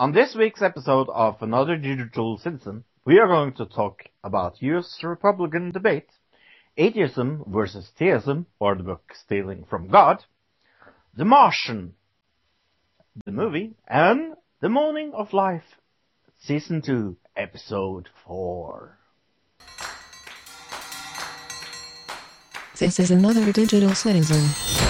On this week's episode of Another Digital Citizen, we are going to talk about US Republican debate, atheism versus theism, or the book Stealing from God, The Martian, the movie, and The Morning of Life, Season 2, Episode 4. This is another digital citizen.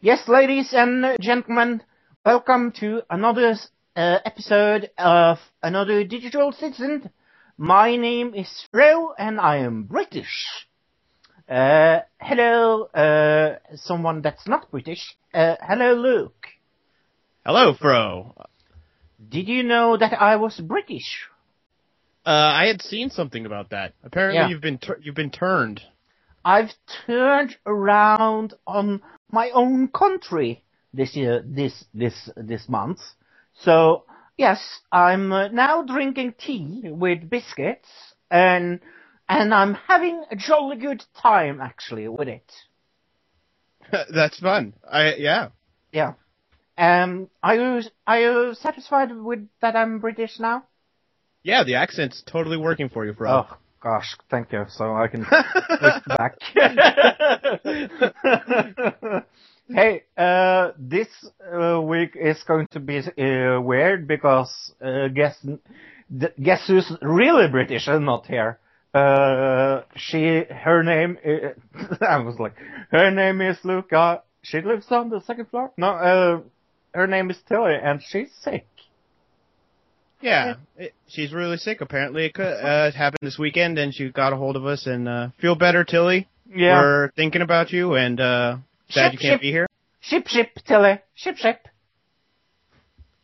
Yes, ladies and gentlemen, welcome to another uh, episode of Another Digital Citizen. My name is Fro and I am British. Uh, hello, uh, someone that's not British. Uh, hello, Luke. Hello, Fro. Did you know that I was British? Uh, I had seen something about that. Apparently, Yeah. you've been tur- you've been turned. I've turned around on my own country this year, this this this month. So yes, I'm uh, now drinking tea with biscuits, and and I'm having a jolly good time actually with it. That's fun. I yeah. Yeah. Um, are you are you satisfied with that I'm British now? Yeah, the accent's totally working for you, Fro. Oh gosh, thank you. So I can back. hey, uh, this uh, week is going to be uh, weird because uh, guess guess who's really British and not here. Uh, she, her name, i I was like, her name is Luka. She lives on the second floor. No, uh, her name is Tilly, and she's sick. Yeah, it, she's really sick. Apparently, it, could, uh, it happened this weekend, and she got a hold of us. And uh, feel better, Tilly. Yeah. We're thinking about you, and uh, sad Ship, you can't ship. be here. Ship, ship, Tilly. Ship, ship.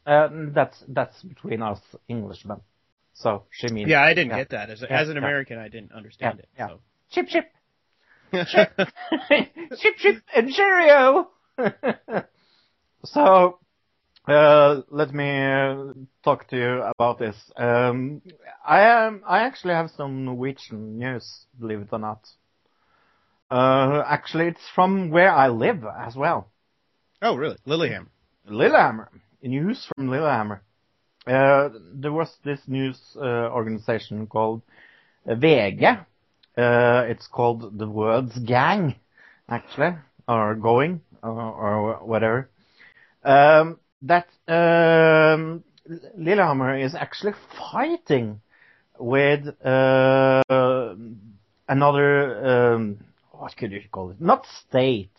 Uh, that's, that's between us Englishmen. So, she means. Yeah, I didn't yeah. get that. As, Yeah, as an yeah. American, I didn't understand Yeah, it. Ship, ship. So. ship, ship, and cheerio! so, let me uh, talk to you about this. Um, I am, I actually have some Norwegian news, believe it or not. Uh, actually, it's from where I live as well. oh, really? Lillehammer. Lillehammer. News from Lillehammer. Uh, there was this news uh, organization called uh, VG. Uh, it's called the Words Gang, actually, or Going, or, or whatever. That um, Lillehammer is actually fighting with uh, another, um, what could you call it? Not state.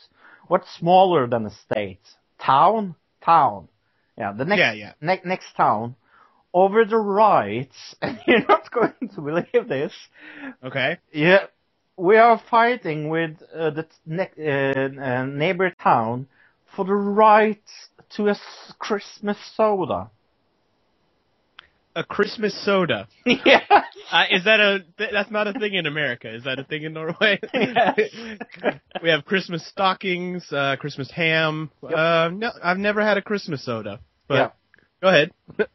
What's smaller than a state? Town? Town. Yeah, the next, Yeah, yeah. ne- next town. Over the rights, and you're not going to believe this. Okay. Yeah, we are fighting with uh, the ne- uh, uh, neighbor town for the right to a Christmas soda. A Christmas soda. yes. Uh, is that a? Th- that's not a thing in America. Is that a thing in Norway? Yes. we have Christmas stockings, uh, Christmas ham. Yep. Uh, no, I've never had a Christmas soda. But Yeah. go ahead.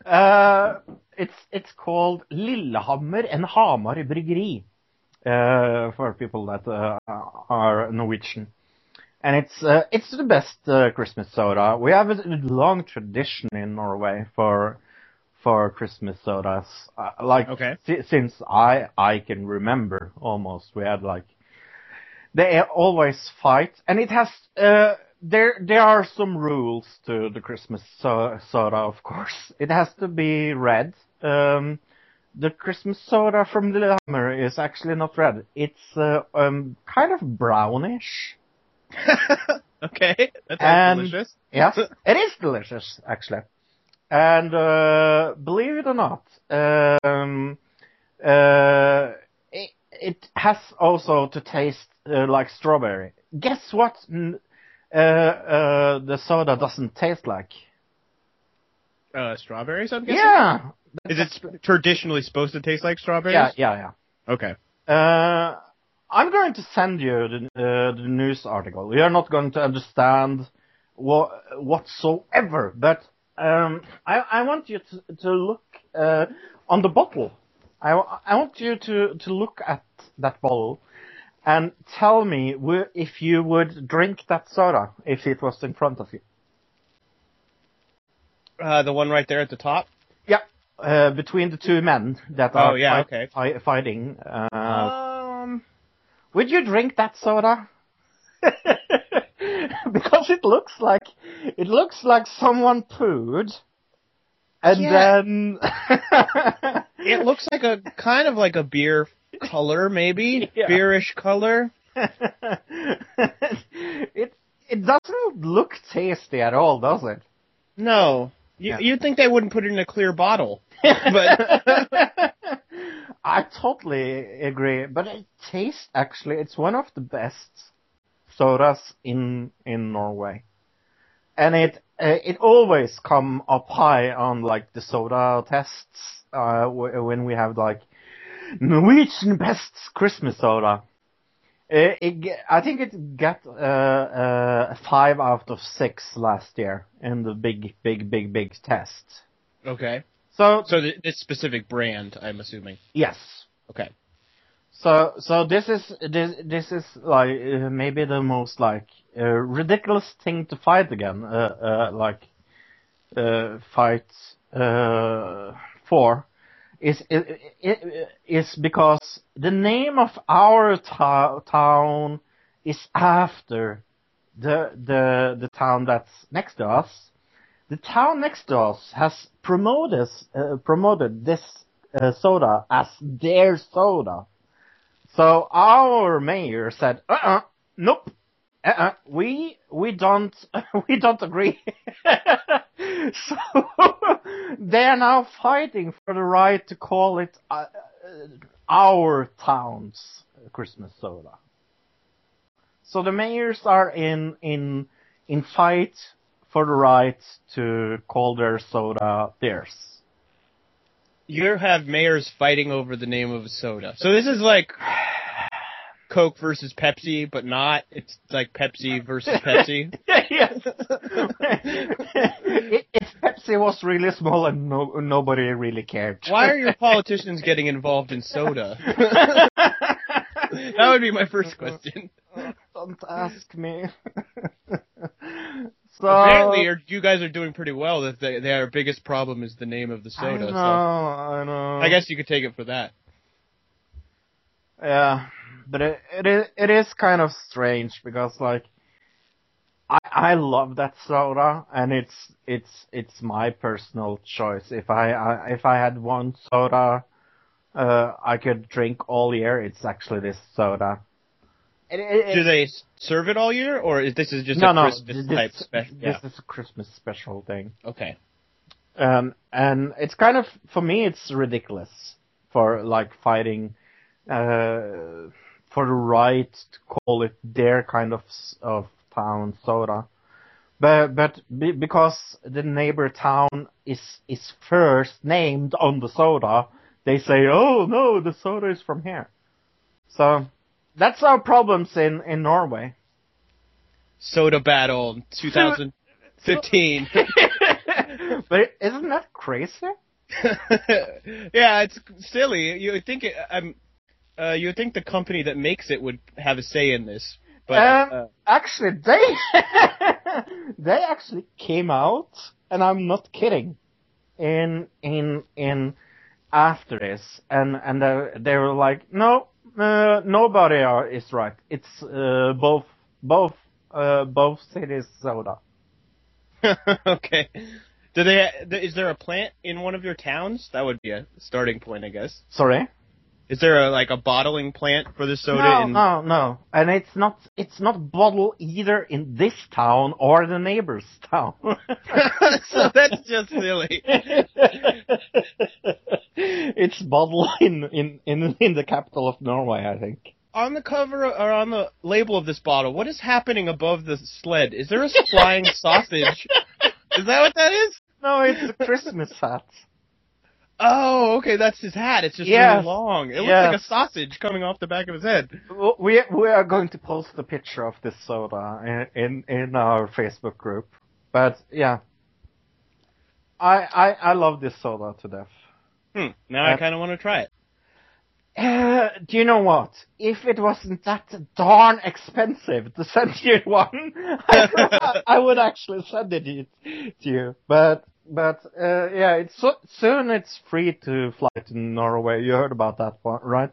Uh, it's it's called Lillehammer and Hamar Bryggeri uh, for people that uh, are Norwegian, and it's uh, it's the best uh, Christmas soda. We have a long tradition in Norway for for Christmas sodas, uh, like Okay. si- since I I can remember almost. We had like they always fight, and it has uh, there there are some rules to the Christmas so- soda, of course. It has to be red. Um, the Christmas soda from Lillehammer is actually not red. It's uh, um, kind of brownish. okay, that And- delicious. Yes, it is delicious, actually. And uh, believe it or not, um, uh, it, it has also to taste uh, like strawberry. Guess what? n- Uh, uh, the soda doesn't taste like. Uh, strawberries, I'm guessing. Yeah, Is it sp- traditionally supposed to taste like strawberries? yeah, yeah, yeah. Okay. I'm going to send you the, uh, the news article. You're not going to understand wha- whatsoever, but um, I, I want you to, to look uh, on the bottle. I, I want you to, to look at that bottle and tell me wh- if you would drink that soda if it was in front of you. Uh, the one right there at the top. Yeah, uh, between the two men that are Oh, yeah, fight- okay. fi- fighting. Uh, Um. Would you drink that soda? because it looks like it looks like someone pooed, and Yeah. then It looks like a kind of like a beer color, maybe Yeah. beerish color. it it doesn't look tasty at all, does it? No, you, Yeah. you'd think they wouldn't put it in a clear bottle. But I totally agree, but it tastes actually it's one of the best sodas in in Norway, and it uh, it always come up high on like the soda tests uh, w- when we have like Norwegian best Christmas soda. It, it, I think it got uh, uh, five out of six last year in the big, big, big, big test. okay, So so th- this specific brand, I'm assuming. yes, Okay. So so this is this this is like uh, maybe the most like uh, ridiculous thing to fight again, uh, uh, like uh, fight uh, for, is i- i- is because the name of our to- town is after the the the town that's next to us. The town next to us has promoted uh, promoted this uh, soda as their soda. So our mayor said, "Uh-uh, nope, uh-uh, we we don't we don't agree." so they are now fighting for the right to call it uh, uh, our town's Christmas soda. So the mayors are in in in fight for the right to call their soda theirs. You have mayors fighting over the name of a soda. So this is like Coke versus Pepsi, but not. It's like Pepsi versus Pepsi. yes. if if Pepsi was really small and no, nobody really cared. Why are your politicians getting involved in soda? that would be my first question. Don't ask me. so Apparently, you're, you guys are doing pretty well. That they, their biggest problem is the name of the soda. I know, So I know. I guess you could take it for that. Yeah, but it it is, it is kind of strange because like I I love that soda and it's it's it's my personal choice. If I, I if I had one soda uh I could drink all year, it's actually this soda. It, it, Do they serve it all year, or is this is just no a no Christmas this, type this special? Yeah. is a Christmas special thing. Okay. Um, and it's kind of for me, it's ridiculous for like fighting uh, for the right to call it their kind of s- of town soda. But but be, because the neighbor town is is first named on the soda, they say, oh no, the soda is from here. So that's our problems in in Norway. Soda Battle 2015. but isn't that crazy? yeah, it's silly. You think it, um, uh, you think the company that makes it would have a say in this, but um, uh, actually, they they actually came out, and I'm not kidding. In in in after this, and and they they were like, no, uh, nobody are, is right. It's uh, both both uh, both cities soda. okay. Do they? Is there a plant in one of your towns? That would be a starting point, I guess. Sorry. Is there a like a bottling plant for the soda? no, in... no, no, and it's not it's not bottled either in this town or the neighbor's town. so that's just silly. it's bottled in, in in in the capital of Norway, I think. On the cover or on the label of this bottle, what is happening above the sled? Is there a flying sausage? Is that what that is? No, it's a Christmas hat. Oh, okay, that's his hat. It's just Yes. really long. It looks Yes. like a sausage coming off the back of his head. We we are going to post a picture of this soda in in, in our Facebook group. But yeah, I I I love this soda to death. Hmm. Now I kind of want to try it. Uh, do you know what? If it wasn't that darn expensive to send you one, I, I would actually send it to you. But but uh, yeah, it's so, soon it's free to fly to Norway. You heard about that one, right?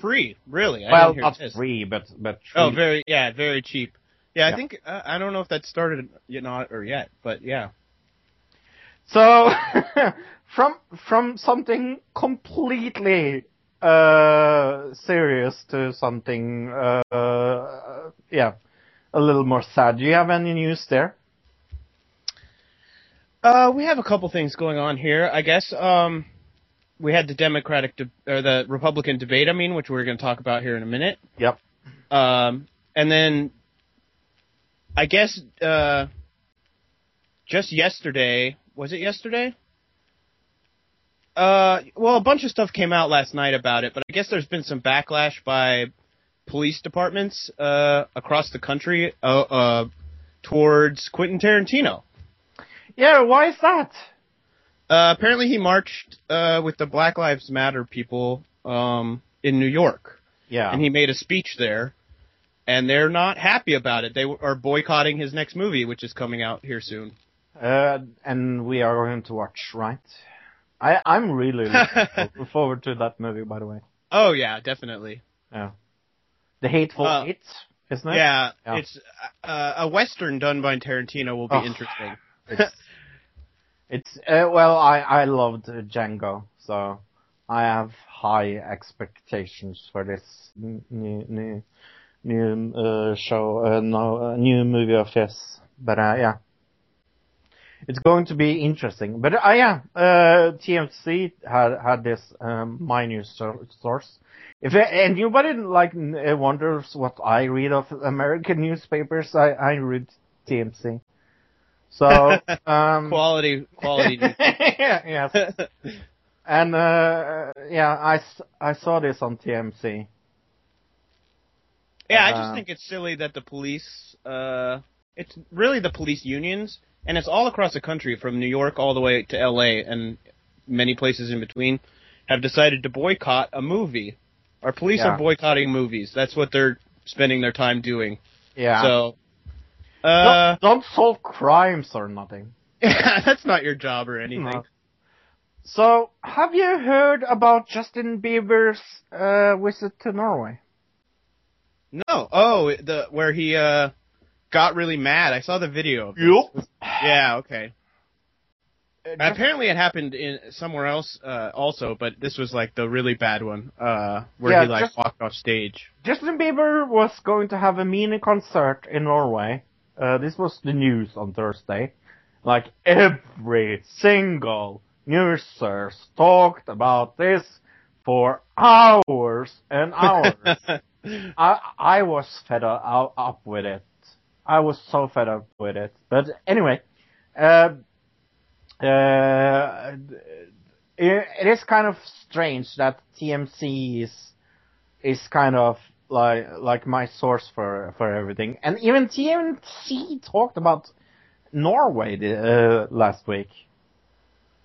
Free, really? I well, didn't this. free, but but Oh, very yeah, very cheap. Yeah, I think uh, I don't know if that started yet not or yet, but yeah. So from from something completely uh serious to something uh yeah a little more sad. Do you have any news there? Uh, we have a couple things going on here, I guess. Um, we had the Democratic de- or the Republican debate, I mean, which we're going to talk about here in a minute. Yep. Um, and then I guess uh, just yesterday, was it yesterday? Uh, well, a bunch of stuff came out last night about it, but I guess there's been some backlash by police departments uh, across the country uh, uh, towards Quentin Tarantino. Yeah, why is that? Uh, apparently, he marched uh, with the Black Lives Matter people um, in New York, Yeah. and he made a speech there. And they're not happy about it. They w- are boycotting his next movie, which is coming out here soon. uh, and we are going to watch, right? I I'm really looking forward to that movie, by the way. Oh yeah, definitely. Yeah. The Hateful Uh, Eight, isn't it? Yeah, Yeah. it's uh, a western done by Tarantino will be Oh. interesting. It's, it's uh, well, I I loved Django, so I have high expectations for this new new new uh, show, uh, no, uh, new movie of his. But uh, yeah, it's going to be interesting. But uh, yeah, uh, TMZ had had this um, my news source. If uh, anybody like uh, wonders what I read of American newspapers, I I read TMZ. So um, Quality, quality. yeah, yes. And uh, yeah, I saw this on TMZ. Yeah, I Uh, just think it's silly that the police, uh, it's really the police unions, and it's all across the country from New York all the way to LA and many places in between, have decided to boycott a movie. Our police Yeah. are boycotting movies. That's what they're spending their time doing. Yeah. So, uh, don't, don't solve crimes or nothing. that's not your job or anything. No. So, have you heard about Justin Bieber's uh, visit to Norway? No. Oh, the where he uh got really mad. I saw the video. Of this. Yeah. Okay. Apparently, it happened in somewhere else uh, also, but this was like the really bad one, uh, where Yeah, he like just- walked off stage. Justin Bieber was going to have a mini concert in Norway. Uh, this was the news on Thursday. Like every single news source talked about this for hours and hours. I I was fed up, up with it. I was so fed up with it. But anyway, uh, uh, it, it is kind of strange that TMZ is is kind of like like my source for for everything. And even TMZ talked about Norway the, uh, last week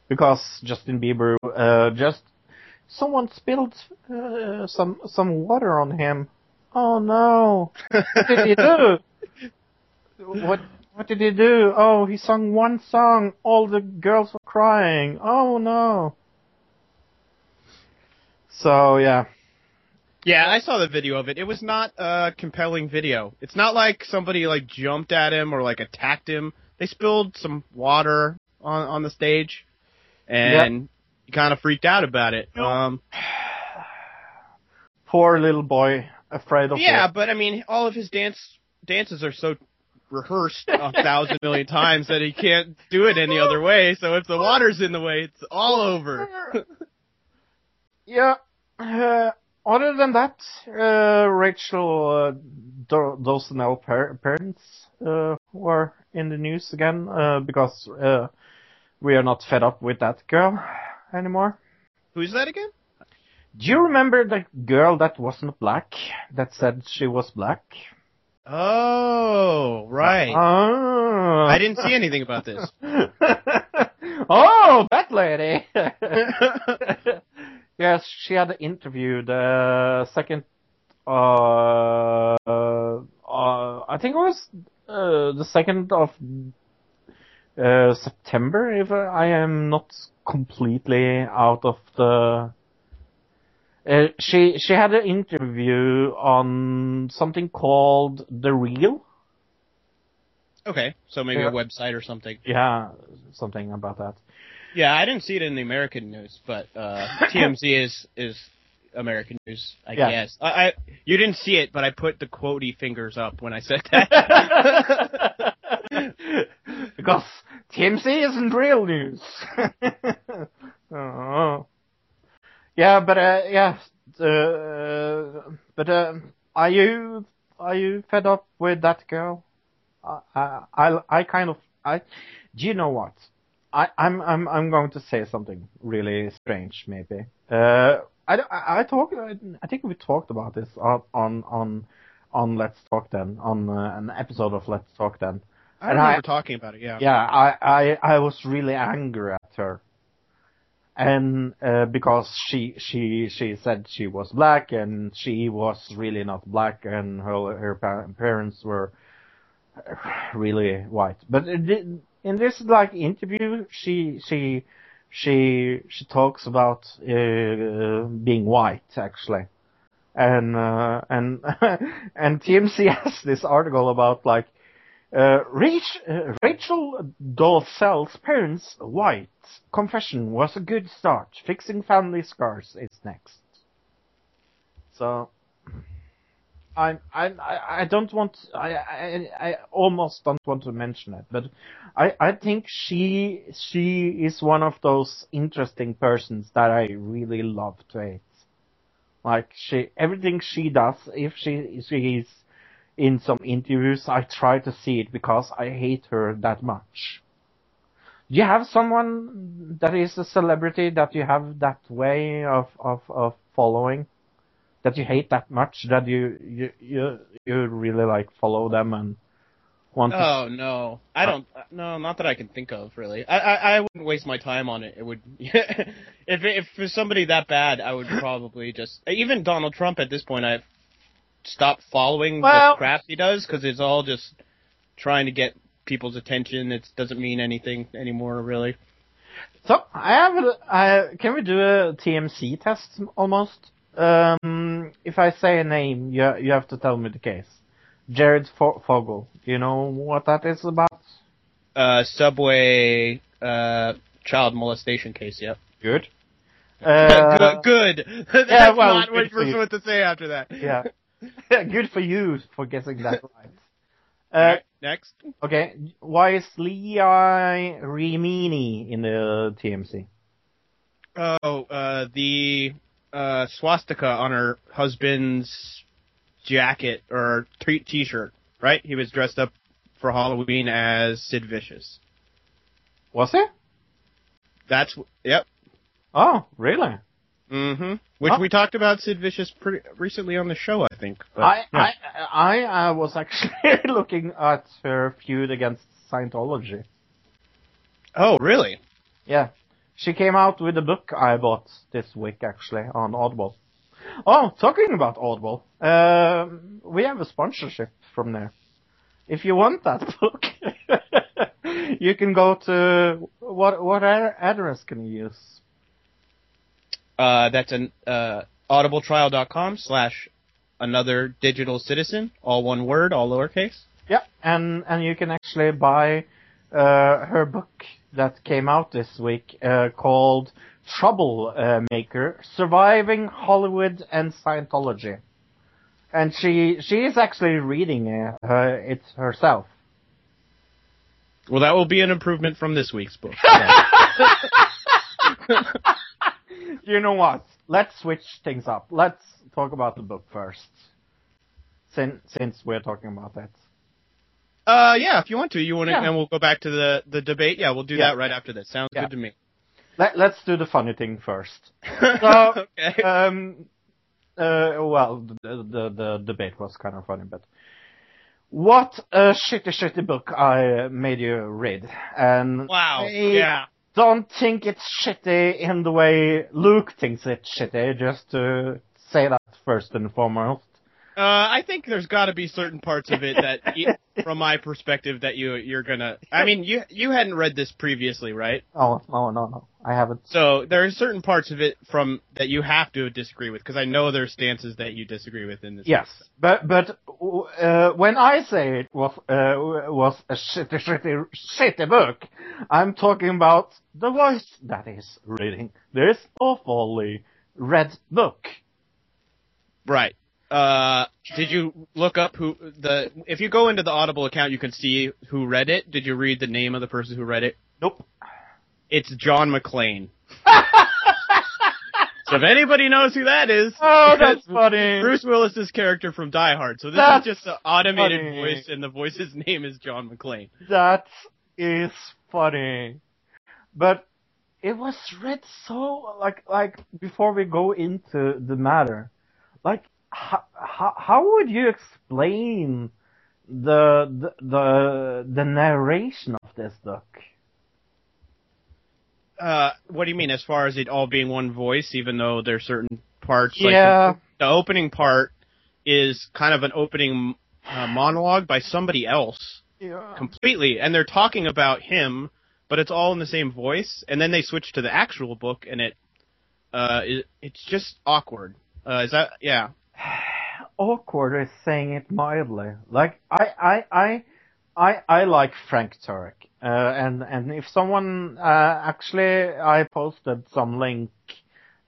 because Justin Bieber uh, just someone spilled uh, some some water on him. Oh no! What did he do? What what did he do? Oh, he sung one song. All the girls were crying. Oh no! So yeah, Yeah, I saw the video of it. It was not a compelling video. It's not like somebody like jumped at him or like attacked him. They spilled some water on on the stage, and he kind of freaked out about it. Um, Poor little boy, afraid of yeah, it. but I mean, all of his dance dances are so rehearsed a thousand million times that he can't do it any other way. So if the water's in the way, it's all over. Yeah. Uh, other than that, uh, Rachel uh, Do- par- parents uh, were in the news again uh, because uh, we are not fed up with that girl anymore. Who's that again? Do you remember the girl that wasn't black that said she was black? Oh, right. Oh. I didn't see anything about this. oh, that lady. yes, she had interviewed the second. Uh, uh, I think it was uh, the second of uh, September. If I am not completely out of the. Uh, she she had an interview on something called The Real. Okay, so maybe Yeah. a website or something. Yeah, something about that. Yeah, I didn't see it in the American news, but uh, TMZ is is American news, I Yeah. guess. I, I you didn't see it, but I put the quotey fingers up when I said that. because TMZ isn't real news. oh. Yeah, but uh, yeah, uh, but uh, are you are you fed up with that girl? I I I, I kind of I. Do you know what? I, I'm I'm I'm going to say something really strange, maybe. Uh, I I, I talked. I think we talked about this on on on, on Let's Talk Then on uh, an episode of Let's Talk Then. I And remember I- talking about it. Yeah. Yeah, I, I, I was really angry at her. And, uh, because she, she, she said she was black and she was really not black and her, her parents were really white. But it in this, like, interview, she, she, she, she talks about, uh, being white, actually. And, uh, and, and TMZ has this article about, like, uh, Rach, uh, Rachel Dolezal's parents, white. Confession was a good start. Fixing family scars is next. So, I, I, I I don't want, I, I, I almost don't want to mention it, but I, I think she, she is one of those interesting persons that I really love to hate. Like she, everything she does, if she, she is in some interviews, I try to see it because I hate her that much. Do you have someone that is a celebrity that you have that way of, of, of following? That you hate that much that you, you, you, you really like follow them and want to Oh no, I don't. No, not that I can think of really. I I, I wouldn't waste my time on it. It would if if for somebody that bad, I would probably just even Donald Trump at this point. I've stopped following Well- the crap he does because it's all just trying to get people's attention. It doesn't mean anything anymore, really. So I have. A, I, can we do a TMZ test almost? Um, if I say a name, you you have to tell me the case. Jared Fo- Fogle. You know what that is about? Uh, Subway uh, child molestation case. Yep. Good. Uh, good. Good. That's well, not what you're you. supposed to say after that. Yeah. Good for you for guessing that right. Uh, next. okay. Why is Leah Remini in the TMZ? Oh, uh, the uh, swastika on her husband's jacket or t- t-shirt, right? He was dressed up for Halloween as Sid Vicious. Was it? That's yep. Oh, really? Mm-hmm. Which Oh. we talked about Sid Vicious pretty recently on the show, I think. But, I, yeah. I I I was actually looking at her feud against Scientology. oh, really? Yeah. She came out with a book I bought this week actually on Audible. Oh, talking about Audible, um, we have a sponsorship from there. If you want that book, you can go to what what address can you use? Uh, that's an uh, audibletrial.com slash another digital citizen, all one word, all lowercase. Yeah, and and you can actually buy uh, her book that came out this week uh, called Trouble uh, Maker: Surviving Hollywood and Scientology. And she she is actually reading uh, it herself. Well, that will be an improvement from this week's book. You know what? Let's switch things up. Let's talk about the book first. Since since we're talking about that. Uh, yeah, if you want to, you want to, Yeah. and we'll go back to the, the debate. Yeah, we'll do Yeah. that right after this. Sounds Yeah. good to me. Let, let's do the funny thing first. So, okay. um, uh, well, the, the the debate was kind of funny, but what a shitty, shitty book I made you read, and wow. I Yeah. don't think it's shitty in the way Luke thinks it's shitty. Just to say that first and foremost. Uh, I think there's got to be certain parts of it that, from my perspective, that you you're gonna. I mean, you you hadn't read this previously, right? Oh no, no, no, I haven't. So there are certain parts of it from that you have to disagree with because I know there's stances that you disagree with in this. Yes, but but uh, when I say it was uh, was a shitty, shitty, shitty book, I'm talking about the voice that is reading this awfully read book. Right. Uh, did you look up who the? If you go into the Audible account, you can see who read it. Did you read the name of the person who read it? Nope. It's John McClane. so if anybody knows who that is, Oh, that's funny. Bruce Willis's character from Die Hard. So this That's is just an automated funny. voice, and the voice's name is John McClane. That is funny, but it was read so like like before we go into the matter, like how how, how would you explain the the the, the narration of this book? Uh, what do you mean as far as it all being one voice, even though there's certain parts? Like Yeah. the, the opening part is kind of an opening uh, monologue by somebody else Yeah. completely, and they're talking about him, but it's all in the same voice. And then they switch to the actual book, and it, uh, it, it's just awkward. Uh, is that yeah? Awkward is saying it mildly. Like I I I I I like Frank Turek. Uh, and and if someone uh, actually I posted some link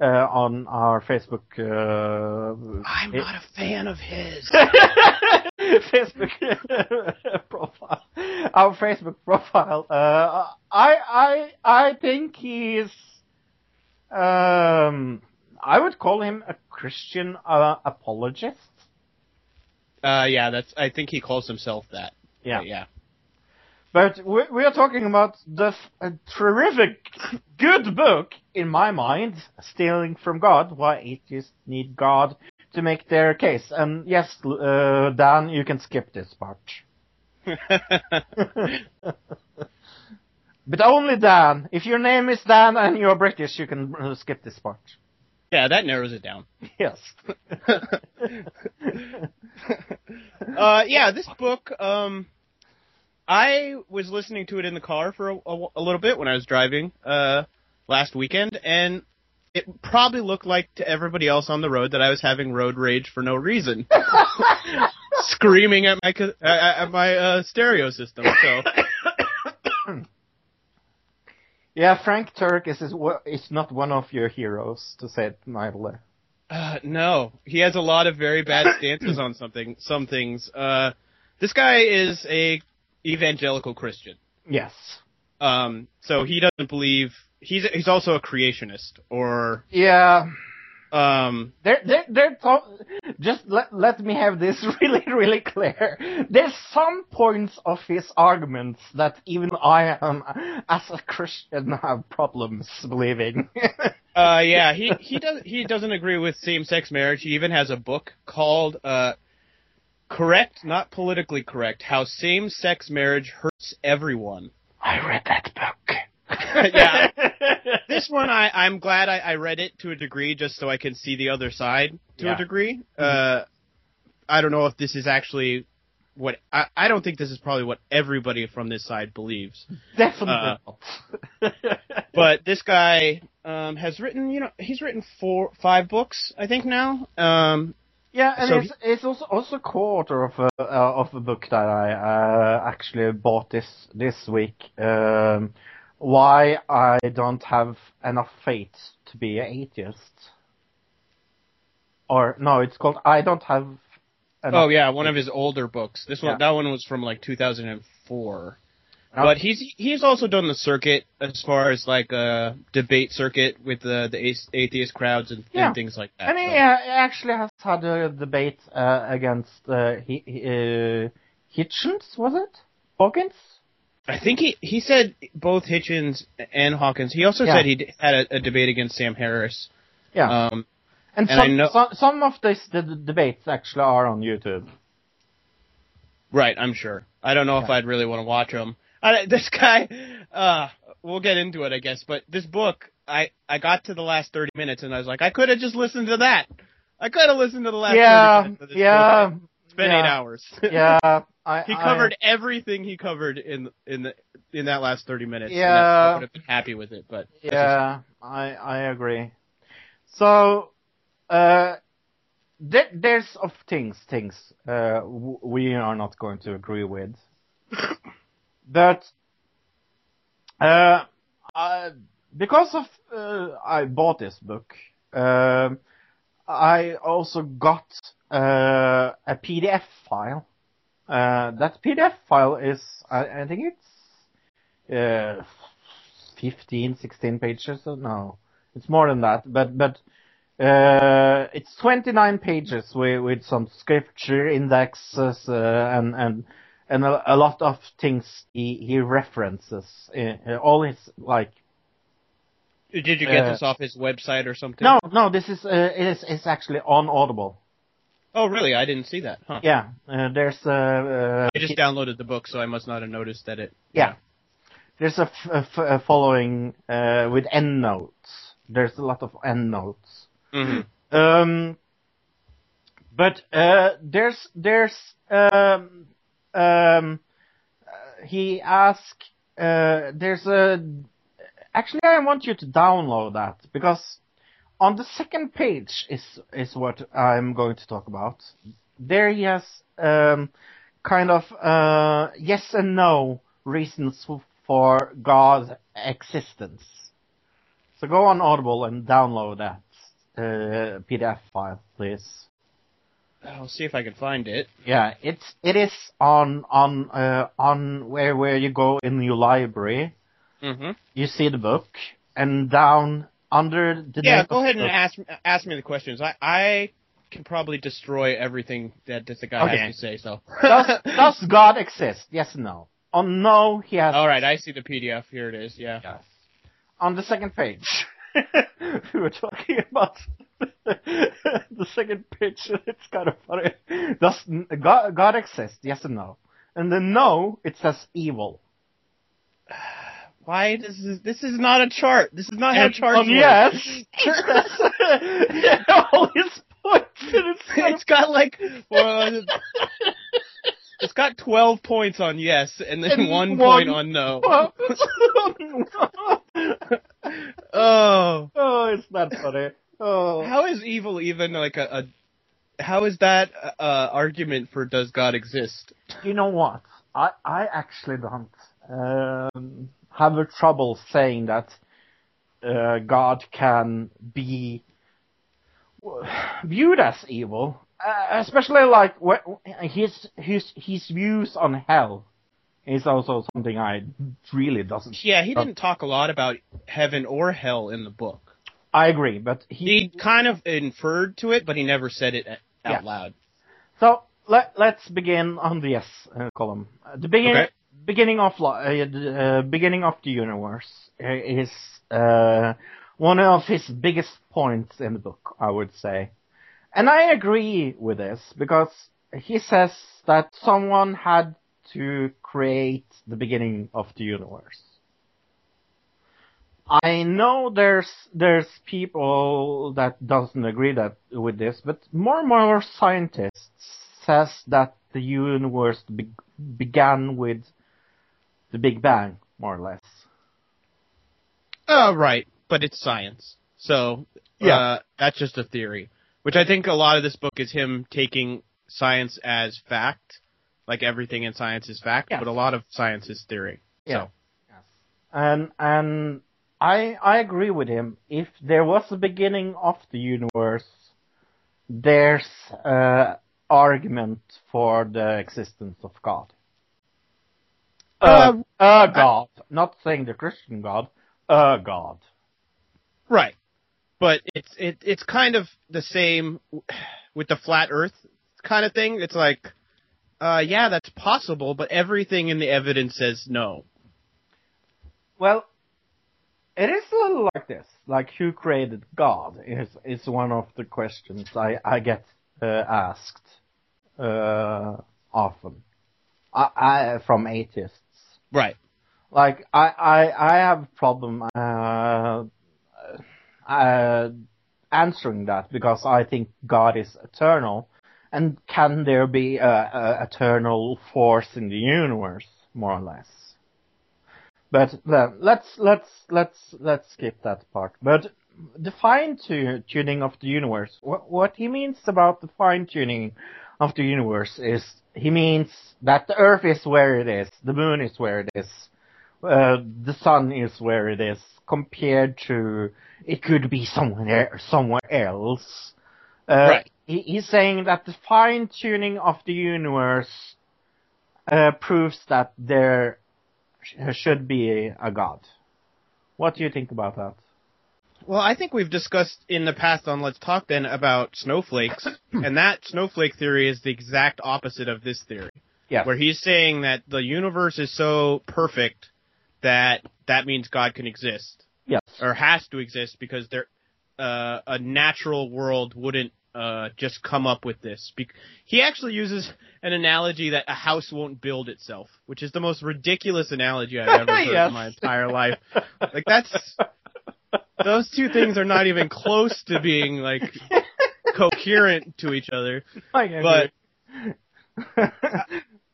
uh, on our Facebook uh, I'm not a fan of his. Facebook profile, our Facebook profile. Uh, I I I think he's. Um, I would call him a Christian uh, apologist. Uh, yeah, that's. I think he calls himself that. Yeah. But yeah. But we, we are talking about the terrific, good book, in my mind, Stealing from God, why atheists need God to make their case. And yes, uh, Dan, you can skip this part. But only Dan. If your name is Dan and you're British, you can uh, skip this part. Yeah, that narrows it down. Yes. uh, yeah, this book. Um, I was listening to it in the car for a, a, a little bit when I was driving uh, last weekend, and it probably looked like to everybody else on the road that I was having road rage for no reason, screaming at my at my uh, stereo system. So yeah, Frank Turek is, is, is not one of your heroes, to say it mildly. uh, no, he has a lot of very bad stances on something. Some things. Uh, this guy is a evangelical Christian. Yes. Um, so he doesn't believe he's he's also a creationist or Yeah. Um They're, they're, they're to- just let, let me have this really, really clear. There's some points of his arguments that even I am, as a Christian, have problems believing. uh yeah he he does he doesn't agree with same sex marriage. He even has a book called uh correct not politically correct how same sex marriage hurts everyone. I read that book. Yeah. This one I I'm glad I, I read it to a degree just so I can see the other side to Yeah. a degree. Uh I don't know if this is actually what I, I don't think this is probably what everybody from this side believes. Definitely not. But this guy um, has written, you know, he's written four, five books, I think now. Um, yeah, and So it's, it's also also quarter of a uh, of a book that I uh, actually bought this this week. Um, why I don't have enough faith to be an atheist. Or no, it's called I don't have. Enough oh yeah, one of his older books. This one, Yeah. that one was from like 2004. No. But he's he's also done the circuit as far as like a debate circuit with the the atheist crowds and, Yeah. and things like that. And he So- uh, actually has had a debate uh, against uh, he, he, uh, Hitchens, was it? Hawkins? I think he he said both Hitchens and Hawkins. He also Yeah. said he had a, a debate against Sam Harris. Yeah. Um, and and some, know- some some of these the, the debates actually are on YouTube. right, I'm sure. I don't know if I'd really want to watch them. I, this guy, uh, we'll get into it, I guess. But this book, I I got to the last 30 minutes and I was like, I could have just listened to that. I could have listened to the last 30 yeah, minutes of this yeah, book. It's been yeah. eight hours. yeah. I, he I- covered everything he covered in in the in that last 30 minutes. Yeah. I, I would have been happy with it, but Yeah, I I agree. So, uh, there, there's of things things uh w- we are not going to agree with, but uh, I, because of uh, I bought this book, um, I also got uh, a PDF file. Uh, that PDF file is I, I think it's uh, 15, 16 pages. or No, it's more than that. But but uh, it's 29 pages with with some scripture indexes uh, and and and a, a lot of things he he references. Uh, all his like Did you get Uh, this off his website or something? no no this is uh, it is it's actually on Audible. Oh, really? I didn't see that. Huh. Yeah, uh, there's uh, uh, I just downloaded the book, so I must not have noticed that it. Yeah. There's a, f- a f- a following uh, with endnotes. There's a lot of endnotes. hmm Um, but uh, there's there's um, um, uh, he asked uh, there's a actually I want you to download that because on the second page is is what I'm going to talk about. There he has um, kind of uh, yes and no reasons for God's existence. So go on Audible and download that uh, PDF file, please. I'll see if I can find it. Yeah, it's it is on on uh, on where where you go in your library. hmm You see the book, and down under the Yeah, go ahead and ask ask me the questions. I I can probably destroy everything that this guy Okay. has to say. So. does does God exist? Yes, or no. On no, he has. All right, I see the PDF. Here it is. Yeah. Yes. On the second page, we were talking about the second page. It's kind of funny. Does God, God exist? Yes or no? And then no, it says evil. Why does this? This is not a chart. This is not how And charts on work. yes, all his points, it's it's got like well, it's got twelve points on yes, and then And one, one point on no. oh, oh, it's not funny. Oh, how is evil even like a? a how is that uh, argument for does God exist? you know what? I I actually don't um, have a trouble saying that uh, God can be viewed as evil, uh, especially like his his his views on hell is also something I really doesn't. Yeah, he didn't talk a lot about heaven or hell in the book. I agree, but he He kind of inferred to it, but he never said it out Yeah. loud. So let let's begin on the yes uh, column. Uh, the beginning Okay. Beginning of uh, the uh, beginning of the universe uh, is uh, one of his biggest points in the book, I would say, and I agree with this because he says that someone had to create the beginning of the universe. I know there's there's people that doesn't agree that with this, but more and more scientists says that the universe be- began with the Big Bang, more or less. Uh, right, but it's science. So, Yeah. uh, that's just a theory. Which I think a lot of this book is him taking science as fact. Like everything in science is fact, Yes. but a lot of science is theory. Yeah. So, And and I I agree with him. If there was a beginning of the universe, there's uh argument for the existence of God. Uh, a God, not saying the Christian God, a God. right. But it's, it, it's kind of the same with the flat earth kind of thing. It's like, uh, yeah, that's possible, but everything in the evidence says no. Well, it is a little like this. Like who created God is is one of the questions I I get uh, asked uh, often. I, I from atheists. Right. Like I I I have a problem uh, uh, answering that because I think God is eternal, and can there be a, a eternal force in the universe, more or less? But then let's let's let's let's skip that part. But the fine tuning of the universe. What what he means about the fine tuning of the universe is he means that the Earth is where it is, the Moon is where it is, uh, the Sun is where it is, compared to it could be somewhere somewhere else. Uh, Right. He, he's saying that the fine tuning of the universe uh, proves that there sh- should be a god. What do you think about that? Well, I think we've discussed in the past on Let's Talk then about snowflakes, and that snowflake theory is the exact opposite of this theory, Yes. where he's saying that the universe is so perfect that that means God can exist yes. or has to exist because there uh, a natural world wouldn't uh, just come up with this. Bec- he actually uses an analogy that a house won't build itself, which is the most ridiculous analogy I've ever heard Yes. in my entire life. Like that's those two things are not even close to being like coherent to each other. But uh,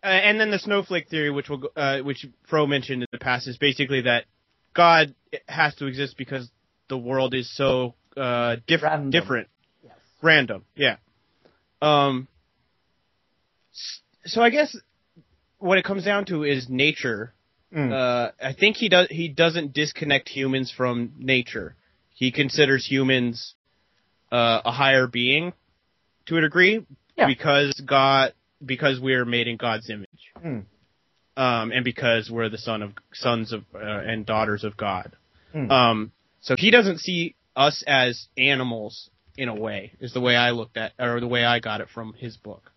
and then the snowflake theory, which will uh, which Fro mentioned in the past, is basically that God has to exist because the world is so uh, diff- Random. different, Yes. random. Yeah. Um. So I guess what it comes down to is nature. Mm. Uh, I think he does. He doesn't disconnect humans from nature. He considers humans uh, a higher being to a degree Yeah. because God, because we are made in God's image, Mm. um, and because we're the son of sons of uh, and daughters of God. Mm. Um, so he doesn't see us as animals in a way. Is the way I looked at, or the way I got it from his book.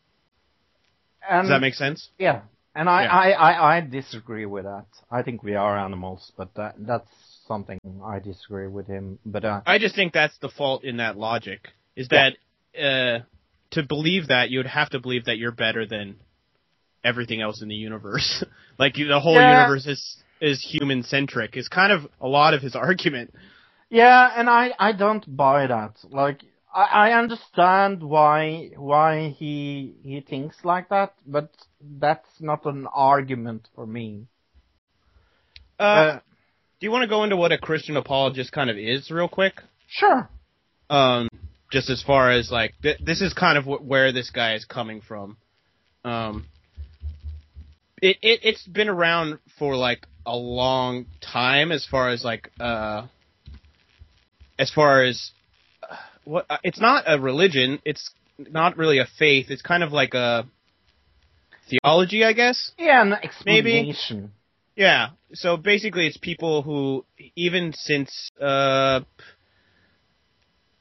and, Does that make sense? Yeah. And I, Yeah. I, I, I disagree with that. I think we are animals, but that, that's something I disagree with him. But uh, I just think that's the fault in that logic. Is that uh, to believe that you would have to believe that you're better than everything else in the universe. like the whole Yeah. universe is is human centric. Is kind of a lot of his argument. yeah, and I, I don't buy that. Like, I, I understand why, why he, he thinks like that, but that's not an argument for me. Uh, do you want to go into what a Christian apologist kind of is, real quick? Sure. um, just as far as like th- this is kind of wh- where this guy is coming from. Um, it, it it's been around for like a long time as far as like uh, as far as uh, what uh, it's not a religion. It's not really a faith. It's kind of like a theology, I guess. Yeah, an Maybe. Yeah. So basically, it's people who, even since uh,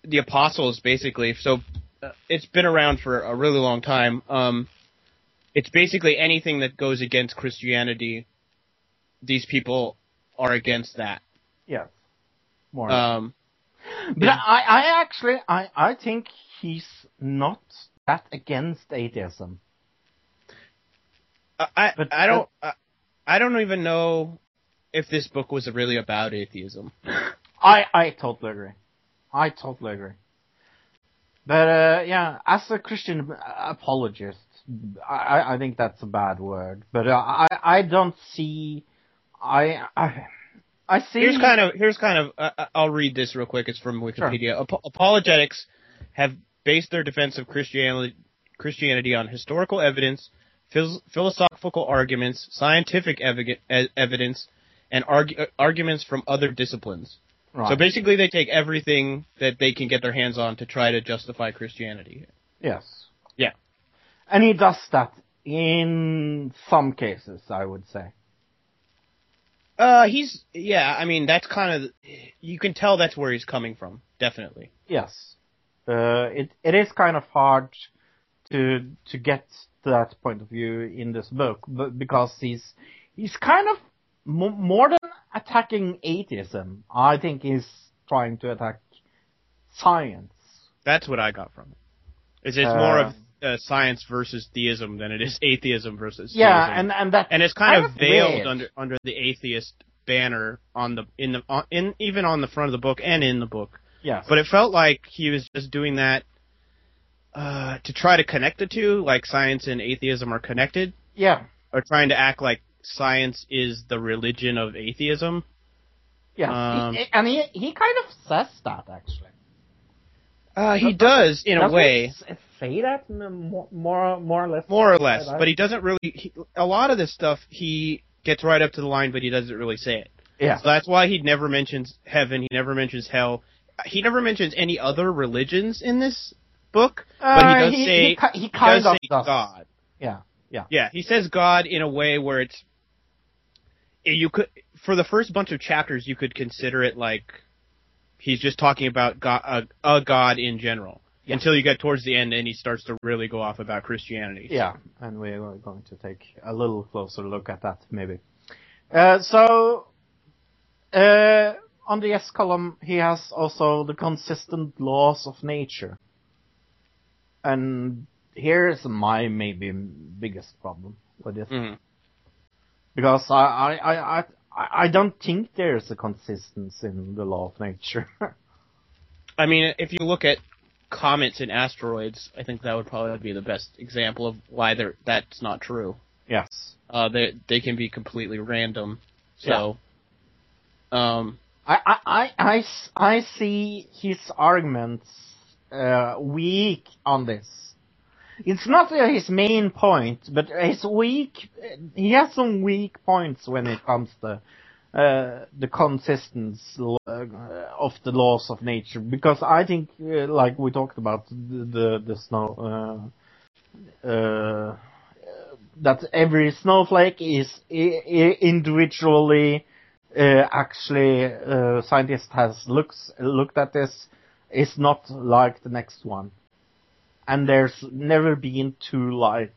the apostles, basically. So uh, it's been around for a really long time. Um, it's basically anything that goes against Christianity. These people are against that. Yes. More. Um, But I, I actually, I, I think he's not that against atheism. I, I, But- I don't, I, I don't even know if this book was really about atheism. I, I totally agree. I totally agree. But uh, yeah, as a Christian apologist, I, I think that's a bad word, but uh, I I don't see I I I see Here's kind of here's kind of uh, uh, I'll read this real quick. It's from Wikipedia. Ap- apologetics have based their defense of Christianity Christianity on historical evidence, phil- philosophical arguments, scientific evi- evidence, and uh, arguments from other disciplines. right. So basically, they take everything that they can get their hands on to try to justify Christianity. yes, Yeah. and he does that in some cases, I would say. Uh, he's yeah. I mean, that's kind of you can tell that's where he's coming from. Definitely. Yes, uh, it it is kind of hard to to get that point of view in this book, but because he's he's kind of mo more than attacking atheism. I think he's trying to attack science. That's what I got from it. Is it's Uh, more of uh, science versus theism than it is atheism versus Yeah, theism. and and that and it's kind, of veiled weird. under under the atheist banner on the in the on, in even on the front of the book and in the book. Yes, But it felt like he was just doing that uh, to try to connect the two, like science and atheism are connected, yeah, or trying to act like science is the religion of atheism. yes, Um, He- and he he kind of says that actually. Uh, he does in a way. Say that more more, more or less? More or less, but he doesn't really. He, a lot of this stuff he gets right up to the line, but he doesn't really say it. yeah, So that's why he never mentions heaven. He never mentions hell. He never mentions any other religions in this book. but he Uh, does he, say he, he he kind does of say does. God. Yeah, yeah, Yeah, he says God in a way where it's you could for the first bunch of chapters you could consider it like he's just talking about God, a, a God in general. Until you get towards the end and he starts to really go off about Christianity. yeah. And we're going to take a little closer look at that maybe. Uh, so uh, on the S column, he has also the consistent laws of nature, and here's my maybe biggest problem with this. Mhm. because I I, I, I I don't think there's a consistency in the law of nature. I mean, if you look at comets and asteroids, I think that would probably be the best example of why they're, that's not true. yes. Uh, they they can be completely random. So, um, I, I, I, I s- I see his arguments uh, weak on this. It's not uh, his main point, but his weak. He has some weak points when it comes to uh, the consistency uh, of the laws of nature. Because I think, uh, like we talked about, the the, the snow. Uh, uh, that every snowflake is individually uh, actually uh, scientist has looks looked at this is not like the next one, and there's never been two like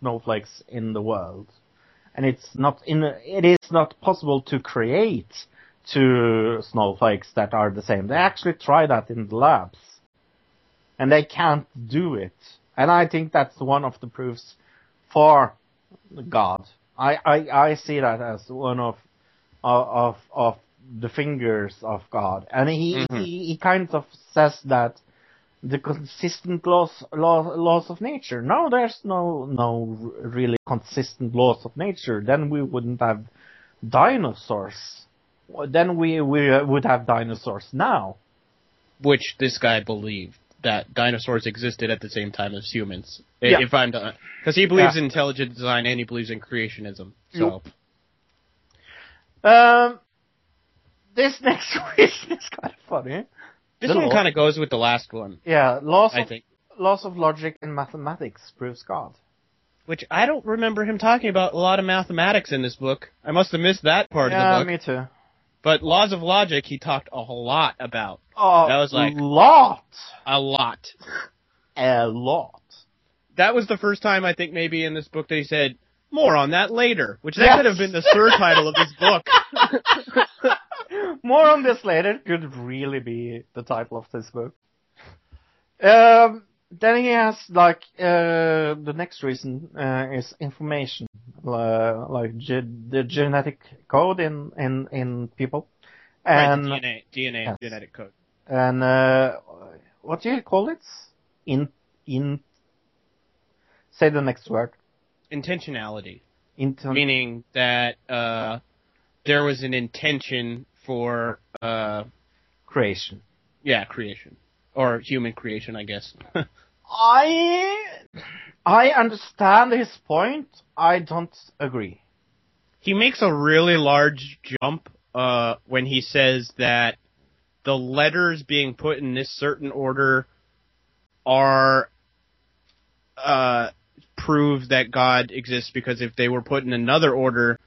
snowflakes in the world, and it's not in it is not possible to create two snowflakes that are the same. They actually try that in the labs, and they can't do it. And I think that's one of the proofs for God. I, I, I see that as one of of of the fingers of God, and he Mhm. he, he kind of says that the consistent laws law, laws of nature. No, there's no no really consistent laws of nature. Then we wouldn't have dinosaurs. Then we we would have dinosaurs now. which this guy believed that dinosaurs existed at the same time as humans. Yeah. If I'm because he believes Yeah. in intelligent design and he believes in creationism. So Um, this next question is kind of funny. This one kind of goes with the last one, Yeah, laws I of think. laws of logic and mathematics proves God. Which I don't remember him talking about a lot of mathematics in this book. I must have missed that part yeah, of the book. Yeah, me too. But laws of logic, he talked a whole lot about. Oh, That was like- lot, A lot. a lot. That was the first time I think maybe in this book they said more on that later, which that Yes. could have been the surtitle of this book. More on this later. Could really be the title of this book. Um, then he has like uh, the next reason uh, is information, uh, like ge- the genetic code in in in people, and right, DNA, DNA, Yes. genetic code. and uh, what do you call it? In in Say the next word. Intentionality, Inten- meaning that uh, there was an intention for uh, creation. yeah creation or human creation, I guess. I I understand his point. I don't agree. he makes a really large jump uh, when he says that the letters being put in this certain order are uh, prove that God exists because if they were put in another order,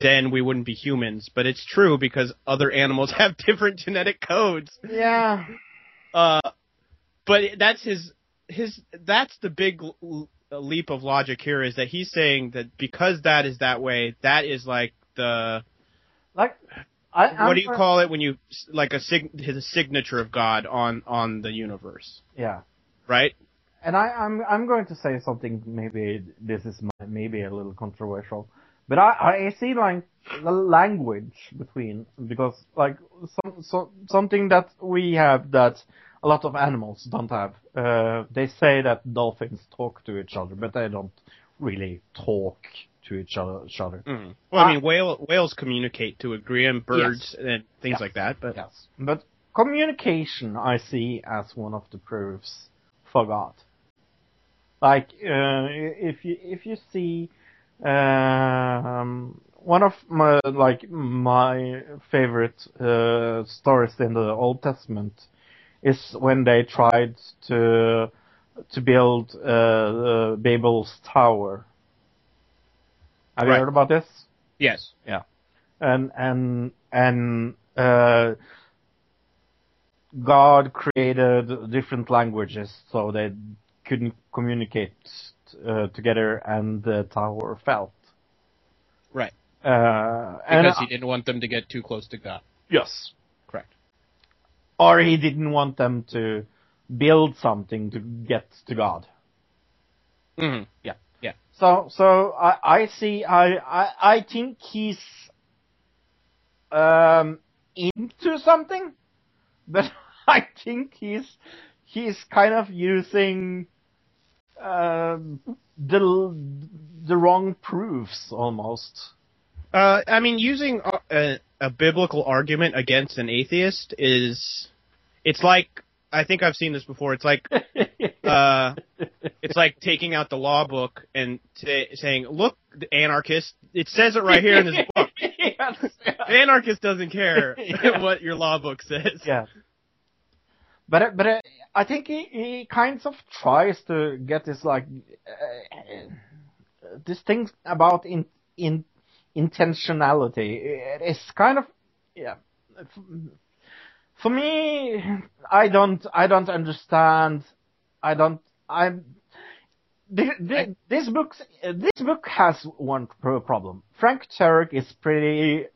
then we wouldn't be humans. But it's true because other animals have different genetic codes. Yeah. Uh, but that's his his that's the big leap of logic here is that he's saying that because that is that way, that is like the Like I what do you call it when you like a sig- his signature of God on on the universe, Yeah. right? And I, I'm I'm going to say something. Maybe this is my, maybe a little controversial, but I, I see like the language between because like some, so, something that we have that a lot of animals don't have. Uh, they say that dolphins talk to each other, but they don't really talk to each other. Each other. Mm. Well, I Uh, mean, whale, whales communicate to a degree, and birds and things Yes. like that. But Yes, but communication I see as one of the proofs for God. Like uh, if you if you see um, one of my like my favorite uh, stories in the Old Testament is when they tried to to build uh, uh, Babel's tower. Have Right. you heard about this? yes, Yeah. and and and uh, God created different languages so they couldn't communicate together, and the tower fell. right, Uh, and because he didn't want them to get too close to God. yes, Correct. or he didn't want them to build something to get to God. hmm Yeah. Yeah. So, so I, I see. I, I, I think he's um, into something, but I think he's he's kind of using um, the the wrong proofs almost. Uh, I mean, using a, a, a biblical argument against an atheist is, it's like I think I've seen this before. It's like uh, it's like taking out the law book and t- saying, "Look, the anarchist, it says it right here in this book." yes. The anarchist doesn't care Yeah. what your law book says. Yeah. But uh, but uh, I think he, he kind of tries to get this like uh, this thing about in in intentionality. It is kind of yeah. For me, I don't I don't understand. I don't I'm. This, this, this book this book has one problem. Frank Turek is pretty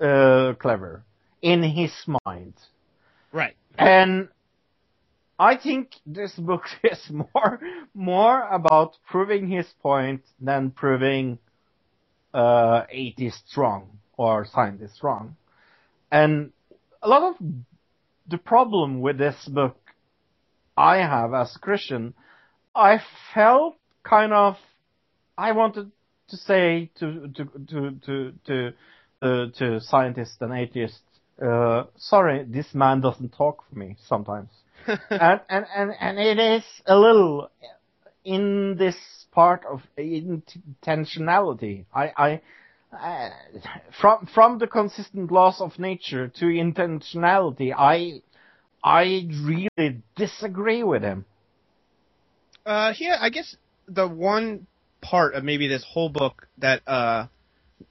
uh, clever in his mind. Right. And I think this book is more more about proving his point than proving uh, atheist wrong or scientist wrong. And a lot of the problem with this book I have as a Christian, I felt kind of I wanted to say to to to to to, uh, to scientists and atheists, uh, sorry, this man doesn't talk for me sometimes and, and, and, and it is a little in this part of intentionality. I, I, uh, from, from the consistent laws of nature to intentionality, I, I really disagree with him. Uh, yeah, I guess the one part of maybe this whole book that uh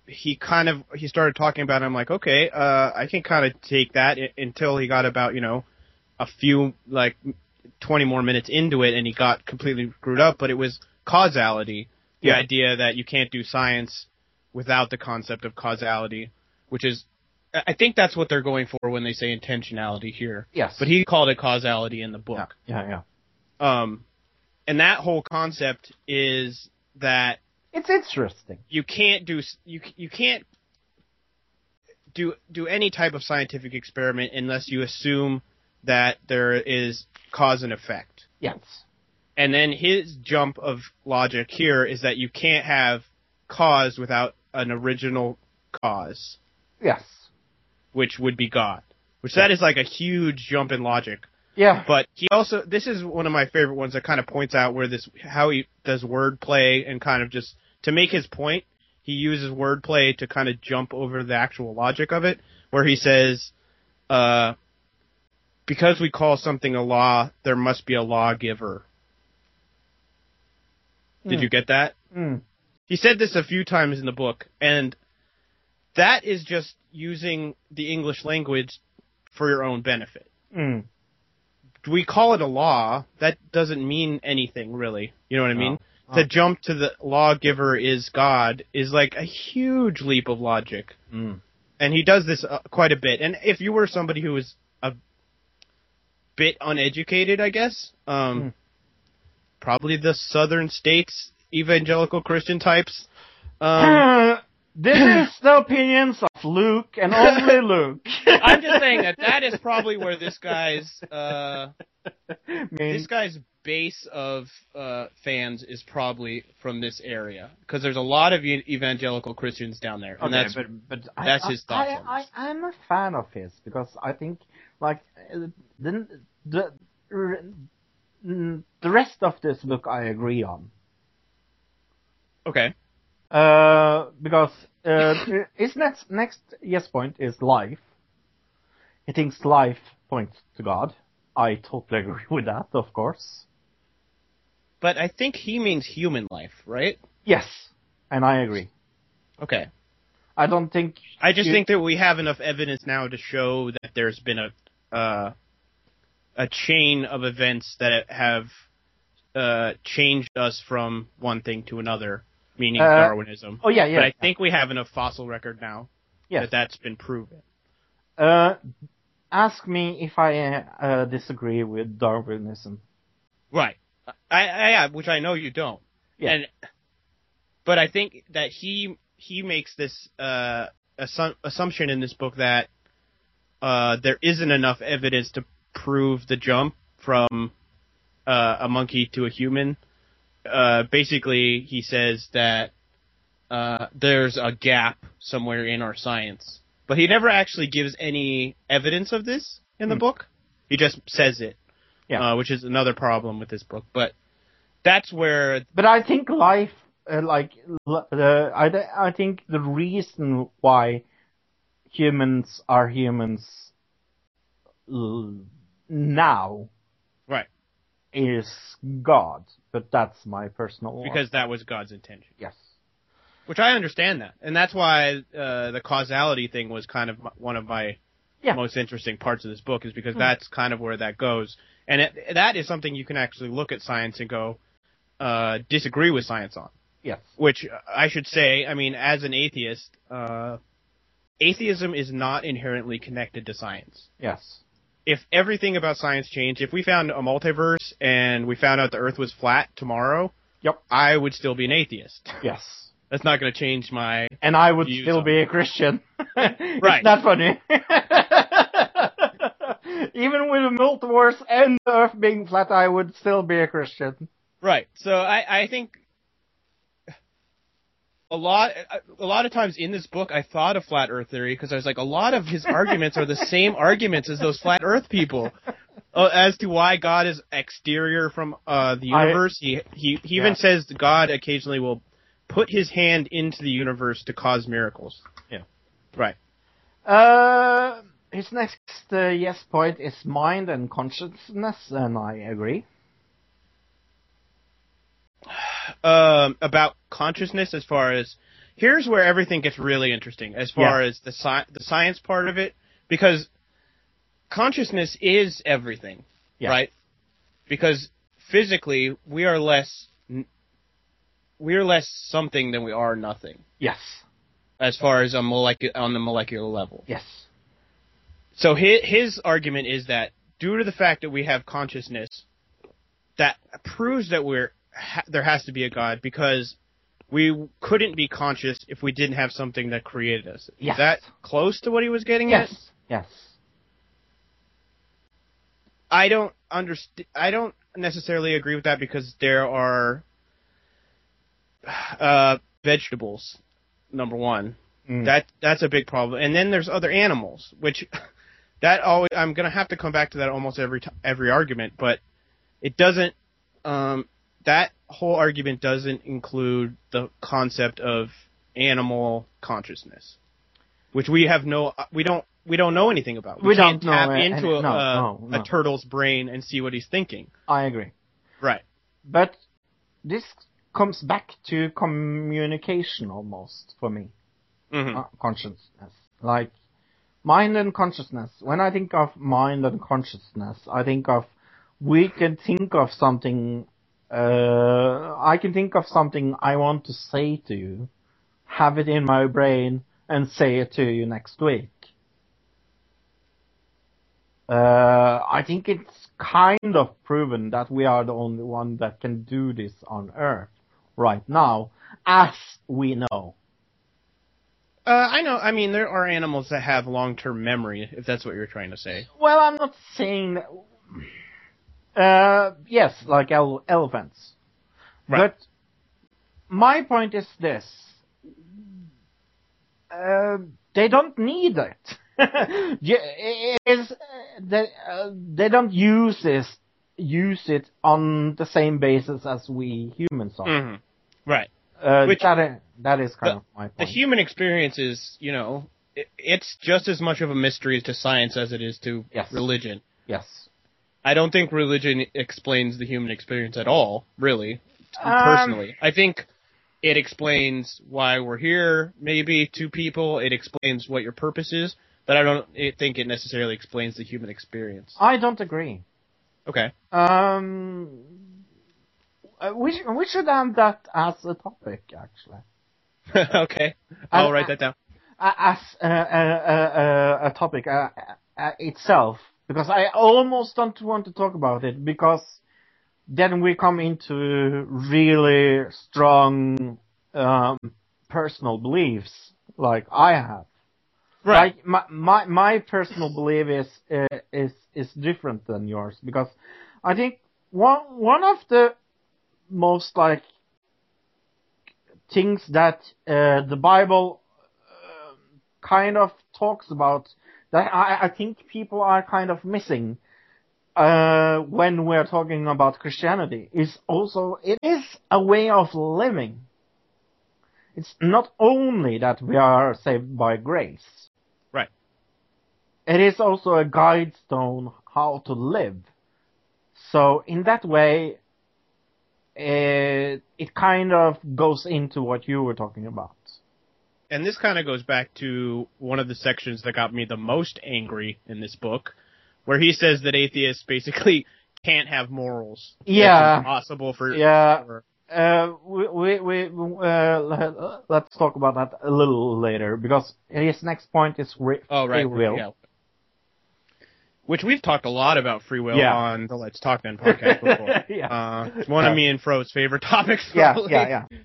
he kind of he started talking about. I'm like, okay, uh, I can kind of take that until he got about you know a few like 20 more minutes into it, and he got completely screwed up. But it was causality, the Yeah. idea that you can't do science without the concept of causality, which is. I think that's what they're going for when they say intentionality here. Yes. But he called it causality in the book. yeah, yeah, yeah. Um, and that whole concept is that It's interesting. you can't do you you can't do do any type of scientific experiment unless you assume that there is cause and effect. Yes. And then his jump of logic here is that you can't have cause without an original cause, Yes. which would be God. Which that is like a huge jump in logic. Yeah. But he also this is one of my favorite ones that kind of points out where this how he does wordplay and kind of just to make his point, he uses wordplay to kind of jump over the actual logic of it, where he says, uh, because we call something a law, there must be a lawgiver. Did Hmm. you get that? Mm. He said this a few times in the book, and that is just using the English language for your own benefit. Mm. we call it a law, that doesn't mean anything really. You know what I mean? Oh. The jump to the lawgiver is God is like a huge leap of logic. Mm. And he does this uh, quite a bit. And if you were somebody who was bit uneducated, I guess, um, Hmm. probably the southern states evangelical Christian types, um, this is the opinions of Luke and only Luke. I'm just saying that that is probably where this guy's uh, this guy's base of uh, fans is probably from this area because there's a lot of evangelical Christians down there, and okay, that's but, but I, that's I, his thoughts on I, this. I, I'm a fan of his because I think like uh, the the rest of this book I agree on. okay. Uh, because uh, his next next yes point is life. He thinks life points to God. I totally agree with that, of course. But I think he means human life, right? Yes, and I agree. Okay. I don't think. I just you- think that we have enough evidence now to show that there's been a uh, a chain of events that have uh, changed us from one thing to another, meaning Uh, Darwinism. Oh yeah, yeah. But I think we have enough fossil record now yes. that that's been proven. Uh, ask me if I uh, disagree with Darwinism. Right. I, I yeah, which I know you don't. Yeah. And but I think that he he makes this uh assu- assumption in this book that uh there isn't enough evidence to prove the jump from uh, a monkey to a human. Uh basically he says that uh there's a gap somewhere in our science. But he never actually gives any evidence of this in the Hmm. book. He just says it Yeah. uh, which is another problem with this book. But that's where But I think life, uh, like, I, I think the reason why humans are humans now right is God. But that's my personal because that was God's intention, yes, which I understand that, and that's why uh, the causality thing was kind of one of my Yeah. most interesting parts of this book is because Hmm. that's kind of where that goes, and it, that is something you can actually look at science and go uh, disagree with science on. yes, Which uh, I should say, I mean, as an atheist, uh, atheism is not inherently connected to science. yes, if everything about science changed, if we found a multiverse and we found out the Earth was flat tomorrow, Yep. I would still be an atheist. yes. That's not going to change my. And I would still be a Christian. Right. Isn't funny? Even with a multiverse and the Earth being flat, I would still be a Christian. Right. So I, I think a lot, a lot of times in this book, I thought of flat Earth theory because I was like, a lot of his arguments are the same arguments as those flat Earth people. Uh, as to why God is exterior from uh, the I- universe, he he, he even says God occasionally will put his hand into the universe to cause miracles. Yeah. Right. Uh, his next uh, yes point is mind and consciousness, and I agree. Um, about consciousness as far as here's where everything gets really interesting as far Yeah. as the sci- the science part of it because consciousness is everything Yeah. right? Because physically we are less we are less something than we are nothing. Yes, as far as a molecu- on the molecular level. Yes, so his, his argument is that due to the fact that we have consciousness, that proves that we're ha- there has to be a God because we couldn't be conscious if we didn't have something that created us. Yes. Is that close to what he was getting at? yes, yes. I don't understand. I don't necessarily agree with that because there are uh, vegetables. Number one, Mm. that that's a big problem, and then there's other animals, which that always I'm gonna have to come back to that almost every t- every argument, but it doesn't. Um, that whole argument doesn't include the concept of animal consciousness, which we have no, we don't, we don't know anything about. We can't don't know tap into a, no, a, no, no. a turtle's brain and see what he's thinking. I agree. Right. But this comes back to communication almost for me. hmm uh, consciousness. Like mind and consciousness. When I think of mind and consciousness, I think of we can think of something. Uh, I can think of something I want to say to you, have it in my brain, and say it to you next week. Uh, I think it's kind of proven that we are the only one that can do this on Earth right now, as we know. Uh, I know. I mean, there are animals that have long-term memory, if that's what you're trying to say. Well, I'm not saying that. Uh, yes, like ele- elephants. Right. But my point is this: uh, they don't need it. It is, uh, they, uh, they don't use this use it on the same basis as we humans are. hmm Right. Uh, Which- that is, that is kind the- of my The human experience is, you know, it, it's just as much of a mystery to science as it is to Yes. religion. yes. I don't think religion explains the human experience at all, really. Um, Personally, I think it explains why we're here, maybe to people. It explains what your purpose is, but I don't think it necessarily explains the human experience. I don't agree. Okay. Um, uh, we sh- we should have that as a topic actually, okay. I'll I- write that down. uh, as a, a, a, a topic uh, uh, itself, because I almost don't want to talk about it because then we come into really strong um, personal beliefs, like I have. Right. Like my my my personal belief is uh, is is different than yours because I think one one of the most like things that uh, the Bible uh, kind of talks about that I, I think people are kind of missing uh, when we're talking about Christianity is also it is a way of living. It's not only that we are saved by grace. Right. It is also a guide stone how to live. So in that way, it, it kind of goes into what you were talking about. And this kind of goes back to one of the sections that got me the most angry in this book, where he says that atheists basically can't have morals. It's Yeah. impossible for. Yeah. for- Uh, we, we, we uh, let- let's talk about that a little later because his next point is re- oh right. free will. Yeah. Which we've talked a lot about free will Yeah. on the Let's Talk Then podcast before. Yeah. Uh, it's one of me and Fro's favorite topics. Yeah, probably. yeah, yeah.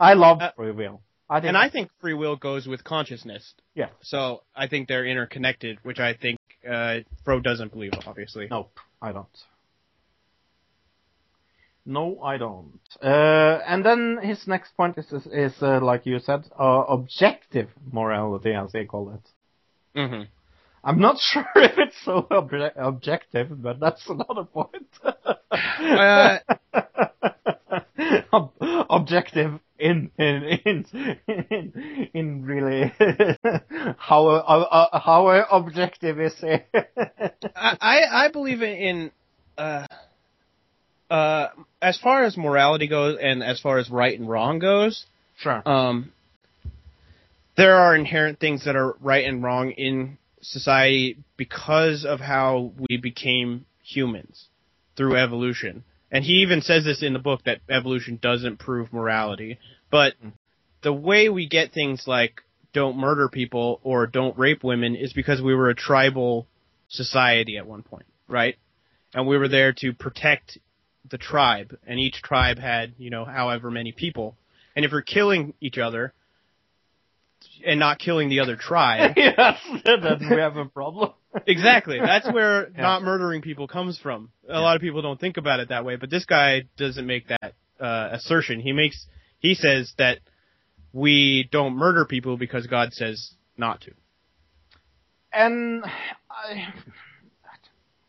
I love Uh, free will. I think, And I think free will goes with consciousness. yeah, So I think they're interconnected, which I think uh, Fro doesn't believe, obviously. nope, I don't. No, I don't. Uh, and then his next point is, is, is uh, like you said, uh, objective morality, as they call it. hmm I'm not sure if it's so obje- objective, but that's another point. Uh, Ob- objective in in in in, really how uh, how objective is it? I, I believe in, in uh, uh, as far as morality goes and as far as right and wrong goes, sure. um, there are inherent things that are right and wrong in society because of how we became humans through evolution. And he even says this in the book that evolution doesn't prove morality. But mm-hmm. the way we get things like don't murder people or don't rape women is because we were a tribal society at one point, right? And we were there to protect the tribe, and each tribe had, you know, however many people. And if you're killing each other and not killing the other tribe, yes, then we have a problem. Exactly. That's where Yeah. not murdering people comes from. A lot of people don't think about it that way, but this guy doesn't make that uh, assertion. He makes he says that we don't murder people because God says not to. And I,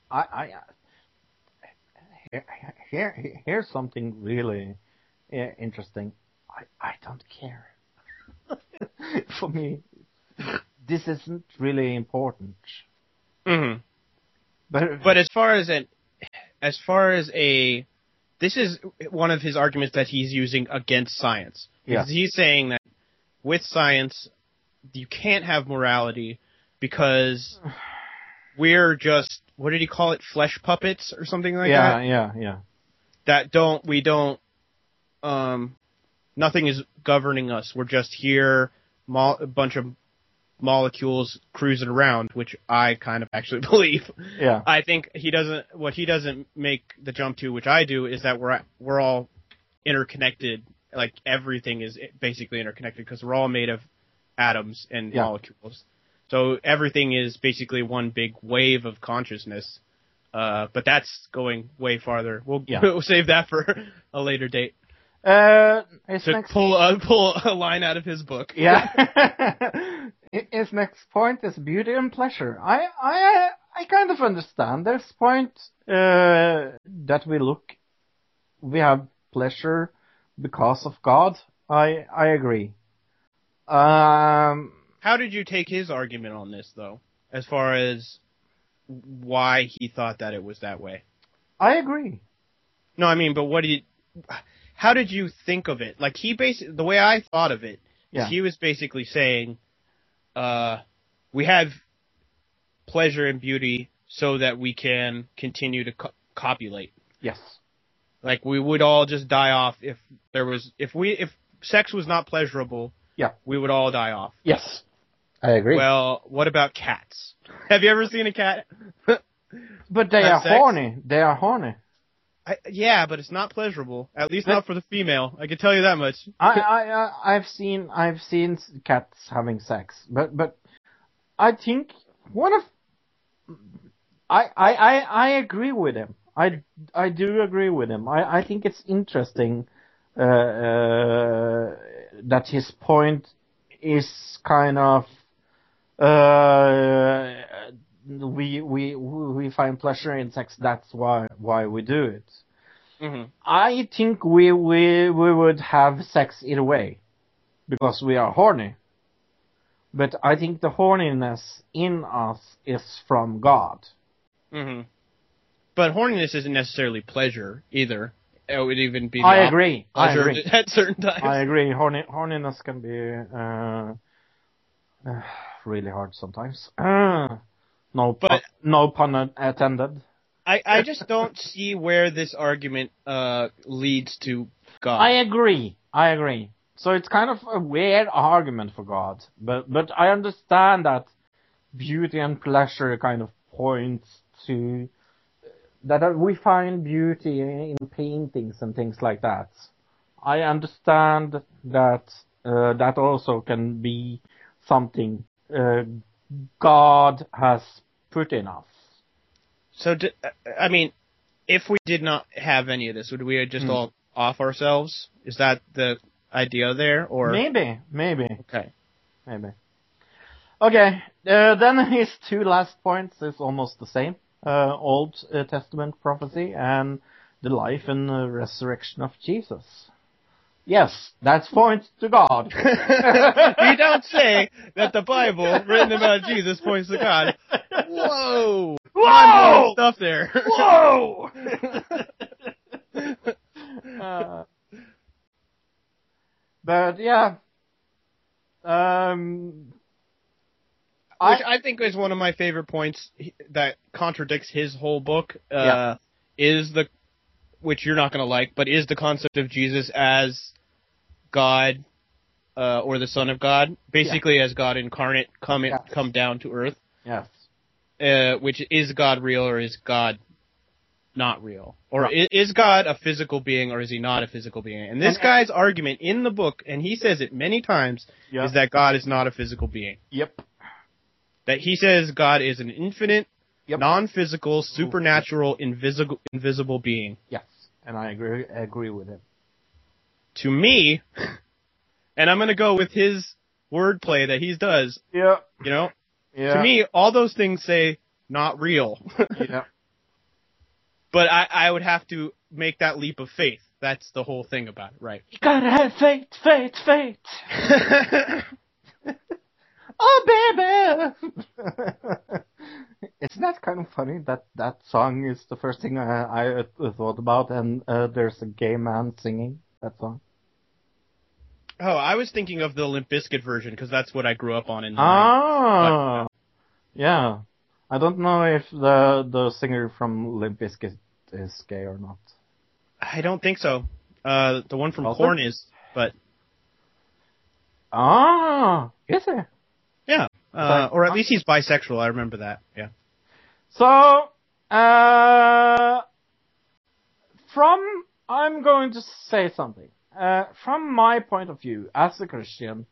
I, I here, here, here's something really interesting. I, I don't care. For me, this isn't really important. Mm-hmm. But But as far as an as far as a this is one of his arguments that he's using against science. Yeah. He's saying that with science you can't have morality because we're just what did he call it flesh puppets or something like yeah, that Yeah, yeah, yeah, that don't we don't um nothing is governing us we're just here mo- a bunch of molecules cruising around which i kind of actually believe yeah, I think he doesn't. What he doesn't make the jump to, which I do, is that we're we're all interconnected. Like everything is basically interconnected because we're all made of atoms and Yeah. molecules. So everything is basically one big wave of consciousness. Uh, but that's going way farther. We'll, Yeah. we'll save that for a later date Uh, to pull a, pull a line out of his book. yeah. his next point is beauty and pleasure. I, I, I kind of understand this point. Uh, that we look, we have pleasure because of God. I, I agree. Um, How did you take his argument on this, though, as far as why he thought that it was that way? I agree. No, I mean, but what did? How did you think of it? Like he basically, the way I thought of it, Yeah. he was basically saying, uh, we have pleasure and beauty so that we can continue to co- copulate. Yes. Like we would all just die off if there was if we if sex was not pleasurable. Yeah. we would all die off. Yes. I agree. Well, what about cats? Have you ever seen a cat? but they have are sex? horny. They are horny. I, yeah, but it's not pleasurable. At least not for the female. I can tell you that much. I, I, I've seen, I've seen cats having sex, but, but, I think one of, I, I, I, I agree with him. I, I do agree with him. I, I think it's interesting, uh, uh, that his point is kind of, uh, we, we, we find pleasure in sex. That's why, why we do it. hmm I think we we we would have sex either way because we are horny. But I think the horniness in us is from God. hmm But horniness isn't necessarily pleasure either. It would even be. I agree. I agree. at certain times. I agree. Horny, horniness can be uh, uh, really hard sometimes. Uh, no, pun, But- no pun intended. I, I just don't see where this argument uh leads to God. I agree. I agree. So it's kind of a weird argument for God, but but I understand that beauty and pleasure kind of points to that uh, we find beauty in paintings and things like that. I understand that uh, that also can be something uh, God has put in us. so, d- I mean, if we did not have any of this, would we just Hmm. all off ourselves? Is that the idea there, or Maybe, maybe. okay? Maybe. Okay, uh, then his two last points is almost the same. Uh, Old uh, Testament prophecy and the life and uh, resurrection of Jesus. Yes, that's points to God. you don't say that the Bible written about Jesus points to God. Whoa! Whoa! Stuff there. Whoa! Uh, but yeah, um, I, Which I think is one of my favorite points that contradicts his whole book. Uh, Yeah. Is the, which you're not going to like, but is the concept of Jesus as God, uh, or the Son of God, basically as God incarnate, come in, Yes. come down to earth. yes, Uh, which is God real or is God not real? Or Right. is God a physical being or is he not a physical being? And this And- guy's argument in the book, and he says it many times, yeah, is that God is not a physical being. yep, that he says God is an infinite, Yep. non-physical, supernatural, invisible, invisible being. Yes, and I agree agree with him. To me, and I'm gonna go with his wordplay that he does. Yeah, You know, yeah. to me, all those things say not real. yeah. but I, I would have to make that leap of faith. That's the whole thing about it, right? You gotta have faith, faith, faith. oh, baby! Isn't that kind of funny that that song is the first thing I, I thought about, and uh, there's a gay man singing that song? oh, I was thinking of the Limp Bizkit version because that's what I grew up on in the 90s. Ah, yeah. I don't know if the the singer from Limp Bizkit is gay or not. I don't think so. Uh, the one from Also? Korn is, but Ah, is it? yeah, uh, or at least he's bisexual. I remember that. Yeah. So, uh, from, I'm going to say something. Uh, from my point of view, as a Christian,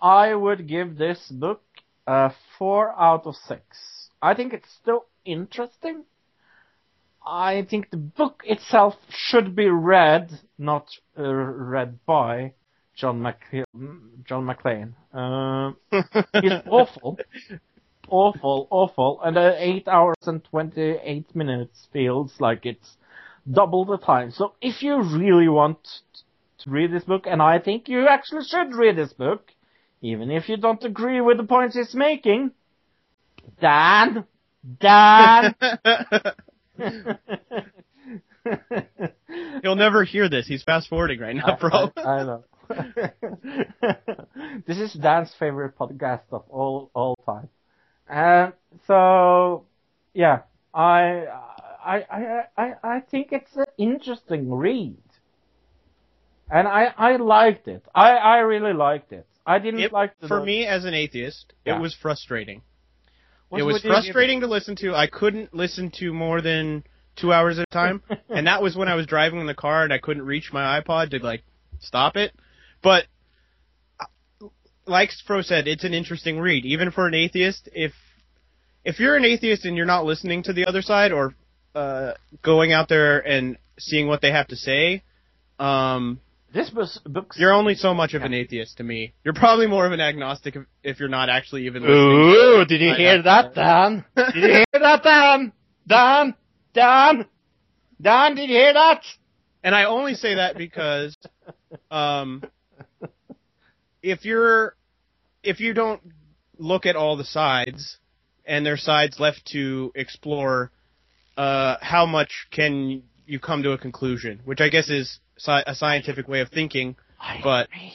I would give this book a 4 out of 6. I think it's still interesting. I think the book itself should be read, not uh, read by John Mc John McClane. Uh, He's awful. Awful, awful. And uh, 8 hours and 28 minutes feels like it's double the time. So if you really want to read this book, and I think you actually should read this book, even if you don't agree with the points it's making, Dan, Dan. He'll never hear this. He's fast forwarding right now, bro. I, I know. this is Dan's favorite podcast of all all time. Uh, so yeah, I I I I I think it's an interesting read, and I I liked it. I I really liked it. I didn't It- like the for me as an atheist, Yeah. it was frustrating. What it was would you give frustrating to listen to. I couldn't listen to more than two hours at a time, and that was when I was driving in the car and I couldn't reach my iPod to like stop it. But uh, like Fro said, it's an interesting read, even for an atheist. If if you're an atheist and you're not listening to the other side or uh, going out there and seeing what they have to say, um, This was books. you're only so much of an atheist to me. You're probably more of an agnostic if, if you're not actually even listening. Ooh, did you hear that, Dan? Did you hear that, Dan? Dan? Dan? Dan, did you hear that? And I only say that because um, if you're if you don't look at all the sides and there's sides left to explore, uh, how much can you come to a conclusion? Which I guess is sci- a scientific way of thinking. I But- agree.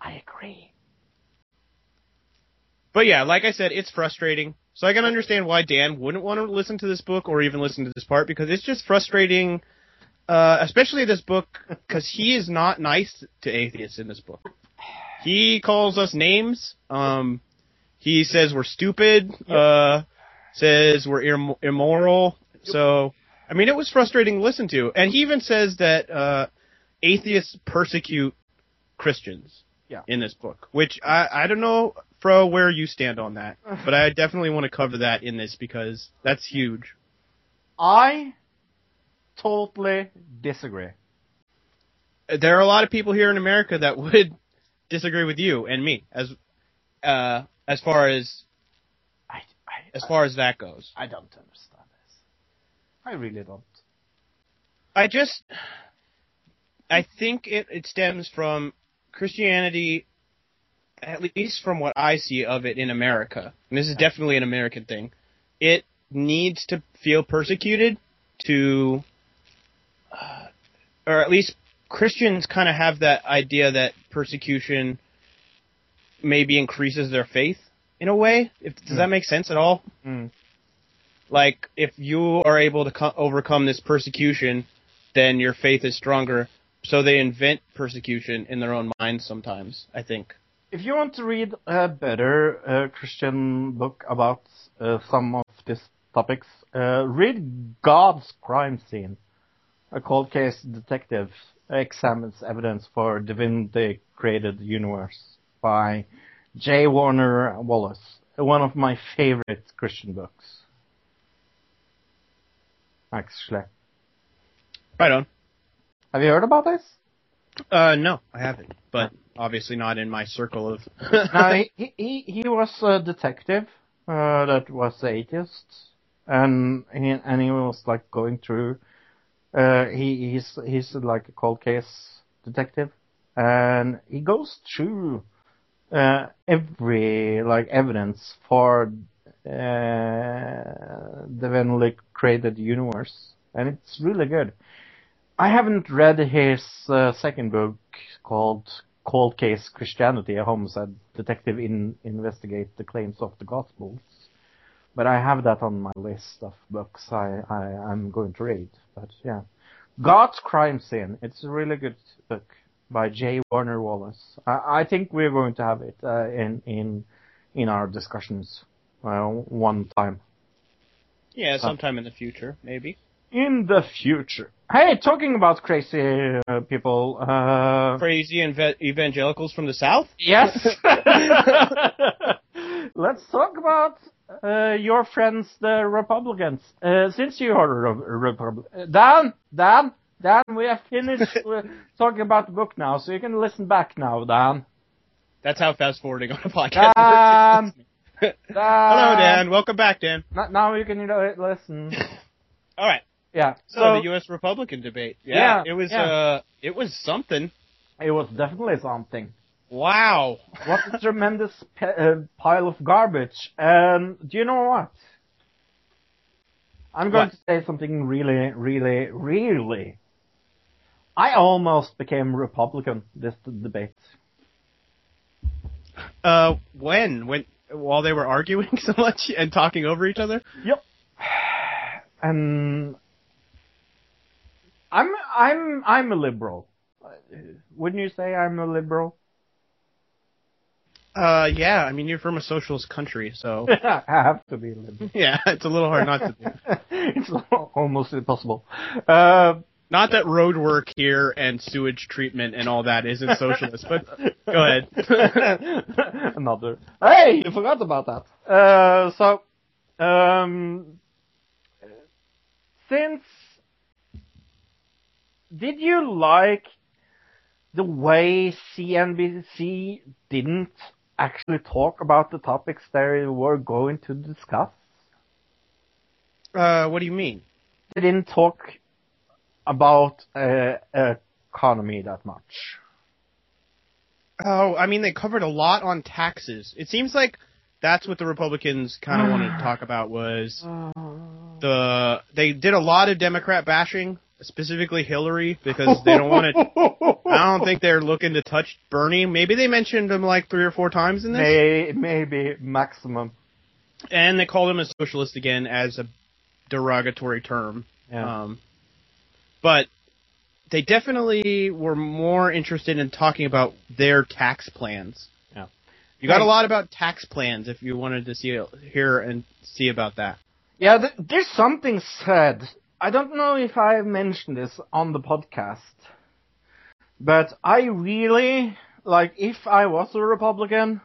I agree. But yeah, like I said, it's frustrating. So I can understand why Dan wouldn't want to listen to this book or even listen to this part because it's just frustrating, uh, especially this book because he is not nice to atheists in this book. He calls us names. Um, he says we're stupid. Uh, says we're Im- immoral. So, I mean, it was frustrating to listen to. And he even says that uh, atheists persecute Christians Yeah. in this book, which I, I don't know, Fro, where you stand on that, but I definitely want to cover that in this because that's huge. I totally disagree. There are a lot of people here in America that would disagree with you and me as uh, as far as I, I, as far as that goes. I don't understand this. I really don't. I just I think it, it stems from Christianity at least from what I see of it in America. And this is definitely an American thing. It needs to feel persecuted to or at least Christians kind of have that idea that persecution maybe increases their faith in a way. If does that make sense at all? Mm. Like if you are able to co- overcome this persecution, then your faith is stronger. So they invent persecution in their own minds sometimes. I think. If you want to read a better uh, Christian book about uh, some of these topics, uh, read God's Crime Scene. A cold case detective examines evidence for divinity created universe by J. Warner Wallace, one of my favorite Christian books. Actually, Right on. have you heard about this? Uh, no, I haven't. But obviously not in my circle of. no, he, he he was a detective uh, that was atheist, and he and he was like going through. Uh, he he's he's like a cold case detective, and he goes through uh, every like evidence for uh, the Venlik created universe, and it's really good. I haven't read his uh, second book called Cold Case Christianity, a homicide detective in investigate the claims of the Gospels. But I have that on my list of books I, I I'm going to read. But yeah, God's Crime Scene. It's a really good book by J. Warner Wallace. I, I think we're going to have it uh, in in in our discussions uh, one time yeah, sometime in the future, maybe. in the future. Hey, talking about crazy uh, people. Uh, Crazy inve- evangelicals from the south. Yes. Let's talk about uh, your friends, the Republicans. Uh, since you are a Republican, Dan, Dan, Dan, we have finished uh, talking about the book now, so you can listen back now, Dan. That's how fast forwarding on a podcast Dan, works. Dan. Hello, Dan. Welcome back, Dan. N- now you can you know, listen. All right. Yeah. So, So the U.S. Republican debate. Yeah, Yeah, it was. yeah. Uh, it was something. it was definitely something. Wow. What a tremendous uh, pile of garbage. And do you know what? I'm going What? to say something really, really, really. I almost became Republican this debate. Uh, when? When? While they were arguing so much and talking over each other. Yep. And I'm I'm I'm a liberal. Uh, Wouldn't you say I'm a liberal? Uh, yeah. I mean, you're from a socialist country, so I have to be liberal. yeah, it's a little hard not to. Be. it's almost impossible. Uh, Not that road work here and sewage treatment and all that isn't socialist, but go ahead. Another. Hey, you forgot about that. Uh, so, um, since did you like the way CNBC didn't actually talk about the topics they were going to discuss? Uh, what do you mean? They didn't talk about uh, economy that much. Oh, I mean, they covered a lot on taxes. It seems like that's what the Republicans kind of wanted to talk about was the they did a lot of Democrat bashing, specifically Hillary, because they don't want to. I don't think they're looking to touch Bernie. Maybe they mentioned him like three or four times in this, May, maybe maximum. and they called him a socialist again as a derogatory term. Yeah. Um, but they definitely were more interested in talking about their tax plans. Yeah. You got a lot about tax plans if you wanted to see hear and see about that. Yeah, th- there's something said. I don't know if I mentioned this on the podcast, but I really like if I was a Republican,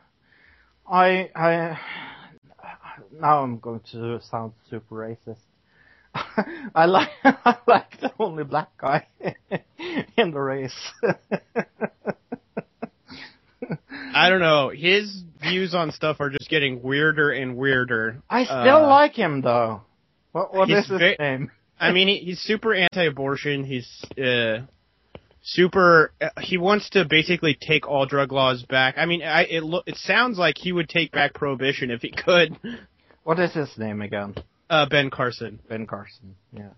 I I now I'm going to sound super racist. I like I like the only black guy in the race. I don't know. His views on stuff are just getting weirder and weirder. I still Uh, like him though. What what is his ve- name? I mean, he, he's super anti-abortion. He's uh, super. Uh, he wants to basically take all drug laws back. I mean, I, it lo- it sounds like he would take back prohibition if he could. What is his name again? Uh, ben Carson. Ben Carson. Yeah.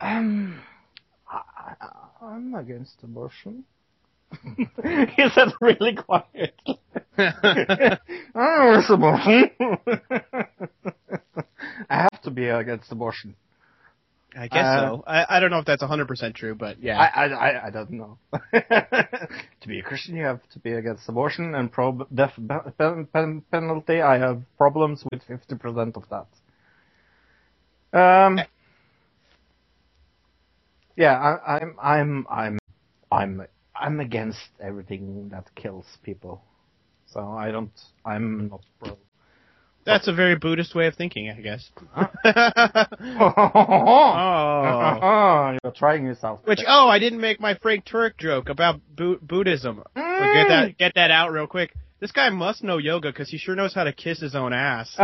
Um, I, I, I'm against abortion. he said really quiet. I'm against abortion. I have to be against abortion. I guess Uh, so. I, I don't know if that's 100% true, but yeah. I, I, I, don't know. to be a Christian, you have to be against abortion and pro death pen- pen- penalty. I have problems with 50% of that. Um, yeah, I, I'm, I'm, I'm, I'm, I'm against everything that kills people. So I don't. I'm not pro. That's a very Buddhist way of thinking, I guess. oh. You're trying yourself. Which oh, I didn't make my Frank Turek joke about Bu- Buddhism. Well, get that mm. get that out real quick. This guy must know yoga because he sure knows how to kiss his own ass.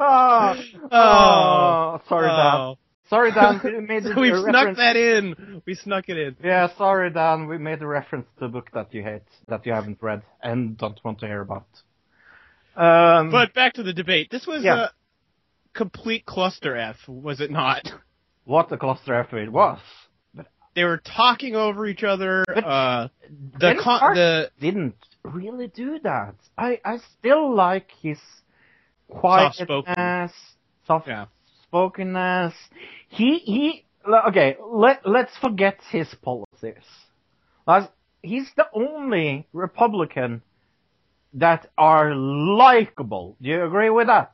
Oh. oh, sorry, Dan. Oh. Sorry, Dan. We made So we snuck reference. that in. We snuck it in. Yeah, sorry, Dan. We made a reference to a book that you hate, that you haven't read, and don't want to hear about. Um, But back to the debate. This was Yeah. a complete cluster F, was it not? what a cluster F it was. They were talking over each other. But- Uh, the Ben con- the didn't really do that. I, I still like his quietness, soft Yeah. spokenness. He he. Okay, let let's forget his policies. Like, he's the only Republican that are likable. Do you agree with that?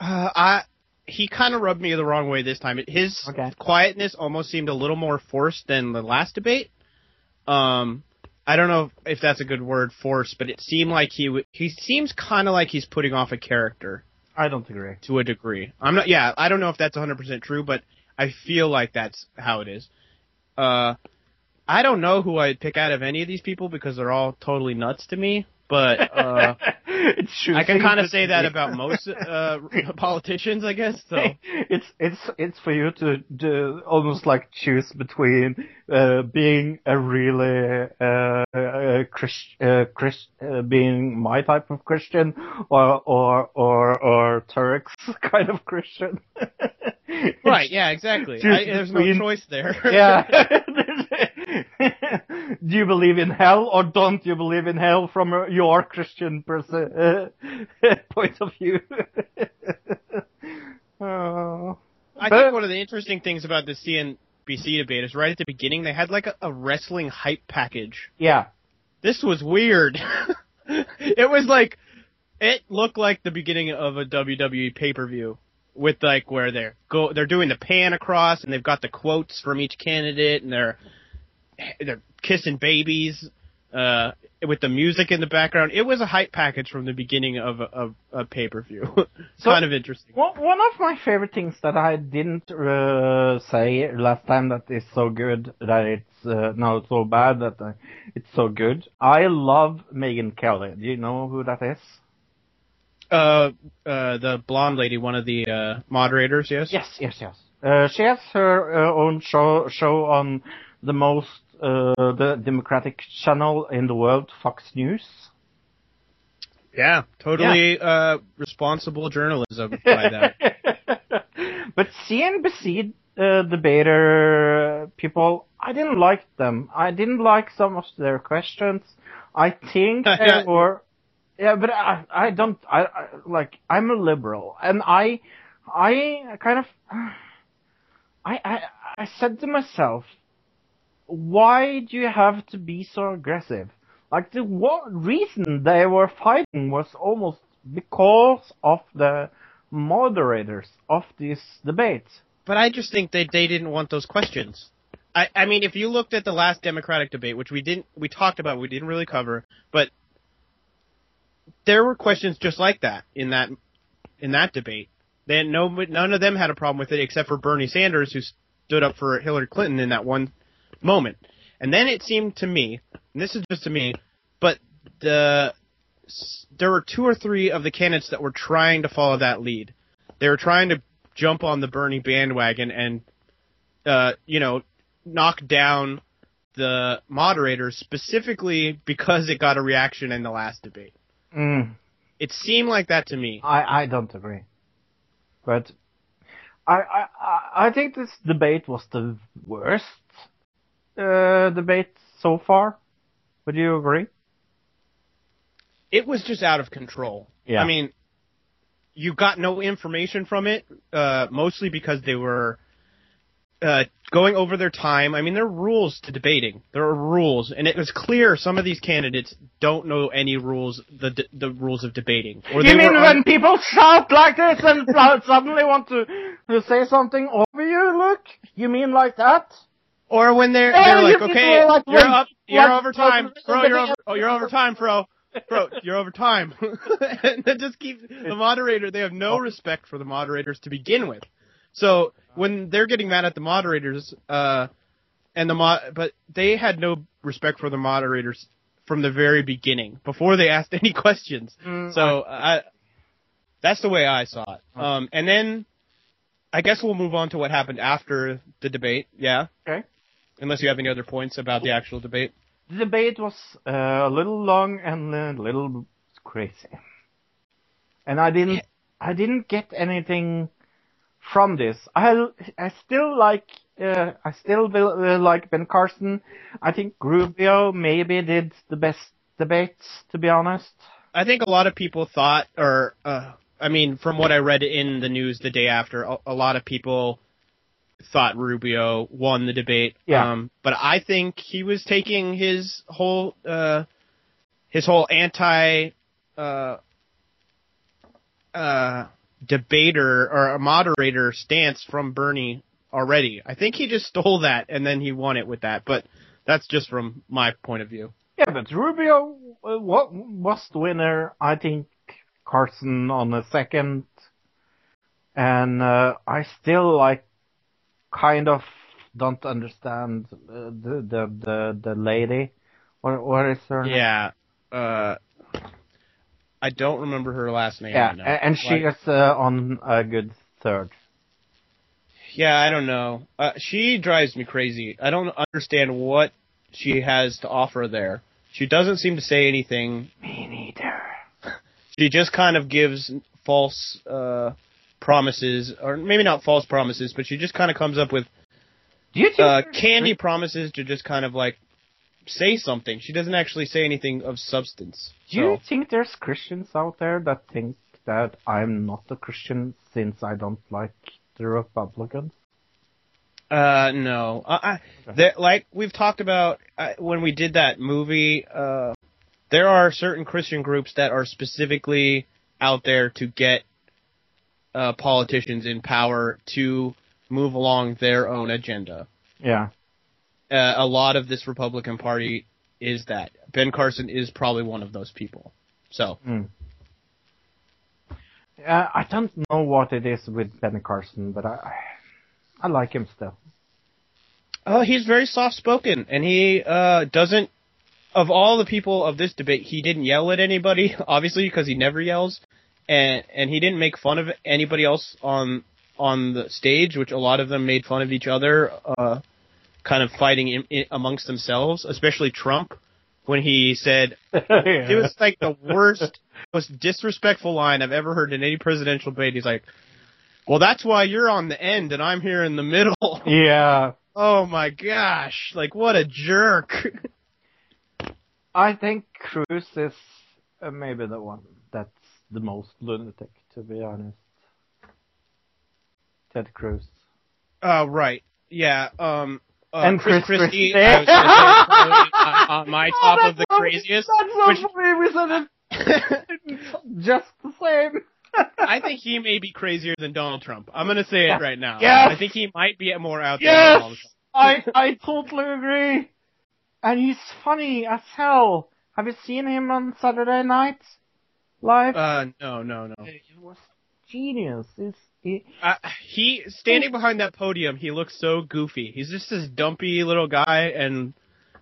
Uh, I he kind of rubbed me the wrong way this time. His Okay. quietness almost seemed a little more forced than the last debate. Um, I don't know if that's a good word, forced, but it seemed like he w- he seems kind of like he's putting off a character I don't agree. to a degree. I'm not. Yeah, I don't know if that's 100 percent true, but I feel like that's how it is. Uh, I don't know who I'd pick out of any of these people because they're all totally nuts to me. But uh, it's I can kind of say that about most uh, politicians, I guess. So. it's it's it's for you to, to almost like choose between uh, being a really uh, uh, Christ, uh, Christ, uh, being my type of Christian or or or or Turek's kind of Christian. Right, yeah, exactly. I, there's no choice there. Yeah. Do you believe in hell or don't you believe in hell from your Christian pers- uh, point of view? oh. I But- think one of the interesting things about the CNBC debate is right at the beginning they had like a, a wrestling hype package. Yeah. This was weird. it was like it looked like the beginning of a WWE pay-per-view with like where they're go they're doing the pan across and they've got the quotes from each candidate and they're they're kissing babies uh with the music in the background. It was a hype package from the beginning of a, of a pay-per-view. So- kind of interesting. One one of my favorite things that I didn't uh, say last time that is so good that it's uh, no so bad that uh, it's so good. I love Megyn Kelly. Do you know who that is? Uh, uh, the blonde lady, one of the uh, moderators, yes. Yes, yes, yes. Uh, she has her uh, own show show on the most the Democratic channel in the world, Fox News. Yeah, totally uh, responsible journalism by them. but CNBC uh, debater people, I didn't like them. I didn't like some of their questions. I think they were, yeah, but I, I don't, I, I like, I'm a liberal, and I, I kind of, I, I, I said to myself, why do you have to be so aggressive? Like the one reason they were fighting was almost because of the moderators of this debate. But I just think that they didn't want those questions. I, I mean, if you looked at the last Democratic debate, which we didn't, we talked about, we didn't really cover, but there were questions just like that in that in that debate. Then no, none of them had a problem with it except for Bernie Sanders, who stood up for Hillary Clinton in that one moment. And then it seemed to me, and this is just to me, but the there were two or three of the candidates that were trying to follow that lead. They were trying to jump on the Bernie bandwagon and, uh, you know, knock down the moderators specifically because it got a reaction in the last debate. Mm, It seemed like that to me. I, I don't agree. But I, I, I- I think this debate was the worst uh, debate so far. Would you agree? It was just out of control. Yeah. I mean, you got no information from it, uh, mostly because they were uh, going over their time. I mean, there are rules to debating. There are rules, and it was clear some of these candidates don't know any rules, the the rules of debating. Or You mean were when un- people shout like this and suddenly want to, to say something over you, look? You mean like that? Or when they're they're like, okay, like you're up, you're like- overtime, like- bro. You're over. Oh, you're overtime, bro. Bro, you're overtime. and they just keep the moderator. They have no respect for the moderators to begin with. So when they're getting mad at the moderators, uh, and the mod, but they had no respect for the moderators from the very beginning before they asked any questions. Mm, So I, that's the way I saw it. Um, and then I guess we'll move on to what happened after the debate. Yeah. Okay. Unless you have any other points about the actual debate. The debate was uh, a little long and a little crazy, and I didn't, I didn't get anything from this. I, I still like, uh, I still will, uh, like Ben Carson. I think Rubio maybe did the best debates, to be honest. I think a lot of people thought, or uh, I mean, from what I read in the news the day after, a, a lot of people thought Rubio won the debate. Yeah. Um, but I think he was taking his whole uh, his whole anti uh, uh, debater or a moderator stance from Bernie already. I think he just stole that and then he won it with that. But that's just from my point of view. Yeah, but Rubio uh, was the winner. I think Carson on the second, and uh, I still like kind of don't understand uh, the the the the lady. What what is her name? Yeah. Uh, I don't remember her last name. Yeah, and she Like- is uh, on a good third. Yeah, I don't know. Uh, she drives me crazy. I don't understand what she has to offer there. She doesn't seem to say anything. Me neither. She just kind of gives false uh, promises, or maybe not false promises, but she just kind of comes up with uh, candy promises to just kind of like say something. She doesn't actually say anything of substance. Do you think there's Christians out there that think that I'm not a Christian since I don't like the Republicans? Uh, no. I, I like we've talked about uh, when we did that movie. Uh, there are certain Christian groups that are specifically out there to get uh, politicians in power to move along their own agenda. Yeah. Uh, a lot of this Republican Party is that. Ben Carson is probably one of those people. So Uh, I don't know what it is with Ben Carson, but I, I, like him still. Oh, he's very soft spoken, and he uh, doesn't. Of all the people of this debate, he didn't yell at anybody, obviously, because he never yells, and and he didn't make fun of anybody else on on the stage, which a lot of them made fun of each other, uh, kind of fighting in, in, amongst themselves, especially Trump, when he said it was like the worst, most disrespectful line I've ever heard in any presidential debate. He's like, "Well, that's why you're on the end and I'm here in the middle." yeah. Oh my gosh! Like what a jerk! I think Cruz is uh, maybe the one the most lunatic, to be honest. Ted Cruz. Oh right, yeah. Um, uh, And Chris Chris Christie. Christie. I was say, on, on my Oh, top that's of the so- craziest. That's so which- funny. We said it just the same. I think he may be crazier than Donald Trump. I'm gonna say it right now. Yes. I think he might be more out there. Yes, Than Donald Trump. I I totally agree. And he's funny as hell. Have you seen him on Saturday Night Live? Uh, no, no, no. he was genius. He's, he, Uh, he standing behind that podium, he looks so goofy. He's just this dumpy little guy, and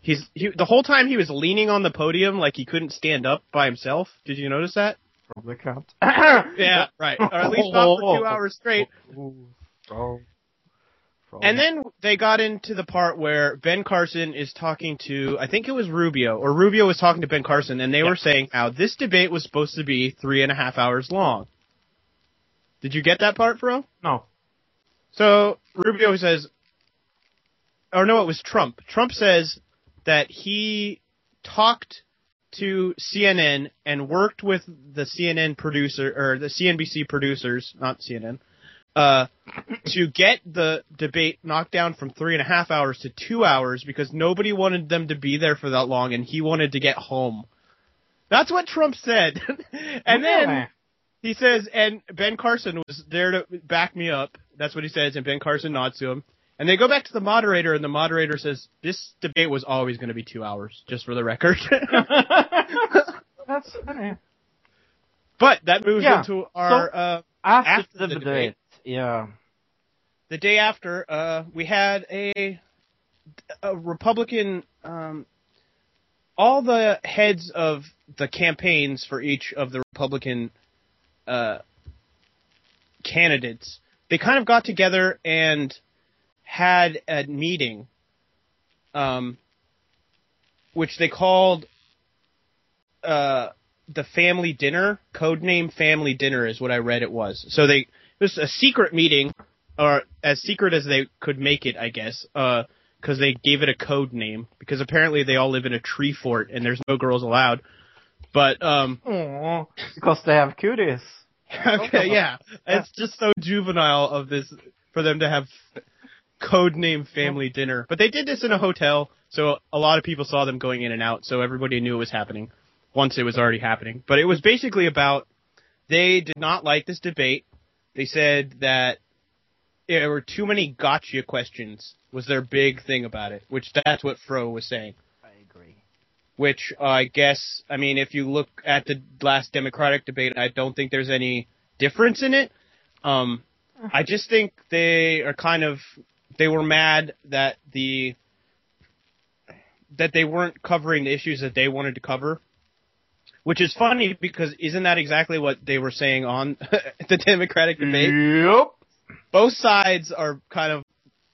he's he, the whole time he was leaning on the podium like he couldn't stand up by himself. Did you notice that? probably can't. Yeah, right. Or at least not for two hours straight. Oh. And then they got into the part where Ben Carson is talking to, I think it was Rubio, or Rubio was talking to Ben Carson, and they were saying how this debate was supposed to be three and a half hours long. Did you get that part, Fro? no. So Rubio says, or no, it was Trump. Trump says that he talked to CNN and worked with the CNN producer or the CNBC producers, not CNN, uh, to get the debate knocked down from three and a half hours to two hours because nobody wanted them to be there for that long and he wanted to get home. That's what Trump said. and then he says, and Ben Carson was there to back me up. That's what he says, and Ben Carson nods to him. And they go back to the moderator, and the moderator says, "This debate was always going to be two hours, just for the record." That's funny. but that moves Yeah, into our uh, After, After the, the debate, debate. Yeah. the day after. Uh, we had a, a Republican. Um, all the heads of the campaigns for each of the Republican uh, candidates, they kind of got together and had a meeting, um, which they called uh, the family dinner. Codename family dinner is what I read it was. So they it was a secret meeting, or as secret as they could make it, I guess. Because they gave it a code name because apparently they all live in a tree fort and there's no girls allowed. But um, Aw, because they have cooties. okay, yeah, it's just so juvenile of this for them to have code name family dinner. But they did this in a hotel, so a lot of people saw them going in and out, so everybody knew it was happening once it was already happening. But it was basically about they did not like this debate. They said that there were too many gotcha questions was their big thing about it, which that's what Fro was saying I agree. which uh, I guess, I mean, if you look at the last Democratic debate, I don't think there's any difference in it. Um, I just think they are kind of, they were mad that the, that they weren't covering the issues that they wanted to cover. Which is funny because isn't that exactly what they were saying on the Democratic debate? Yep. both sides are kind of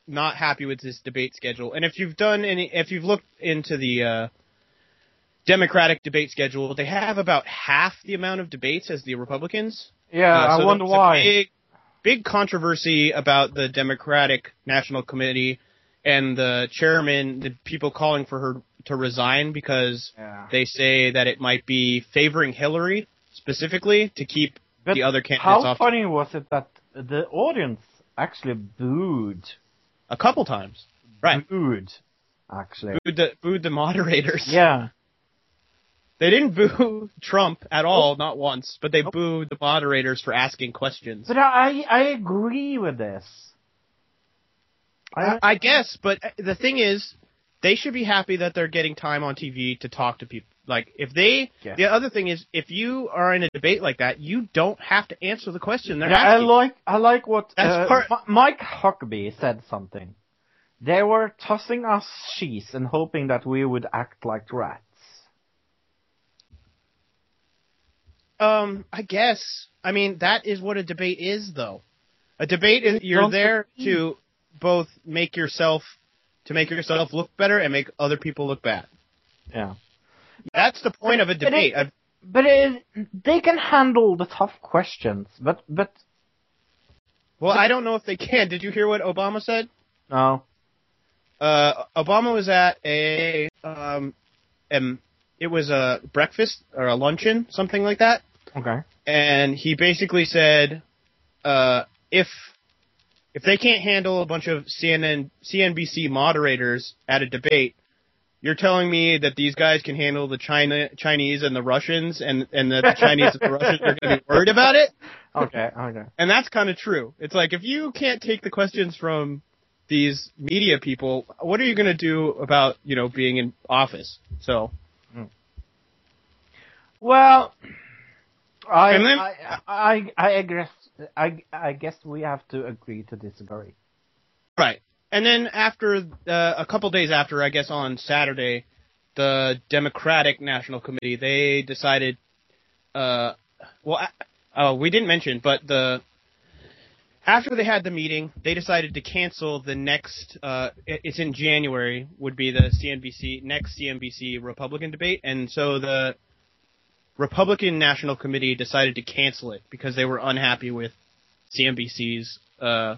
not happy with this debate schedule. And if you've done any, if you've looked into the uh, Democratic debate schedule, they have about half the amount of debates as the Republicans. Yeah, Uh, I wonder why. Big, big controversy about the Democratic National Committee and the chairman, the people calling for her to resign because Yeah. they say that it might be favoring Hillary specifically to keep But the other candidates How off How funny was it that the audience actually booed? a couple times. Right. Booed, actually. booed the booed the moderators. Yeah. They didn't boo Trump at all, not once, but they booed the moderators for asking questions. But I I agree with this. I, I guess, but uh, the thing is, they should be happy that they're getting time on TV to talk to people. Like if they, Yeah. the other thing is, if you are in a debate like that, you don't have to answer the question they're Yeah, I like I like what uh, part- Mike Huckabee said something. They were tossing us cheese and hoping that we would act like rats. Um, I guess. I mean, that is what a debate is, though. A debate is you're Don't there to both make yourself to make yourself look better and make other people look bad. Yeah. That's the point of a But it- debate. But it, they can handle the tough questions. But but well, I don't know if they can. Did you hear what Obama said? no. Uh, Obama was at a um, um, it was a breakfast or a luncheon, something like that. Okay. and he basically said, uh, if if they can't handle a bunch of CNN CNBC moderators at a debate, you're telling me that these guys can handle the China Chinese and the Russians, and and that the Chinese and the Russians are going to be worried about it. Okay. Okay. And that's kind of true. It's like if you can't take the questions from these media people, what are you going to do about you know being in office? So hmm. Well, I then- I, I I guess I I guess we have to agree to disagree. Right. And then after uh, a couple days after, I guess on Saturday, the Democratic National Committee they decided. Uh, well, uh, we didn't mention, but the after they had the meeting, they decided to cancel the next. Uh, it's in January. Would be the CNBC next CNBC Republican debate, and so the Republican National Committee decided to cancel it because they were unhappy with CNBC's uh,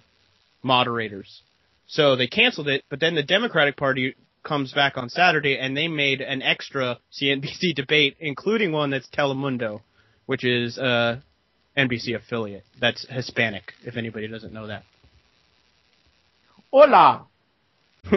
moderators. So they canceled it, but then the Democratic Party comes back on Saturday and they made an extra CNBC debate, including one that's Telemundo, which is uh NBC affiliate. That's Hispanic, if anybody doesn't know that. Hola.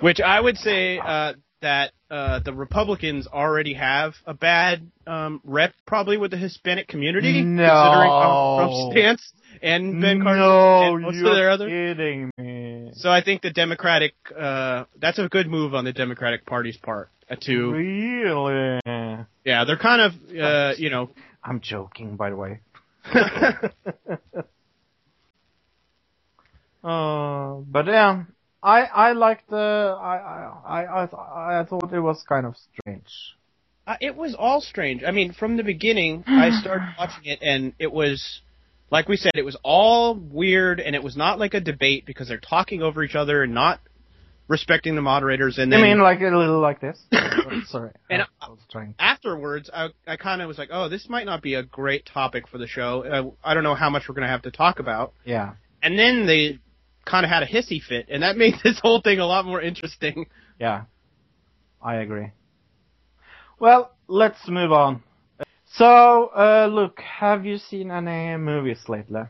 Which I would say uh, that uh, the Republicans already have a bad um, rep, probably with the Hispanic community, No. considering Trump's stance. and Ben Carson no, and most you're of their other. kidding me. So I think the Democratic, uh, that's a good move on the Democratic Party's part uh, to, Really? yeah, they're kind of, uh, you know, I'm joking, by the way. uh, but yeah, I I liked the I I I I, I thought it was kind of strange. Uh, it was all strange. I mean, from the beginning, I started watching it, and it was, like we said, it was all weird, and it was not like a debate because they're talking over each other and not respecting the moderators. And I then mean, like a little like this. Sorry, And I, I was trying. afterwards, I, I kind of was like, oh, this might not be a great topic for the show. Uh, I don't know how much we're going to have to talk about. Yeah, And then they kind of had a hissy fit, and that made this whole thing a lot more interesting. yeah, I agree. Well, let's move on. So, uh, look, have you seen any movies lately?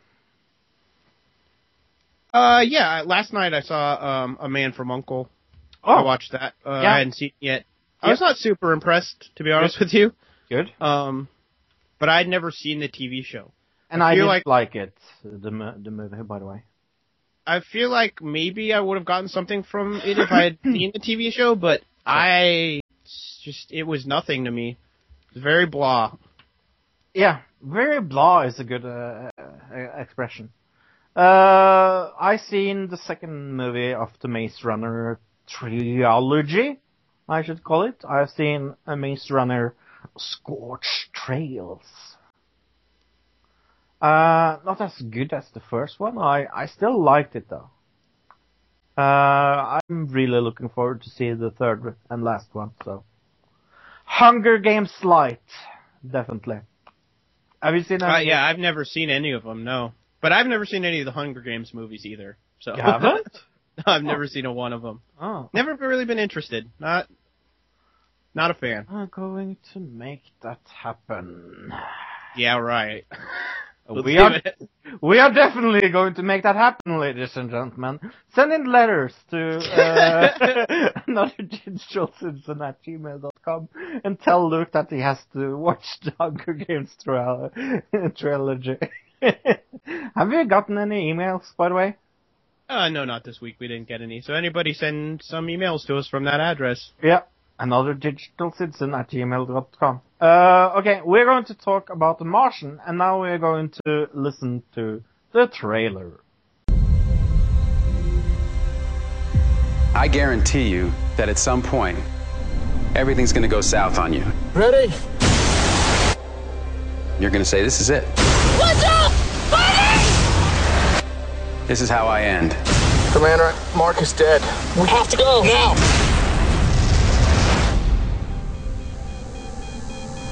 Uh, yeah, last night I saw um, A Man from Uncle. Oh. I watched that. Uh, Yeah. I hadn't seen it yet. I was not super impressed, to be honest with you. good. Um, but I'd never seen the TV show. And I I, didn't like- like it, the the movie, by the way. I feel like maybe I would have gotten something from it if I had seen the TV show, but I just it was nothing to me. It was very blah. Yeah, very blah is a good uh, uh, expression. Uh, I seen the second movie of the Maze Runner trilogy, I should call it. I've seen a Maze Runner Scorch Trials. Uh, not as good as the first one. I, I still liked it though. Uh, I'm really looking forward to see the third and last one, so. Hunger Games Light. Definitely. Have you seen that? Uh, yeah, I've never seen any of them. No, but I've never seen any of the Hunger Games movies either. So You haven't? I've never seen a one of them. Oh. Never really been interested. Not, not a fan. I'm going to make that happen. Yeah, right. We'll We are- We are definitely going to make that happen, ladies and gentlemen. Send in letters to uh, at gmail.com and tell Luke that he has to watch the Hunger Games tra- trilogy. Have you gotten any emails, by the way? Uh, no, not this week. We didn't get any. So anybody send some emails to us from that address. Yeah, anotherdigitalcitizen at gmail.com. Uh, okay, we're going to talk about The Martian, and now we're going to listen to the trailer. I guarantee you that at some point, everything's gonna go south on you. Ready? You're gonna say, This is it. What's up, buddy? This is how I end. Commander, Mark is dead. We have to go now.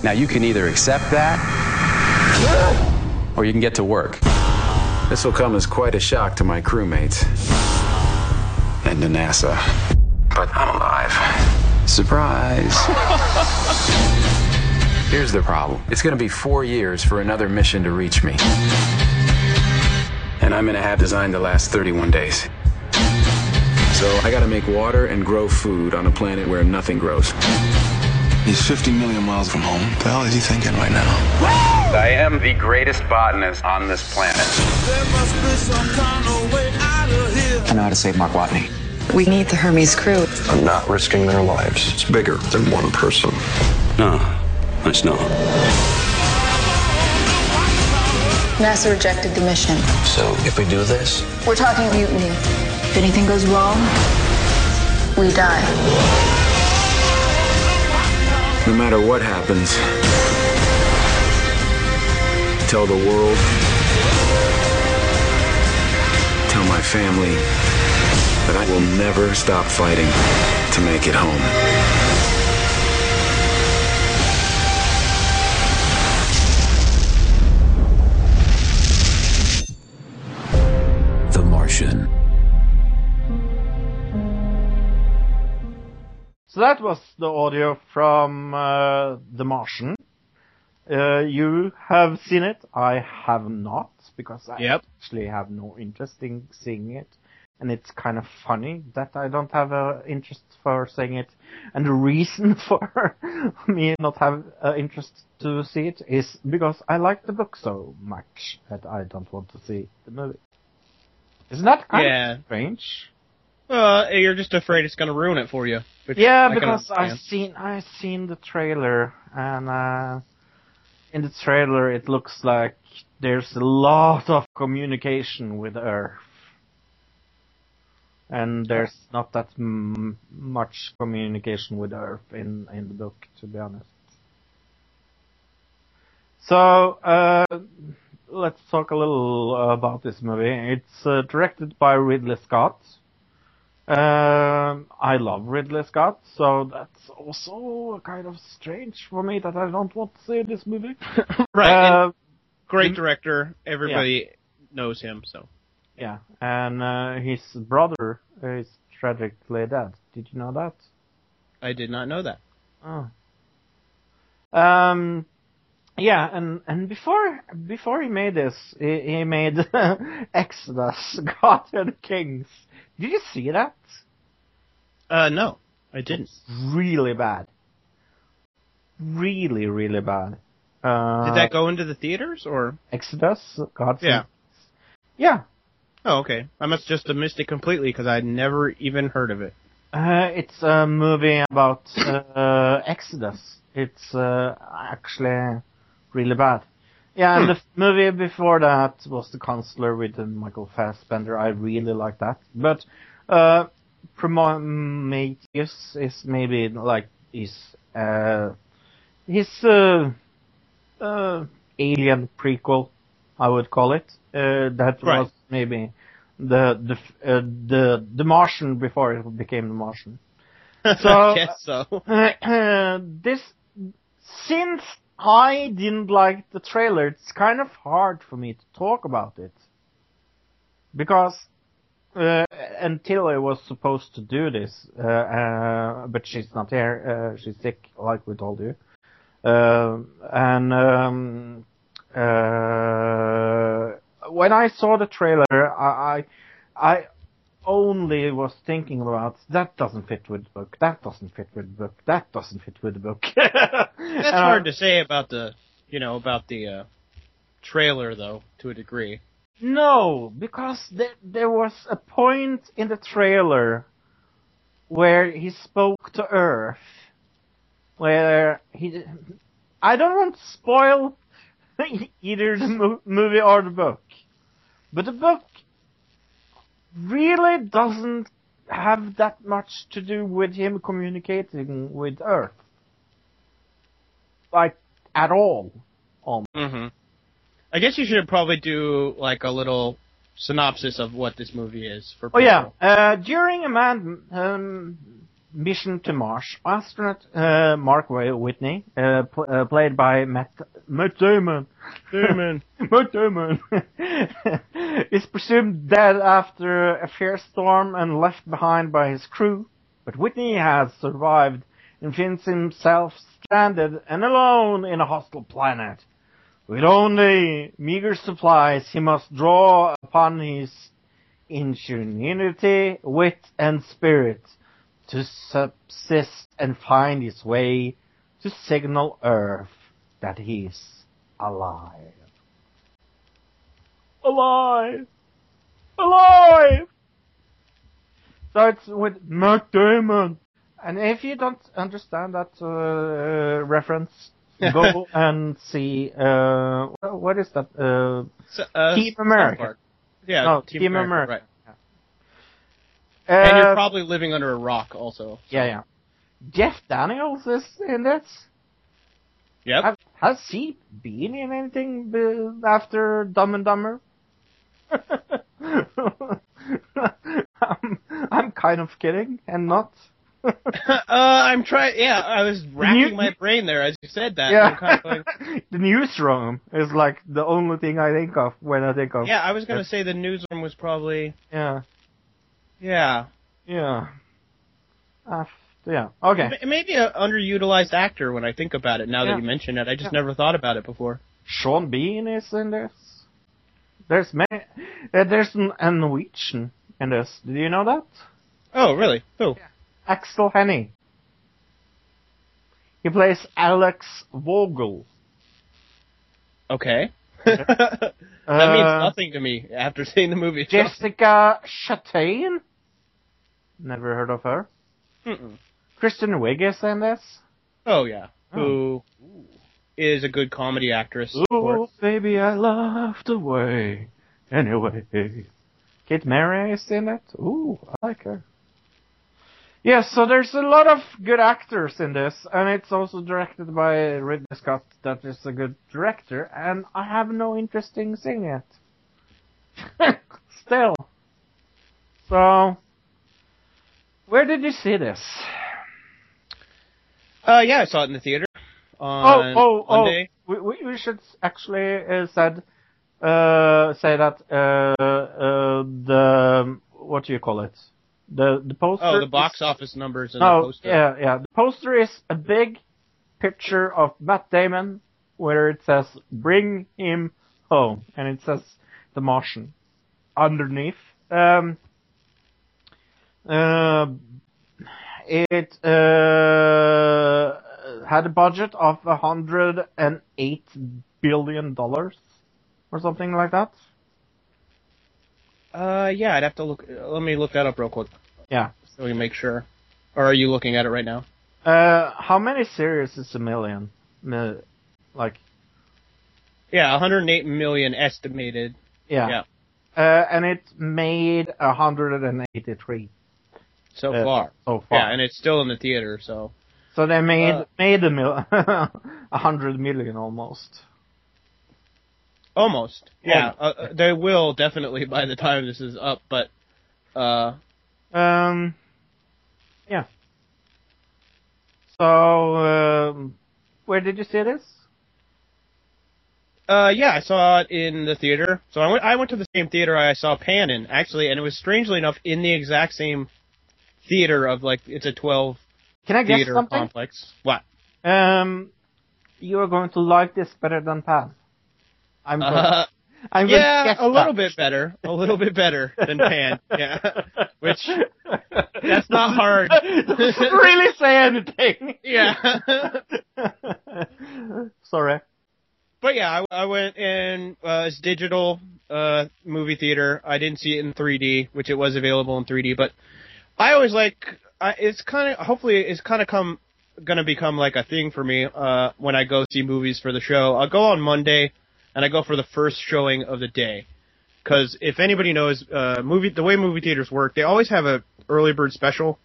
Now, you can either accept that, or you can get to work. This will come as quite a shock to my crewmates and to NASA. But I'm alive. Surprise. Here's the problem it's going to be four years for another mission to reach me. And I'm going to have designed to last 31 days. So I got to make water and grow food on a planet where nothing grows. He's 50 million miles from home. What the hell is he thinking right now? I am the greatest botanist on this planet. I know how to save Mark Watney. We need the Hermes crew. I'm not risking their lives. It's bigger than one person. No, it's not. NASA rejected the mission. So if we do this, We're talking mutiny. If anything goes wrong, we die. No matter what happens, tell the world, tell my family that I will never stop fighting to make it home. So that was the audio from uh, The Martian. Uh, you have seen it. I have not because I Yep. actually have no interest in seeing it. and it's kind of funny that I don't have a interest for seeing it. And the reason for me not have uh, interest to see it is because I like the book so much that I don't want to see the movie. Isn't that kind Yeah. of strange? Uh, you're just afraid it's gonna ruin it for you. Yeah, I because I've seen I've seen the trailer, and uh, in the trailer it looks like there's a lot of communication with Earth, and there's not that m- much communication with Earth in in the book, to be honest. So uh, let's talk a little about this movie. It's uh, directed by Ridley Scott. Um, I love Ridley Scott, so that's also kind of strange for me that I don't want to see this movie. Right, Uh, Great director. Everybody knows him. So yeah, and uh, his brother is tragically dead. Did you know that? I did not know that. Oh. Um, yeah, and and before before he made this, he, he made Exodus, Gods and Kings. Did you see that? Uh, no, I didn't. Really bad. Really, really bad. Uh, Did that go into the theaters or? Exodus, God. Yeah. Yeah. Oh, okay. I must just have missed it completely because I'd never even heard of it. Uh, it's a movie about uh, Exodus. It's uh, actually really bad. Yeah, and Hmm. the movie before that was The Counselor with uh, Michael Fassbender. I really like that. But uh, Prometheus is maybe like his uh, his uh, uh, Alien prequel, I would call it. Uh, that Right. was maybe the the uh, the the Martian before it became the Martian. So I guess so. uh, this since I didn't like the trailer, it's kind of hard for me to talk about it because uh, until I was supposed to do this, uh, uh, but she's not here. Uh, she's sick, like we told you. Uh, and um, uh, when I saw the trailer, I, I, I only was thinking about that doesn't fit with the book. That doesn't fit with the book. That doesn't fit with the book. That's hard to say about the, you know, about the uh, trailer though, to a degree. No, because there, there was a point in the trailer where he spoke to Earth, where he. I don't want to spoil either the mo- movie or the book, but the book really doesn't have that much to do with him communicating with Earth, like at all. Almost. Mm-hmm. I guess you should probably do like a little synopsis of what this movie is for Oh yeah, uh, during a man um, mission to Mars, astronaut uh, Mark Watney, uh, pl- uh, played by Matt, Matt Damon, Damon. Matt Damon, is presumed dead after a fierce storm and left behind by his crew. But Watney has survived and finds himself stranded and alone in a hostile planet. With only meager supplies, he must draw upon his ingenuity, wit, and spirit to subsist and find his way to signal Earth that he's alive. Alive! Alive! So it's with Matt Damon. And if you don't understand that uh, reference, go and see, uh, what- is that? Uh, So, uh, Team America. Yeah, No, Team, Team America. America. Right. And uh, you're probably living under a rock also. Yeah, yeah. Jeff Daniels is in this. Yep. Have, has he been in anything after Dumb and Dumber? I'm, I'm kind of kidding and not. uh, I'm trying. Yeah, I was racking You- my brain there as you said that. yeah. Kind of like, the newsroom is like the only thing I think of when I think of. yeah, I was gonna say the newsroom was probably. Yeah. Yeah. Yeah. Uh, yeah. Okay. M- Maybe an underutilized actor when I think about it. Now Yeah. that you mention it, I just Yeah. never thought about it before. Sean Bean is in this. There's many. Uh, there's an, a Norwegian in this. Did you know that? Oh, really? Who? Aksel Hennie. He plays Alex Vogel. Okay. that means Uh, nothing to me after seeing the movie. Jessica Chastain. Never heard of her. Mm-mm. Kristen Wiig is in this. Oh yeah. Oh. Who is a good comedy actress? Oh Ooh, baby, I love the way. Anyway. Kate Mara is in it. Ooh, I like her. Yes, so there's a lot of good actors in this, and it's also directed by Ridley Scott, that is a good director, and I have no interest in seeing it. Still. So, where did you see this? Uh, yeah, I saw it in the theater Oh, on oh, oh! Monday. We, we, we should actually uh, said uh, say that uh, uh, the what do you call it? The the poster. Oh, the is- box office numbers and the No, poster. yeah, yeah. The poster is a big picture of Matt Damon where it says "Bring him home" and it says "The Martian" underneath. Um, it uh, had a budget of a hundred and eight billion dollars or something like that. Uh, yeah, I'd have to look. uh, Let me look that up real quick Yeah. so we make sure. Or are you looking at it right now? Uh, how many series is a million? Like, Yeah, 108 million estimated. yeah. Yeah. Uh, and it made 183 so Uh, far. so far. Yeah, and it's still in the theater, so. So they made Uh, made a mil- a hundred million almost. Almost. Yeah, Almost. uh, uh, they will definitely by the time this is up, but, uh, Um, yeah. So, um, where did you see this? uh, yeah, I saw it in the theater. So I went, I went to the same theater I saw Pan in, actually, and it was strangely enough in the exact same theater of like, it's a 12 Can I guess theater something? complex. What? Um, you are going to like this better than Pan. I'm going, Uh, I'm yeah, a little that. bit better. A little bit better than Pan. Yeah. Which, that's not hard. Really say anything. yeah. Sorry. But yeah, I, I went in uh, it's digital uh, movie theater. I didn't see it in 3D, which it was available in 3D. But I always like I, it's kind of hopefully it's kind of come gonna become like a thing for me uh, when I go see movies for the show. I'll go on Monday and I go for the first showing of the day. Because if anybody knows uh, movie the way movie theaters work, they always have a early bird special.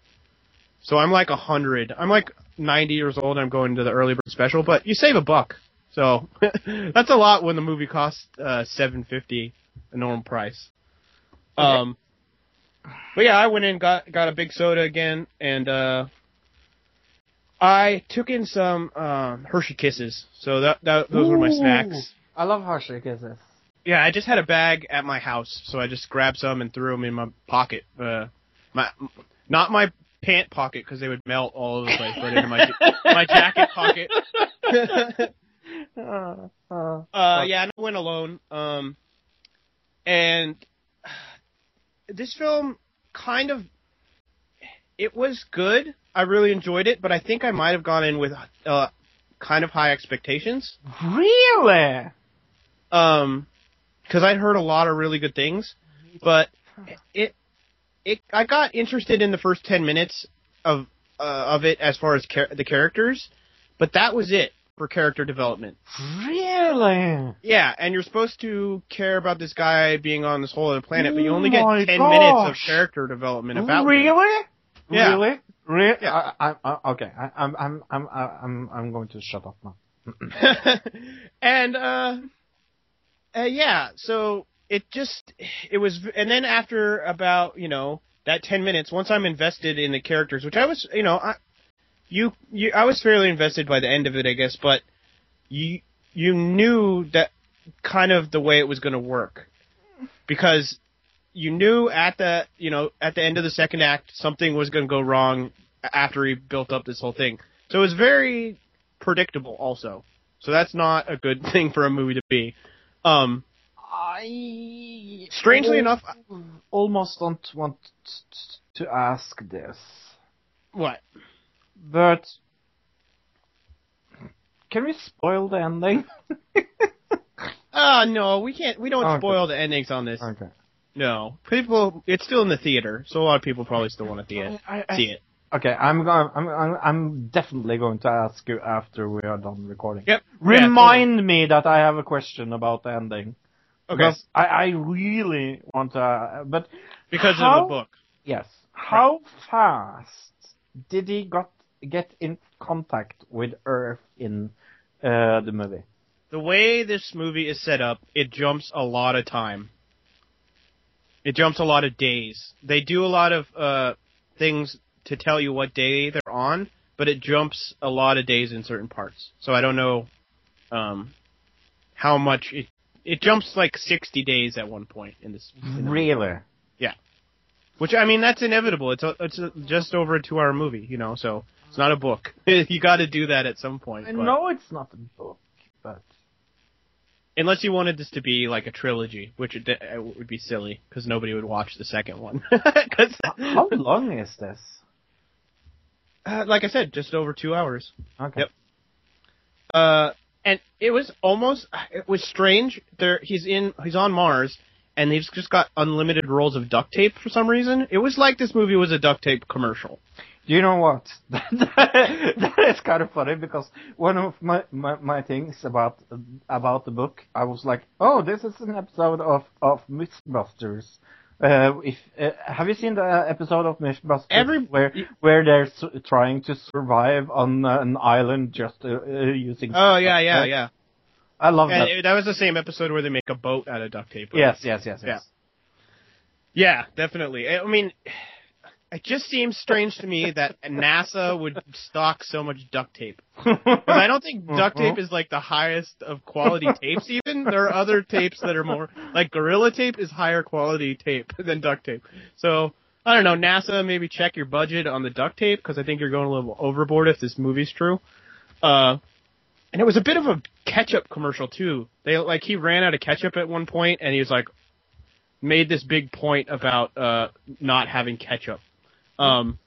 So I'm like a hundred. I'm like 90 years old. and I'm going to the early bird special, but you save a buck. So that's a lot when the movie costs uh, 750 a normal price. Um, but yeah, I went in got got a big soda again, and uh, I took in some um, Hershey Kisses. So that, that those were my snacks. I love Hershey Kisses. Yeah, I just had a bag at my house, so I just grabbed some and threw them in my pocket. Uh, my not my pant pocket because they would melt all over the place, but in my my jacket pocket. Uh, uh, Uh, yeah, and I went alone. Um, and this film kind of, it was good. I really enjoyed it, but I think I might have gone in with uh, kind of high expectations. really? Um, because I'd heard a lot of really good things, but it, it, I got interested in the first ten minutes of uh, of it as far as char- the characters, but that was it for character development. Really? Yeah, and you're supposed to care about this guy being on this whole other planet, but you only get Oh ten minutes of character development about him. Really? Yeah. Really? Really? Yeah. I, I, I, okay. I, I'm, I'm, I'm, I'm, I'm going to shut up now. and uh, uh, yeah, so it just it was, and then after about you know that ten minutes, once I'm invested in the characters, which I was, you know, I you you I was fairly invested by the end of it, I guess, but you you knew that kind of the way it was going to work because you knew at the you know at the end of the second act something was going to go wrong after he built up this whole thing. So it was very predictable also. So that's not a good thing for a movie to be. Um I Strangely enough, almost don't want to ask this, what? But can we spoil the ending? Ah, no, we can't. We don't Okay. spoil the endings on this. okay. No, people. It's still in the theater, so a lot of people probably still want to see it. I, I, See it. Okay, I'm going. I'm, I'm. I'm definitely going to ask you after we are done recording. Yep. Remind me that I have a question about the ending. Okay. Because I, I really want to. uh, But Because how- of the book. yes, how fast did he got get in contact with Earth in uh, the movie? The way this movie is set up, it jumps a lot of time. It jumps a lot of days. They do a lot of uh, things to tell you what day they're on, but it jumps a lot of days in certain parts. So I don't know um, how much it. It jumps like 60 days at one point in this. in Really? Which I mean, that's inevitable. It's a, it's a, just over a two-hour movie, you know. So it's not a book. you got to do that at some point. I but- know it's not a book, but Unless you wanted this to be like a trilogy, which it, it would be silly because nobody would watch the second one. 'Cause, how long is this? uh, like I said, just over two hours. Okay. Yep. Uh, and it was almost it was strange. There, he's in he's on Mars, and they've just got unlimited rolls of duct tape for some reason. It was like this movie was a duct tape commercial. Do you know what? that is kind of funny because one of my, my, my things about about the book, I was like, oh, this is an episode of of Mythbusters. Uh, if uh, have you seen the episode of Mythbusters Every- where where they're su- trying to survive on uh, an island just uh, uh, using? Oh yeah, yeah, yeah. I love And that. that was the same episode where they make a boat out of duct tape. right? yes, yes, yes, Yeah. yes. Yeah, definitely. I mean, it just seems strange to me that NASA would stock so much duct tape. 'Cause I don't think duct tape is like the highest of quality tapes. Even there are other tapes that are more like Gorilla Tape is higher quality tape than duct tape. So I don't know. NASA, maybe check your budget on the duct tape because I think you're going a little overboard if this movie's true. Uh, and it was a bit of a ketchup commercial too. They like he ran out of ketchup at one point, and he was like, made this big point about uh not having ketchup. Um,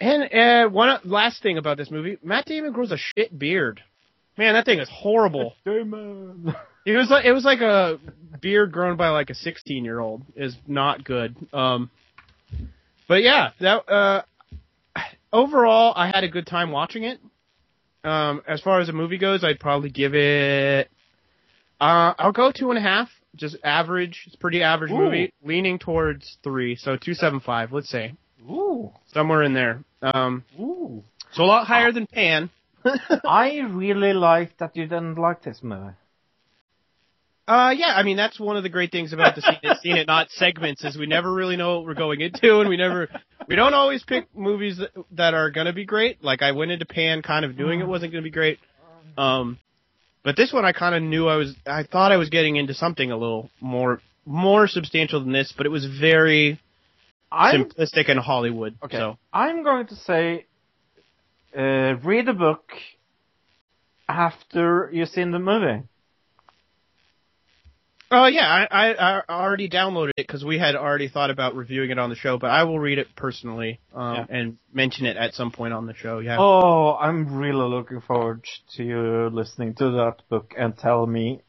and uh, one last thing about this movie, Matt Damon grows a shit beard. Man, that thing is horrible. Damon. It was like it was like a beard grown by like a 16 year old is not good. Um, but yeah, that uh, overall, I had a good time watching it. Um, as far as a movie goes, I'd probably give it. Uh, I'll go two and a half. Just average. It's a pretty average Ooh. movie, leaning towards three. So two seven five. Let's say Ooh, somewhere in there. Um, ooh. so a lot higher than Pan. I really like that you didn't like this movie. Uh, yeah, I mean that's one of the great things about the scene it, seen it not segments is we never really know what we're going into, and we never, we don't always pick movies that, that are gonna be great. Like I went into Pan kind of knowing it wasn't gonna be great, um, but this one I kind of knew I was, I thought I was getting into something a little more, more substantial than this, but it was very I'm simplistic and Hollywood. Okay. So I'm going to say, uh, read the book after you've seen the movie. Oh yeah, I, I, I already downloaded it because we had already thought about reviewing it on the show, but I will read it personally um, Yeah. and mention it at some point on the show. Yeah. Oh, I'm really looking forward to you listening to that book and tell me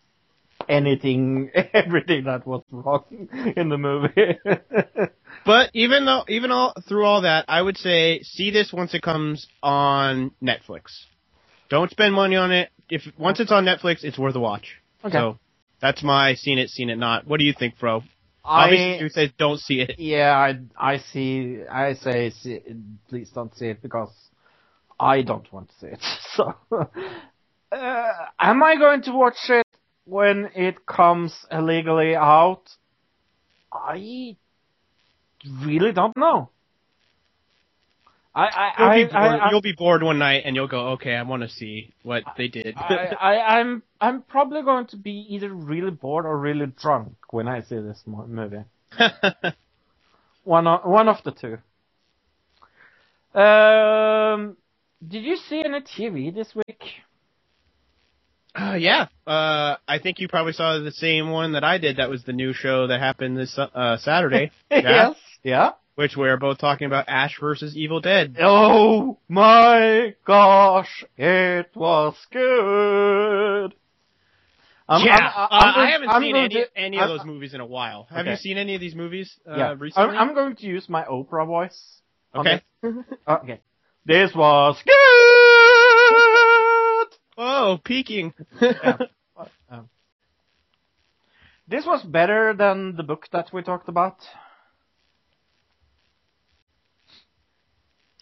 anything, everything that was wrong in the movie. But even though, even all through all that, I would say see this once it comes on Netflix. Don't spend money on it. If once it's on Netflix, it's worth a watch. Okay. So that's my seen it, seen it not. What do you think, bro? Obviously, I, you say don't see it. yeah, I, I see, I say, see, please don't see it because I don't want to see it. So, uh, am I going to watch it when it comes illegally out? I really don't know. I, I, You'll, I, be bored. I, I, you'll be bored one night and you'll go, okay, I want to see what they did. I, I, I'm, I'm probably going to be either really bored or really drunk when I see this mo- movie. One of, one of the two. Um, did you see any TV this week? Uh, yeah. Uh, I think you probably saw the same one that I did. That was the new show that happened this uh, Saturday. yes. Yeah. Which we're both talking about Ash versus Evil Dead. Oh my gosh, it was good. I'm- yeah, I'm- uh, I'm going- I haven't I'm seen any, to- any of I'm- those movies in a while. Have Okay. you seen any of these movies uh, yeah, I'm, recently? I'm going to use my Oprah voice. Okay. this. okay. This was good. Oh, peeking. Um, this was better than the book that we talked about.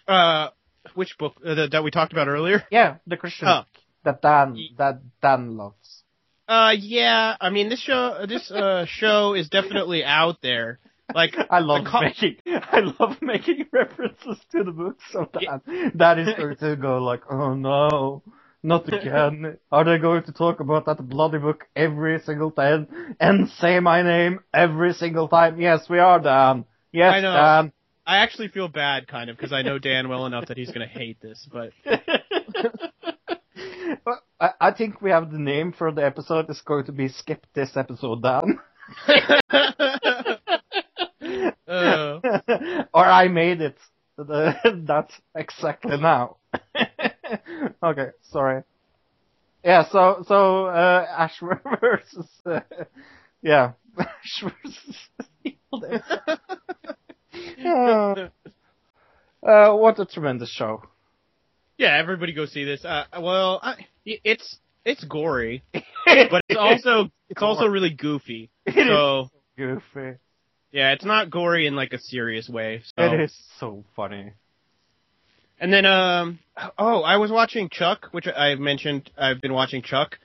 Uh, which book uh, that, that we talked about earlier? Yeah, the Christian Oh. book that Dan that Dan loves. Uh, yeah. I mean, this show, this uh show is definitely out there. Like, I love co- making I love making references to the books of that. That is going to go like, oh no, not again. Are they going to talk about that bloody book every single time and say my name every single time? Yes, we are, Dan. Yes, I know. Dan. I actually feel bad, kind of, because I know Dan well enough that he's gonna hate this. But Well, I, I think we have the name for the episode. It's going to be skip this episode, Dan. uh, or I made it. That's exactly now. okay, sorry. Yeah, so so uh, Ash versus uh, yeah, Ash versus. Uh, uh, what a tremendous show. yeah, everybody go see this. Uh, well, I, it's it's gory, but it's also it's also really goofy. So goofy. yeah, it's not gory in like a serious way. So. It is so funny. And then, um, oh, I was watching Chuck, which I've mentioned. I've been watching Chuck,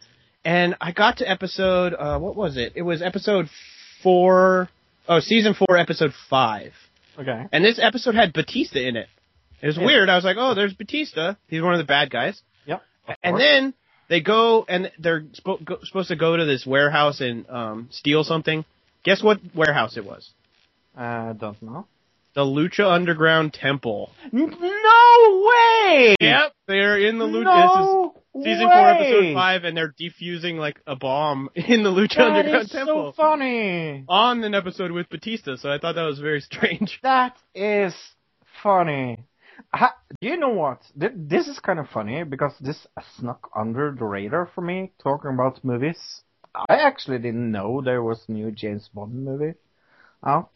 and I got to episode. Uh, what was it? It was episode four. Oh, season four, episode five. Okay. And this episode had Batista in it. It was Yeah. weird. I was like, oh, there's Batista. He's one of the bad guys. Yep. And then they go and they're spo- go, supposed to go to this warehouse and um, steal something. Guess what warehouse it was? uh, don't know. The Lucha Underground Temple. No way! Yep, they're in the Lucha. No season four, episode five, and they're defusing like a bomb in the Lucha That Underground is Temple so funny. on an episode with Batista. So I thought that was very strange. That is funny. Ha, do you know what? Th- This is kind of funny because this snuck under the radar for me talking about movies. I actually didn't know there was a new James Bond movie out.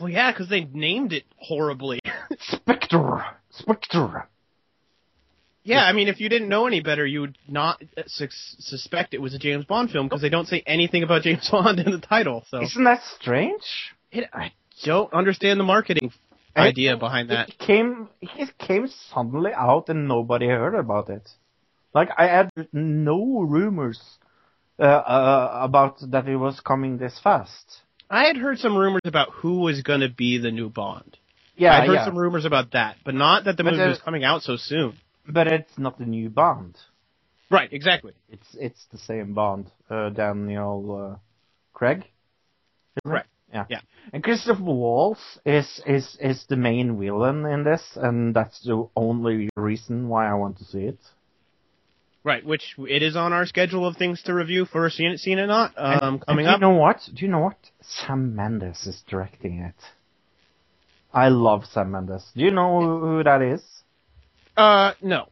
Well, yeah, because they named it horribly. Spectre! Spectre! Yeah, I mean, if you didn't know any better, you would not sus- suspect it was a James Bond film because they don't say anything about James Bond in the title. So Isn't that strange? it, I don't understand the marketing idea behind that. It came, it came suddenly out and nobody heard about it. Like, I had no rumors uh, uh, about that it was coming this fast. I had heard some rumors about who was going to be the new Bond. Yeah, I heard yeah. some rumors about that, but not that the But movie was coming out so soon. But it's not the new Bond. Right, exactly. It's it's the same Bond, uh, Daniel uh, Craig. it? Right. Yeah. Yeah. And Christopher Waltz is is is the main villain in this, and that's the only reason why I want to see it. Right, which it is on our schedule of things to review for Seen It, Seen It Not, And- um, and coming do up. Do you know what? Do you know what? Sam Mendes is directing it. I love Sam Mendes. Do you know who that is? Uh, no.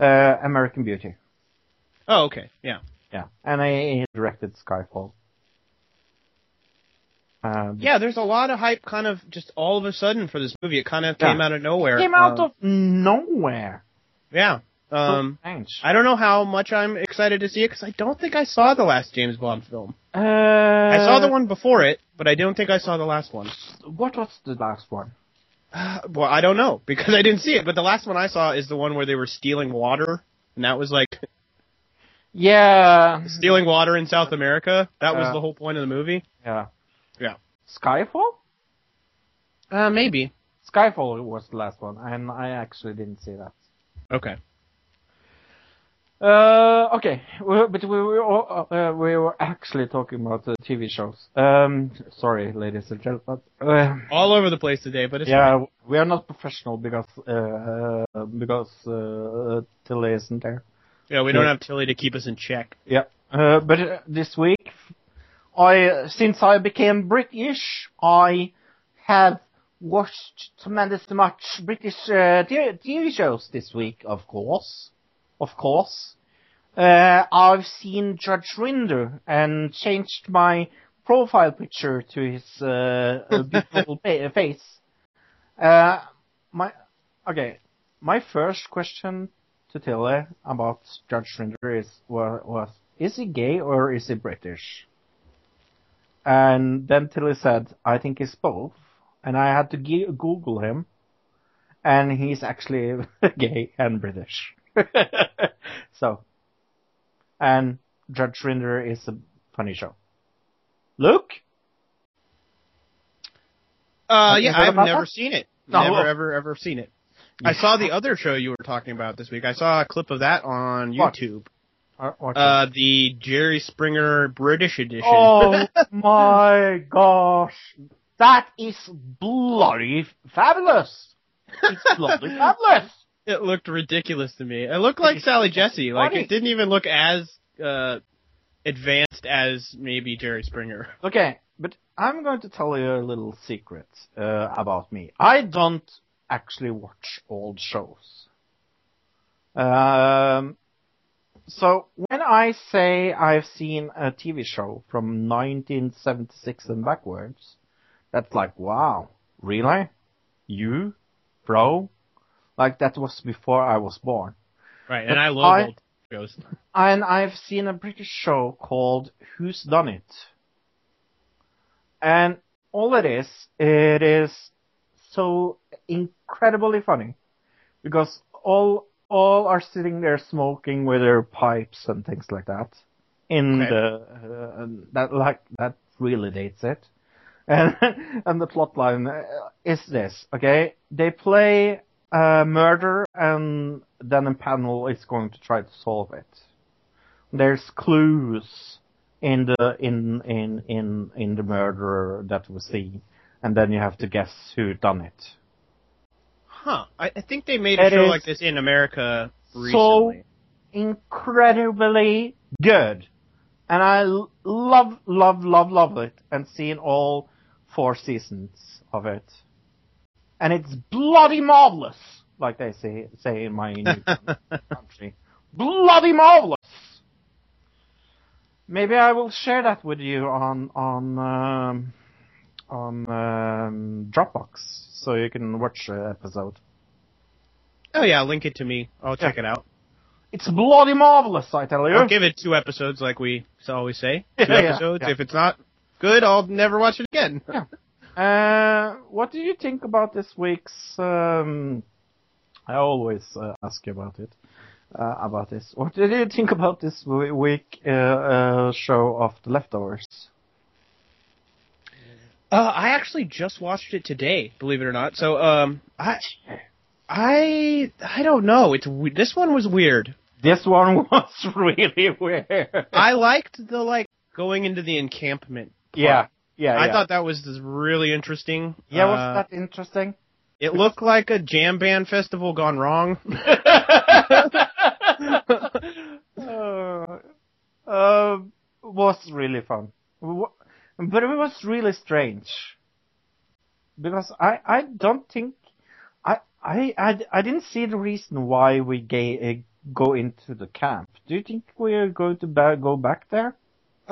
Uh, American Beauty. Oh, okay, yeah. Yeah, and I directed Skyfall. Uh, Yeah, there's a lot of hype kind of just all of a sudden for this movie. It kind of Yeah. came out of nowhere. came out Um, of nowhere. Yeah. Um, so. I don't know how much I'm excited to see it because I don't think I saw the last James Bond film. Uh, I saw the one before it, but I don't think I saw the last one. What was the last one? Well, I don't know because I didn't see it. But the last one I saw is the one where they were stealing water, and that was like Yeah. stealing water in South America. That was Uh, the whole point of the movie. Yeah. Yeah. Skyfall? Uh, maybe. Skyfall was the last one, and I actually didn't see that. Okay. Uh, okay, well, but we were all- uh, we were actually talking about the TV shows. Um, sorry, ladies and gentlemen. Uh, All over the place today, but it's yeah, we are not professional because uh, uh, because uh, Tilly isn't there. Yeah, we don't have Tilly to keep us in check. Yeah. Uh, but uh, this week, I since I became British, I have watched tremendous much British uh, TV shows this week. Of course, of course. Uh, I've seen Judge Rinder and changed my profile picture to his uh, uh, beautiful fa- face. Uh, my okay. My first question to Tilly about Judge Rinder is was, was is he gay or is he British? And then Tilly said, I think he's both. And I had to Google him, and he's actually gay and British. so, and Judge Rinder is a funny show. Luke? Uh, Have yeah, I've never that? seen it. No. Never, ever, ever seen it. I saw the other show you were talking about this week. I saw a clip of that on What? YouTube. Or- Uh, the Jerry Springer British edition. oh my gosh. That is bloody fabulous. It's bloody fabulous. It looked ridiculous to me. It looked like Sally Jessy. Like it didn't even look as uh, advanced as maybe Jerry Springer. Okay, but I'm going to tell you a little secret uh, about me. I don't actually watch old shows. Um, so when I say I've seen a TV show from 1976 and backwards, that's like, wow, really? You, bro? Like that was before I was born. Right, But and I love I- old shows. And I've seen a British show called Who's Done It? And all it is, it is so incredibly funny. Because all, all are sitting there smoking with their pipes and things like that. In Okay. the, uh, that, like, that really dates it. And, and the plot line uh, is this, okay? They play a murder and then a panel is going to try to solve it. There's clues in the in in in in the murder that we see, and then you have to guess who done it. Huh. I, I think they made a It show like this in America recently. So incredibly good, and I love love love love it, and seen all four seasons of it, and it's bloody marvelous, like they say say in my new country. Bloody marvelous. Maybe I will share that with you on on um, on um, Dropbox, so you can watch the episode. oh yeah, link it to me. I'll check it out. It's bloody marvelous, I tell you. I'll give it two episodes, like we always say. Two Yeah, yeah, episodes. yeah. If it's not good, I'll never watch it again. Uh, what did you think about this week's? Um, I always uh, ask you about it. Uh, about this. What did you think about this week uh, uh, show of The Leftovers? Uh, I actually just watched it today, believe it or not. So, um, I, I, I don't know. It's this one was weird. This one was really weird. I liked the like going into the encampment. part. yeah, yeah. I yeah. thought that was really interesting. Yeah, was Uh, that interesting? It looked like a jam band festival gone wrong. uh, uh, was really fun, but it was really strange because I I don't think I I I, I didn't see the reason why we ga- uh, go into the camp. Do you think we are going to ba- go back there?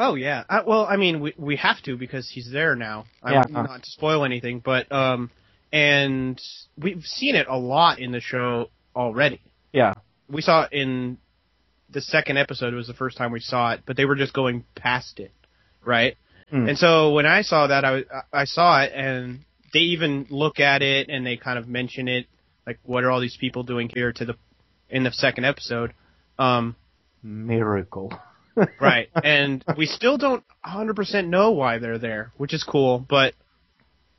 Oh yeah. I, well, I mean, we we have to because he's there now. I Yeah. Not to spoil anything, but um, and we've seen it a lot in the show already. Yeah, We saw it in the second episode. It was the first time we saw it, but they were just going past it, right? Hmm. And so when I saw that, I was I saw it, and they even look at it and they kind of mention it, like what are all these people doing here to the in the second episode. Um, miracle. Right. And we still don't 100% know why they're there, which is cool. But,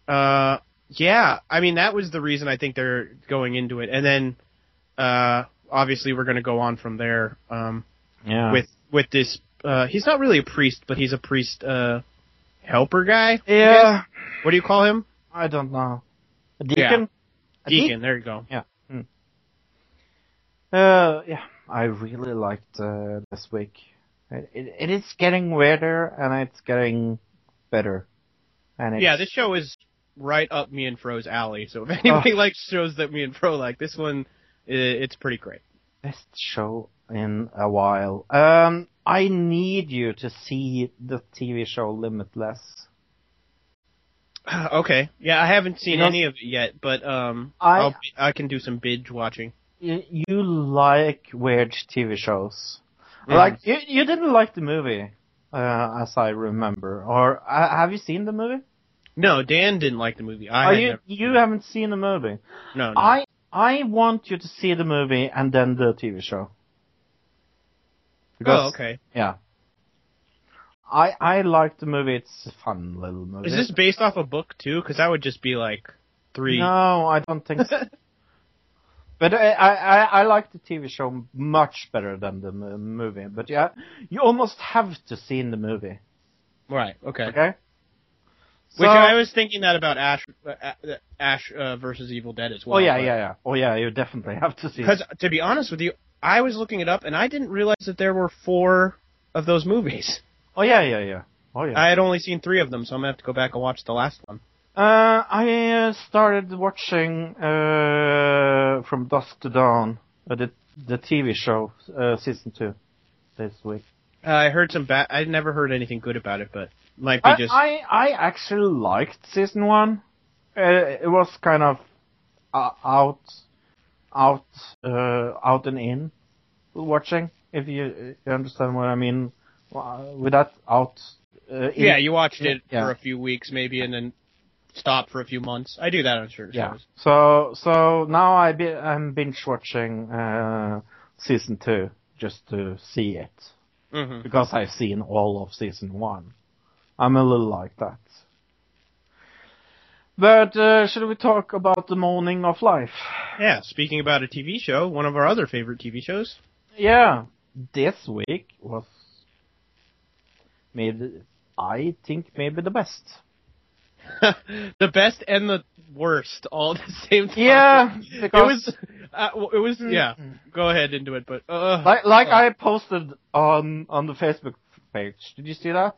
uh, yeah, I mean, that was the reason I think they're going into it. And then, uh, obviously we're going to go on from there, um, Yeah. with, with this, uh, he's not really a priest, but he's a priest, uh, helper guy. Yeah, What do you call him? I don't know. A deacon. A Deacon. There you go. Yeah. Hmm. Uh, yeah. I really liked uh, this week. It, it, it is getting weirder and it's getting better. And it's, Yeah, this show is right up me and Fro's alley. So if anybody likes shows that me and Fro like, this one, i it's pretty great. best show in a while. Um, I need you to see the TV show Limitless. okay. Yeah, I haven't seen You know- any of it yet, but um, I- I can do some binge watching. You, you like weird TV shows. Like you, you didn't like the movie, uh, as I remember. Or uh, have you seen the movie? No, Dan didn't like the movie. I oh, you you haven't seen the movie. no, no. I I want you to see the movie and then the TV show. oh, okay. Yeah. I I like the movie. It's a fun little movie. Is this based off a book too? Because that would just be like three. No, I don't think so. but I, I I like the TV show much better than the movie. But yeah, you almost have to see in the movie. Right. Okay. Okay. Which I was thinking that about Ash, uh, Ash uh, versus Evil Dead as well. Oh yeah, yeah, yeah. Oh yeah, you definitely have to see. it. Because to be honest with you, I was looking it up and I didn't realize that there were four of those movies. Oh yeah, yeah, yeah. Oh yeah. I had only seen three of them, so I'm gonna have to go back and watch the last one. Uh, I uh, started watching uh, From Dusk to Dawn, uh, the the TV show, uh, season two, this week. Uh, I heard some bad. I never heard anything good about it, but might be I, just. I I actually liked season one. Uh, it was kind of uh, out, out, uh, out and in watching. If you, you understand what I mean, with that out. Uh, in- yeah, you watched it Yeah. for a few weeks maybe, and then stopped for a few months. I do that on certain Yeah. shows. So so now I be, I'm binge watching uh, season two just to see it hmm because I've seen all of season one. I'm a little like that. But uh, should we talk about the Moaning of life? Yeah. Speaking about a TV show, one of our other favorite TV shows. Yeah, this week was maybe I think maybe the best. the best and the worst all at the same time. Yeah, it was. Uh, it was. Yeah. Go ahead into it, but. Uh, like like I posted on on the Facebook page. Did you see that?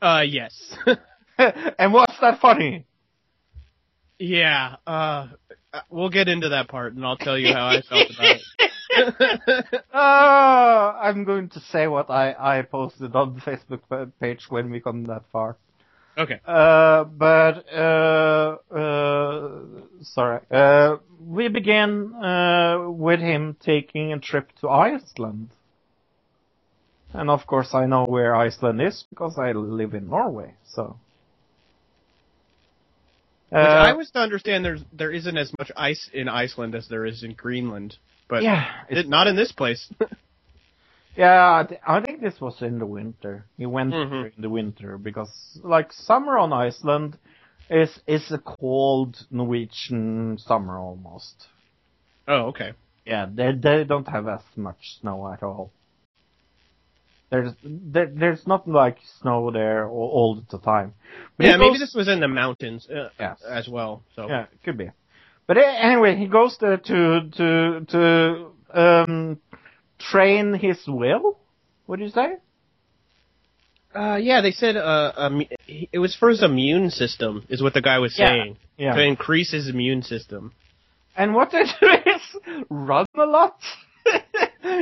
Uh, yes. and what's that funny? yeah. Uh, we'll get into that part, and I'll tell you how I felt about it. Uh, I'm going to say what I, I posted on the Facebook page when we come that far. Okay. Uh, but, uh, uh, sorry. Uh, we begin, uh, with him taking a trip to Iceland. And of course I know where Iceland is because I live in Norway, so. Which Uh, I was to understand there's there isn't as much ice in Iceland as there is in Greenland, but yeah, it, not in this place. Yeah, I, th- I think this was in the winter. He went Mhm. in the winter because, like, summer on Iceland is is a cold Norwegian summer almost. oh, okay. Yeah, they they don't have as much snow at all. There's there, there's not like snow there all, all the time. But yeah, he maybe this was in the mountains uh, Yes. as well. So Yeah, it could be. But anyway, he goes there to to to um train his will. What do you say? Uh, yeah, they said uh, um, it was for his immune system, is what the guy was Yeah, saying. yeah. To increase his immune system. And what they do is run a lot.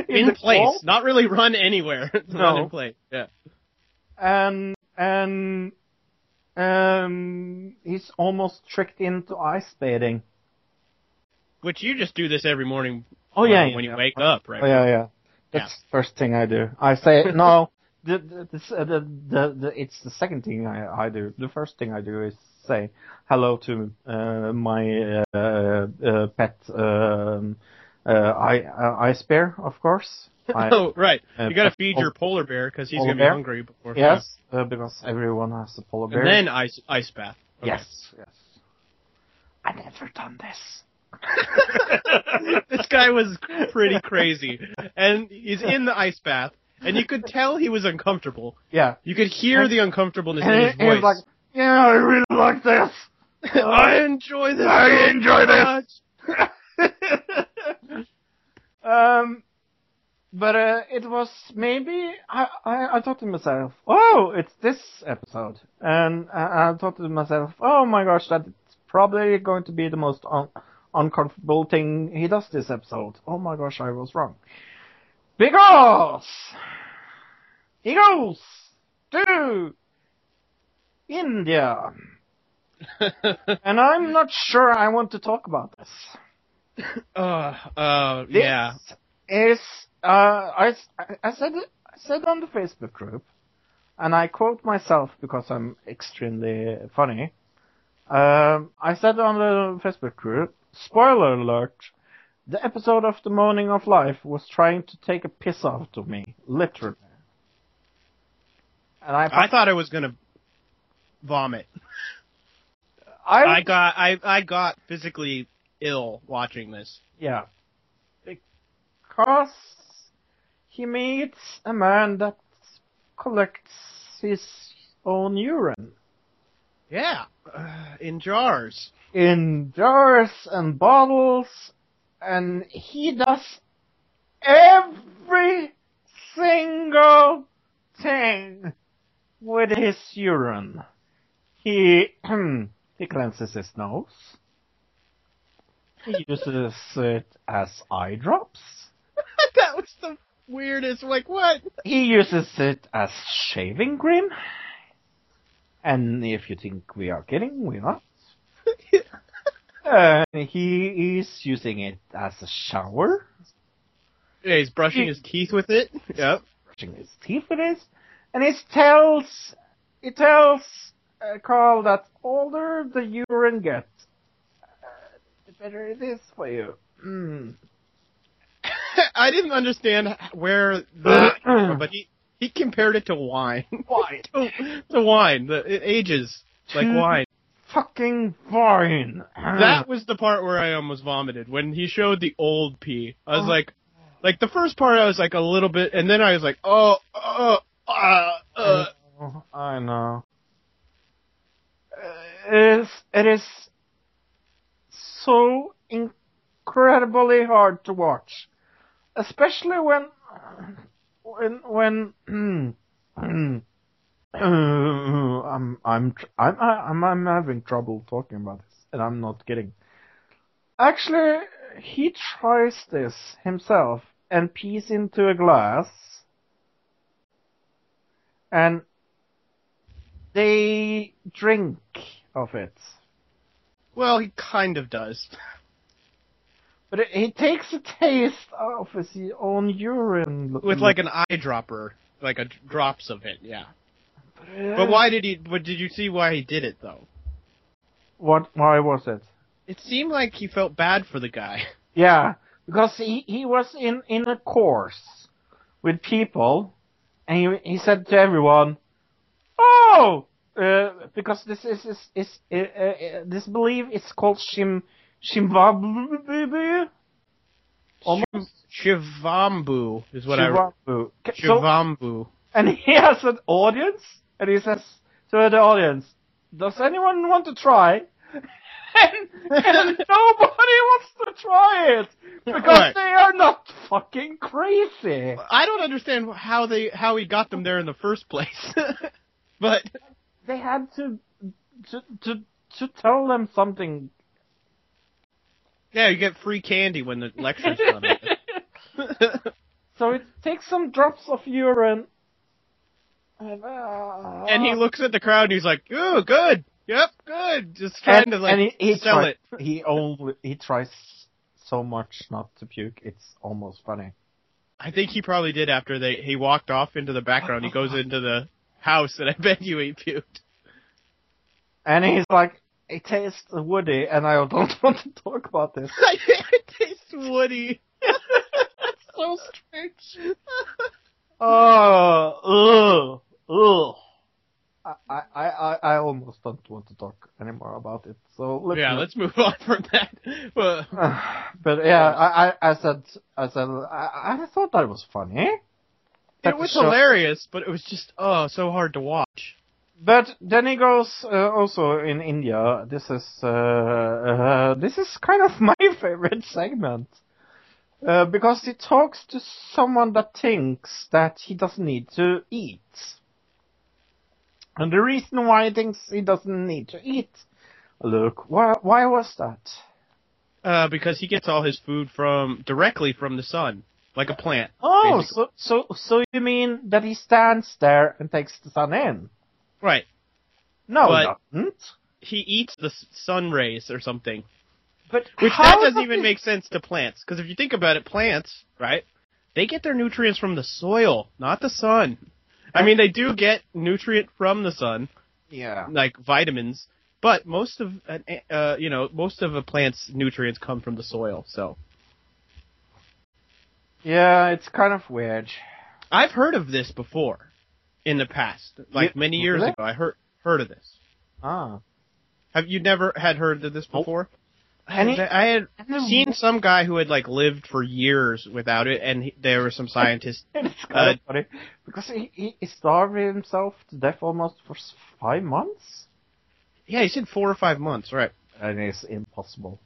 In, the place. cold. Not really run anywhere. It's Run No. in place. Yeah. And and um he's almost tricked into ice bathing. Which you just do this every morning Oh when, yeah, when you yeah. wake up, right? Oh yeah, yeah. That's the first thing I do. I say no. The the, uh, the the the it's the second thing I I do. The first thing I do is say hello to uh, my uh, uh, pet um, uh, I, ice bear, of course. I, oh, right. you gotta feed your polar bear because he's gonna be bear? hungry before. Yes, because everyone has a polar bear. And then ice ice bath. Okay. Yes, yes. I never done this. this guy was pretty crazy, and he's in the ice bath, and you could tell he was uncomfortable. Yeah. You could hear the uncomfortableness And in his he was voice. like, yeah, I really like this. I enjoy this. I enjoy much. this. um, but uh, it was maybe I, I I thought to myself, oh, it's this episode, and I, I thought to myself, oh my gosh, that's probably going to be the most un- uncomfortable thing he does this episode. Oh my gosh, I was wrong. Because he goes to India, and I'm not sure I want to talk about this. uh, uh, This yeah. is uh, I, I said I said on the Facebook group, and I quote myself because I'm extremely funny. Um, I said on the Facebook group, spoiler alert, the episode of The Moaning of Life was trying to take a piss out of me, literally. And I, I thought I was gonna vomit. I, I got I I got physically ill watching this. Yeah. Because he meets a man that collects his own urine Yeah, uh, in jars. in jars and bottles, and he does every single thing with his urine. He he cleanses his nose. He uses it as eye drops. that was the weirdest. Like what? He uses it as shaving cream. And if you think we are kidding, we're not. Uh, he is using it as a shower, Yeah, he's brushing his teeth with it. Yep. brushing his teeth with it, and it tells, it tells uh, Karl that older the urine gets, uh, the better it is for you. Mm. I didn't understand where the but he he compared it to wine. Wine. to, to wine. The, it ages like To- wine. Fucking fine. That was the part where I almost vomited when he showed the old pee. I was Oh. like, like the first part I was like a little bit, and then I was like, oh, uh, uh, uh. Oh, I know. Uh, It is, it is so incredibly hard to watch, especially when, when, when, I'm, I'm, I'm, I'm, I'm having trouble talking about this, and I'm not kidding. Actually, he tries this himself and pees into a glass and they drink of it. Well, he kind of does. But it, he takes a taste of his own urine. With like an eyedropper, like a drops of it, yeah. Uh, But why did he? But did you see why he did it though? What? Why was it? It seemed like he felt bad for the guy. Yeah, because he he was in in a course with people, and he he said to everyone, "Oh, uh, because this is is is uh, uh, this belief is called shim shimvabu." Almost Shivambu is what I. Shivambu. Ca- so- and he has an audience, and he says to the audience, "Does anyone want to try?" and, and nobody wants to try it because Right. they are not fucking crazy. I don't understand how they how he got them there in the first place. but They had to to to to tell them something. Yeah, you get free candy when the lecture's done. So it takes some drops of urine. And, uh, and he looks at the crowd and he's like, "Ooh, good, yep, good." Just trying and, to like and he, he sell try- it. He only he tries so much not to puke. It's almost funny. I think he probably did after they he walked off into the background. He goes into the house, and I bet you he puked. And he's like, it tastes woody, and I don't want to talk about this. it tastes woody. That's so strange. Oh, ugh, ugh. I, I, I, I almost don't want to talk anymore about it. So let's yeah, move- let's move on from that. But but yeah, I, I, I said, I said, I, I thought that was funny. That it was show- hilarious, but it was just oh so hard to watch. But then he goes uh, also in India. This is uh, uh, this is kind of my favorite segment. Uh, because he talks to someone that thinks that he doesn't need to eat. And the reason why he thinks he doesn't need to eat, look, why, why was that? Uh, because he gets all his food from directly from the sun, like a plant. Oh, basically. so, so, so you mean that he stands there and takes the sun in? Right. No, But- he doesn't. He eats the sun rays or something, But which that doesn't does even make sense to plants. Because if you think about it, plants, right? They get their nutrients from the soil, not the sun. I mean, they do get nutrient from the sun, Yeah. like vitamins, but most of an uh, you know most of a plant's nutrients come from the soil. So Yeah, it's kind of weird. I've heard of this before in the past, like many years really? ago. I heard heard of this. Ah. Have you never had heard of this before? Any- I had seen some guy who had like lived for years without it, and he, there were some scientists. It's kind Uh, of funny because he, he, starved himself to death almost for five months, yeah, he said four or five months, right? and it's impossible.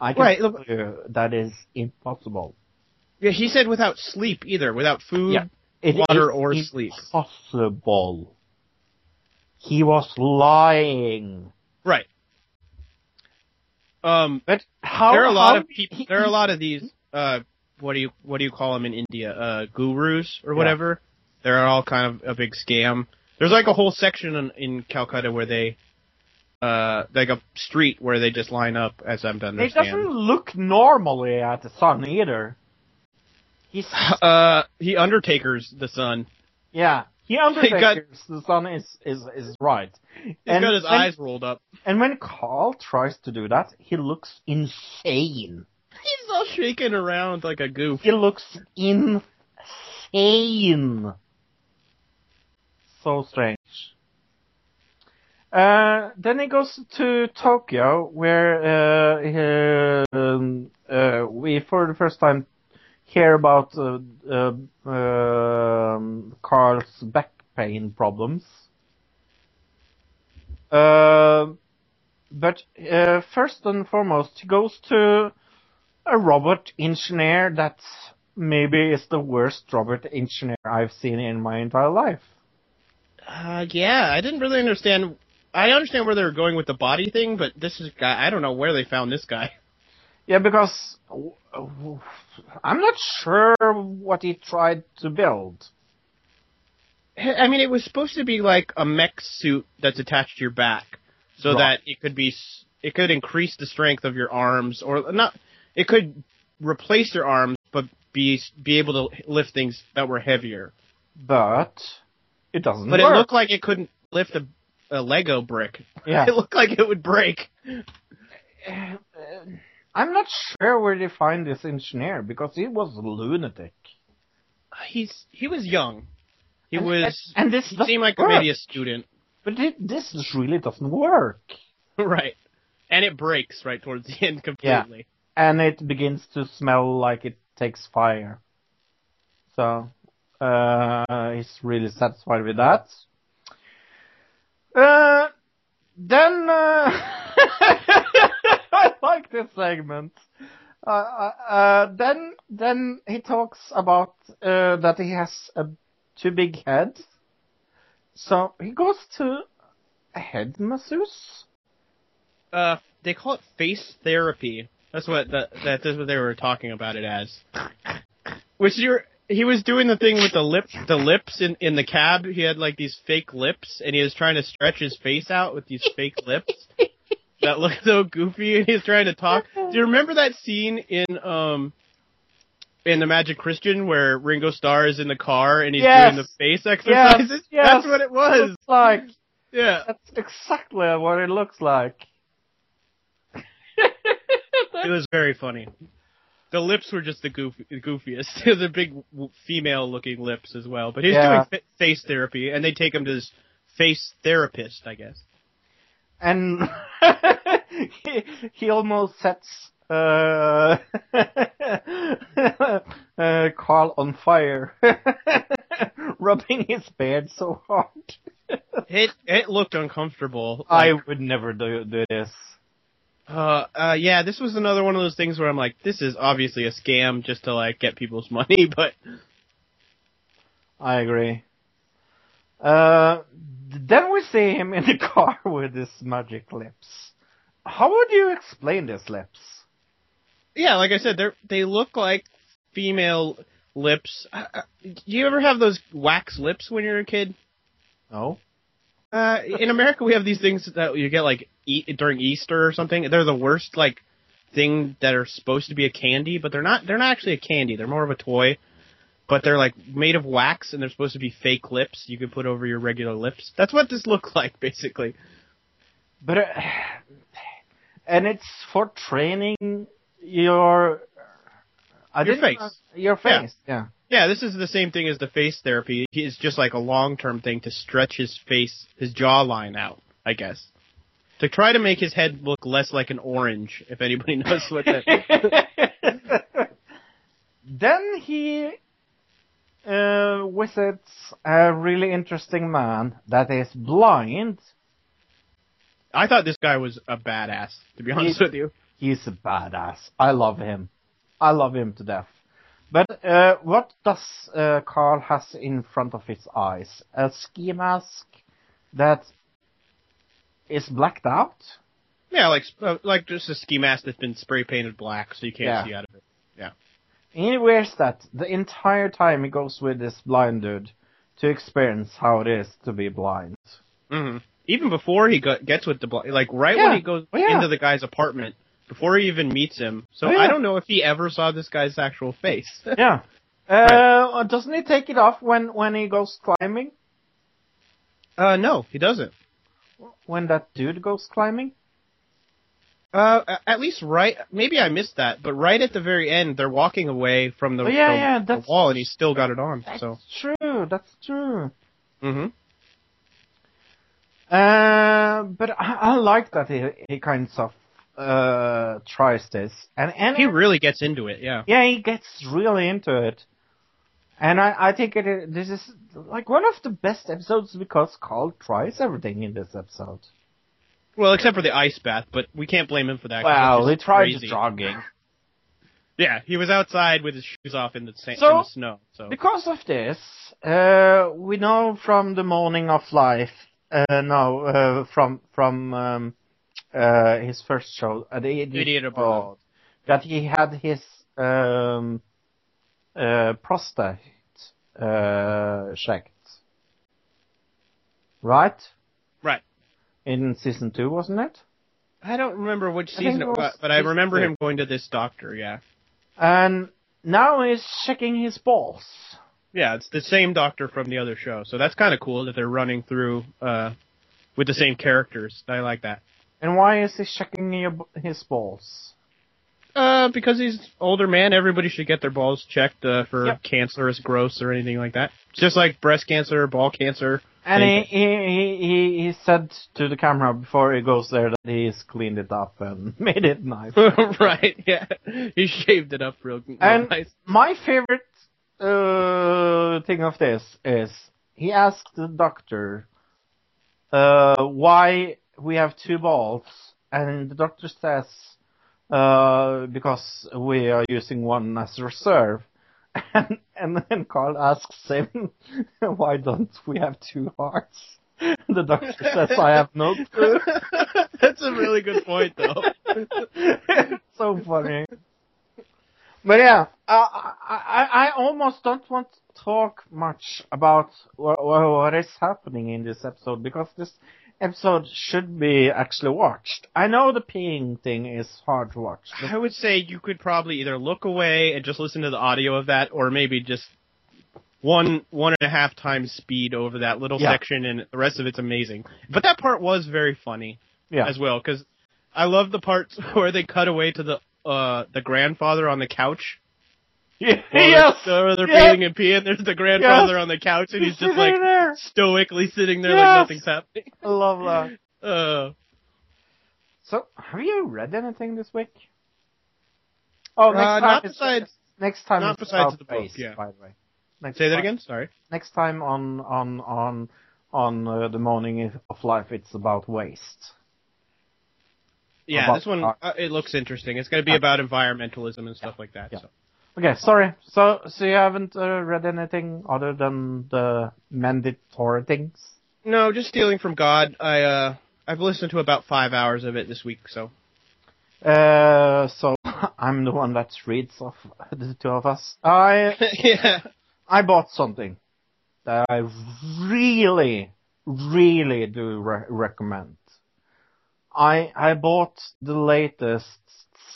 I can Right, tell look- you that is impossible. Yeah, he said without sleep either, without food. Yeah. It Water is or sleep. Impossible. He was lying. Right. Um, But how? there are a lot of people. he- There are a lot of these. Uh, what do you what do you call them in India? Uh, gurus or whatever. They're all kind of a big scam. There's like a whole section in, in Calcutta where they, uh, like a street where they just line up, as I'm done. Understand. doesn't look normally at the sun either. He's Uh, he undertakers the sun. yeah. He got- undertakes the sun is is is right. He's got his when- eyes rolled up. And when Karl tries to do that, he looks insane. He's all shaking around like a goof. He looks insane. So strange. Uh, then he goes to Tokyo, where uh, he, um, uh, we for the first time hear about uh, uh, um, Karl's back pain problems. Uh, but uh, first and foremost, he goes to a robot engineer that maybe is the worst robot engineer I've seen in my entire life. Uh, yeah, I didn't really understand. I understand where they were going with the body thing, but this is guy. I don't know where they found this guy. Yeah, because I'm not sure what he tried to build. I mean, it was supposed to be like a mech suit that's attached to your back, so Right. that it could be, it could increase the strength of your arms, or not. It could replace your arms, but be be able to lift things that were heavier. But it doesn't But work. it looked like it couldn't lift a, a Lego brick. Yeah. It looked like it would break. Uh, I'm not sure where they find this engineer because he was a lunatic. He's he was young. He And- was. and this he seemed like work. maybe a student. But it, this really doesn't work. right. And it breaks right towards the end completely. And it begins to smell like it takes fire. So, uh, he's really satisfied with that. Uh, then, uh, I like this segment. Uh, uh, uh, then, then he talks about, uh, that he has a too big head. So he goes to a head masseuse. Uh, they call it face therapy. That's what that that is what they were talking about it as. Which you're he was doing the thing with the lip the lips in in the cab. He had like these fake lips, and he was trying to stretch his face out with these fake lips that look so goofy. And he's trying to talk. Do you remember that scene in um in the Magic Christian where Ringo Starr is in the car and he's Yes. doing the face exercises? yes. Yes. That's what it was. It's like Yeah. That's exactly what it looks like. It was very funny. The lips were just the goofy, the goofiest. the big female-looking lips as well. But he's Yeah. doing fa- face therapy, and they take him to face therapist, I guess. And he, he almost sets uh, uh, Karl on fire, rubbing his beard so hard. It it looked uncomfortable. I would never do, do this. Uh, uh, yeah, this was another one of those things where I'm like, this is obviously a scam just to like get people's money, but I agree. Uh, then we see him in the car with his magic lips. How would you explain these lips? yeah, like I said, they they look like female lips. Uh, uh, do you ever have those wax lips when you're a kid? No. Uh, in America, we have these things that you get like eat during Easter or something. They're the worst like thing that are supposed to be a candy, but they're not. They're not actually a candy. They're more of a toy. But they're like made of wax, and they're supposed to be fake lips you can put over your regular lips. That's what this looks like, basically. But uh, and it's for training your I Your face. know- Your Yeah. face, yeah. Yeah, this is the same thing as the face therapy. It's just like a long term thing to stretch his face, his jawline out, I guess. To try to make his head look less like an orange, if anybody knows what that then he uh, visits a really interesting man that is blind. I thought this guy was a badass, to be honest He- with you. He's a badass. I love him. I love him to death. But uh, what does uh, Karl has in front of his eyes? A ski mask that is blacked out. Yeah, like uh, like just a ski mask that's been spray painted black, so you can't Yeah. see out of it. He wears that the entire time he goes with this blind dude to experience how it is to be blind. hmm Even before he got, gets with the bl- like right Yeah. when he goes Oh, yeah. into the guy's apartment, before he even meets him. So Oh, yeah. I don't know if he ever saw this guy's actual face. Yeah. Uh, Doesn't he take it off when, when he goes climbing? uh, no, he doesn't. When that dude goes climbing? Uh, at least right. Maybe I missed that, but right at the very end, they're walking away from the, Oh, yeah, yeah, the wall, and he's still got it on. That's So, true. That's true. hmm Uh, but I, I like that he he kind of uh tries this, and and he really gets into it. Yeah. yeah, he gets really into it, and I I think it this is like one of the best episodes because Karl tries everything in this episode. Well, except for the ice bath, but we can't blame him for that. He just tried crazy. jogging. Yeah, he was outside with his shoes off in the, sa- So- in the snow. So Because of this, uh, we know from the Moaning of Life, uh, no, uh, from from um, uh, his first show, uh, the Idiot, Idiot Abroad. that he had his um, uh, prostate uh, checked? Right. In season two, wasn't it? I don't remember which season it it was was, but I remember two. him going to this doctor. Yeah. And now he's checking his balls. Yeah, it's the same doctor from the other show, so that's kind of cool that they're running through uh, with the same characters. I like that. And why is he checking your- his balls? Uh, because he's older man, everybody should get their balls checked uh, for Yep. cancerous growths or anything like that. Just like breast cancer, ball cancer. And he, he, he, he, said to the camera before he goes there that he's cleaned it up and made it nice. right, yeah. He shaved it up real, real And nice. my favorite uh, thing of this is he asked the doctor uh, why we have two balls, and the doctor says Uh, because we are using one as reserve. And, and then Karl asks him, why don't we have two hearts? The doctor says, I have no clue. That's a really good point, though. so funny. But yeah, I, I, I I almost don't want to talk much about what, what is happening in this episode because this episode should be actually watched. I know the peeing thing is hard to watch. I would say you could probably either look away and just listen to the audio of that, or maybe just one one and a half times speed over that little Yeah. section, and the rest of it's amazing. But that part was very funny yeah. as well, because I love the parts where they cut away to the uh the grandfather on the couch. Yeah. While yes. they're, while they're yes. peeing and peeing. There's the grandfather on the couch, and he's just like there. stoically sitting there Yes. like nothing's happening. I love that. Uh, So, have you read anything this week? Oh, next Uh, time not it's- besides- next time not it's besides about the book, waste, yeah. by the way. Next say that time- again. Sorry. Next time on on on on uh, the Moaning of Life, it's about waste. Yeah, About- this one uh, uh, it looks interesting. It's going to be about environmentalism and stuff like that. Yeah. So. Okay, sorry. So, so you haven't uh, read anything other than the mandatory things? No, just stealing from God. I uh, I've listened to about five hours of it this week. So Uh, so I'm the one that reads of the two of us. I yeah. I bought something that I really, really do re- recommend. I I bought the latest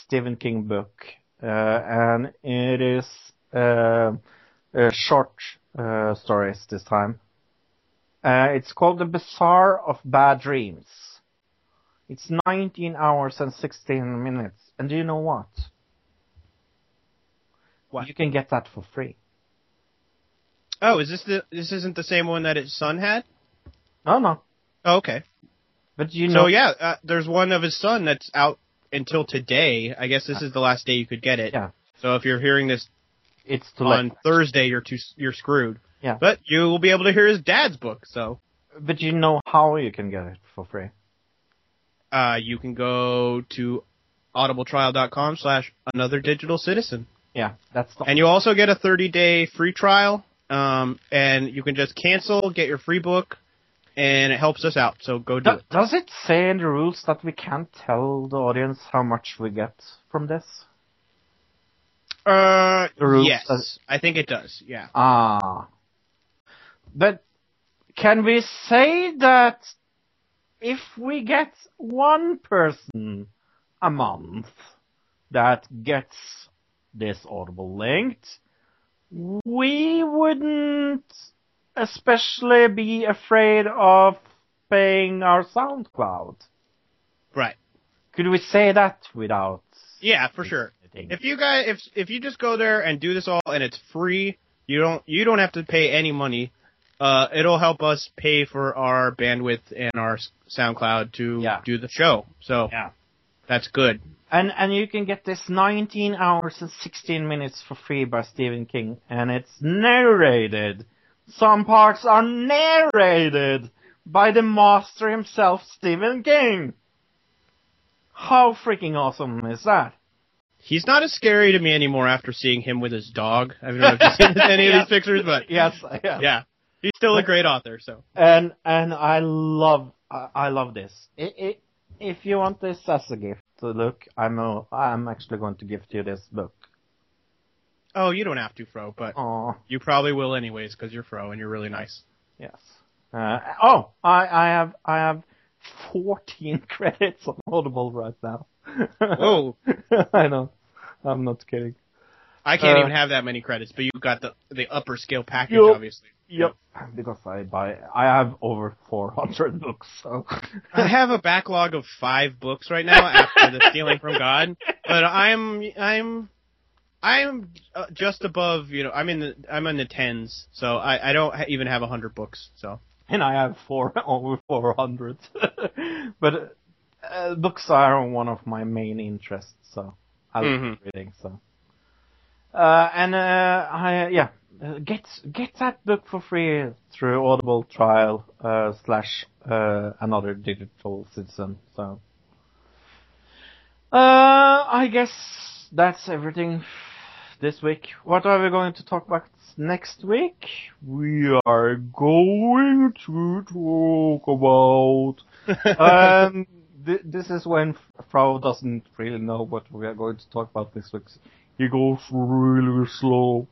Stephen King book, and it is uh, uh, short uh, stories this time. Uh, it's called The Bazaar of Bad Dreams. It's 19 hours and 16 minutes, and do you know what? What? You can get that for free. Oh, is this the this isn't the same one that his son had? No, no. Oh, okay. But you know, So yeah, uh, there's one of his son that's out until today. I guess this is the last day you could get it. Yeah. So if you're hearing this it's on late. Thursday, you're too you're screwed. Yeah. But you will be able to hear his dad's book. So But you know how you can get it for free. uh, you can go to audibletrial.com slash another digital citizen. Yeah, that's the And you also get a 30 day free trial. Um, and you can just cancel, get your free book, and it helps us out. So go do Do- it. Does it say in the rules that we can't tell the audience how much we get from this? Uh, yes, I think it does. Yeah. Ah. But can we say that if we get one person a month that gets this Audible linked, we wouldn't especially be afraid of paying our SoundCloud. Right. Could we say that without? Yeah, for sure. anything? If you guys, if if you just go there and do this all, and it's free, you don't you don't have to pay any money. Uh, it'll help us pay for our bandwidth and our SoundCloud to Yeah. do the show. So Yeah. that's good. And and you can get this 19 hours and 16 minutes for free by Stephen King, and it's narrated. Some parts are narrated by the master himself, Stephen King. How freaking awesome is that? He's not as scary to me anymore after seeing him with his dog. I don't know if you've seen any of these pictures, but Yes, yeah. yeah, he's still a great author. So And and I love I, I love this. I i if you want this as a gift to look, I'm a, I'm actually going to gift you this book. Oh, you don't have to, Fro, but Oh. you probably will anyways because you're Fro and you're really nice. Yes. Uh, oh, I, I have I have 14 credits on Audible right now. Oh, I know. I'm not kidding. I can't Uh, even have that many credits, but you got the the upper scale package, Yup. obviously. Yep. Because I buy I have over 400 books, so I have a backlog of five books right now after the stealing from God, but I'm I'm I'm uh, just above. You know, I'm in the I'm in the tens, so I I don't even have a hundred books. So and I have four over 400. but uh, books are one of my main interests, so I love Mhm. reading. So, uh, and uh, I yeah, uh, get get that book for free through Audible trial uh, slash uh, another digital citizen. So, uh, I guess that's everything this week. What are we going to talk about next week? We are going to talk about. um, th- this is when Fro doesn't really know what we are going to talk about this week. He goes really slow.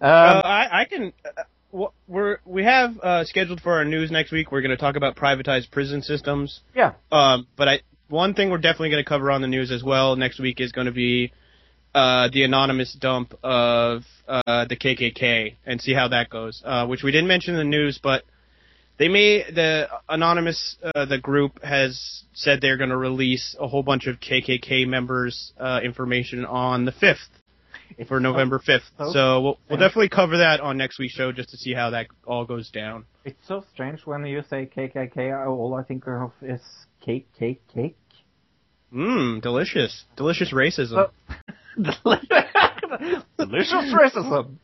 Um, uh, I I can. Uh, we're we have uh, scheduled for our news next week. We're going to talk about privatized prison systems. yeah. Um, but I one thing we're definitely going to cover on the news as well next week is going to be uh, the anonymous dump of uh, the KKK and see how that goes. Uh, which we didn't mention in the news, but they may the anonymous uh, the group has said they're going to release a whole bunch of KKK members uh, information on the fifth for November fifth. so So we'll, we'll definitely cover that on next week's show just to see how that all goes down. It's so strange when you say KKK. All I think of is cake, cake, cake. Mmm, delicious, delicious racism. So- Delicious racism.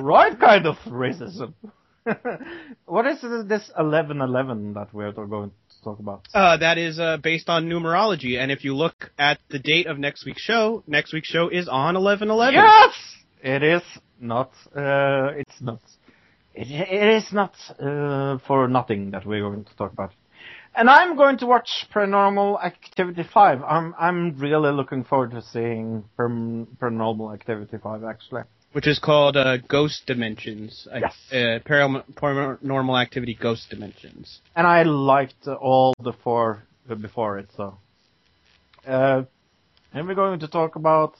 right kind of racism. what is it, this 1111 that we're going to talk about? Uh, that is uh, based on numerology, and if you look at the date of next week's show, next week's show is on eleven eleven. Yes, it is not. Uh, it's not. It, it is not uh, for nothing that we're going to talk about. And I'm going to watch Paranormal Activity 5. I'm I'm really looking forward to seeing Paranormal Activity 5 actually. which is called uh, Ghost Dimensions. Yes. Uh, Paranormal Activity Ghost Dimensions. And I liked all the four uh, before it, so. Uh, and we're going to talk about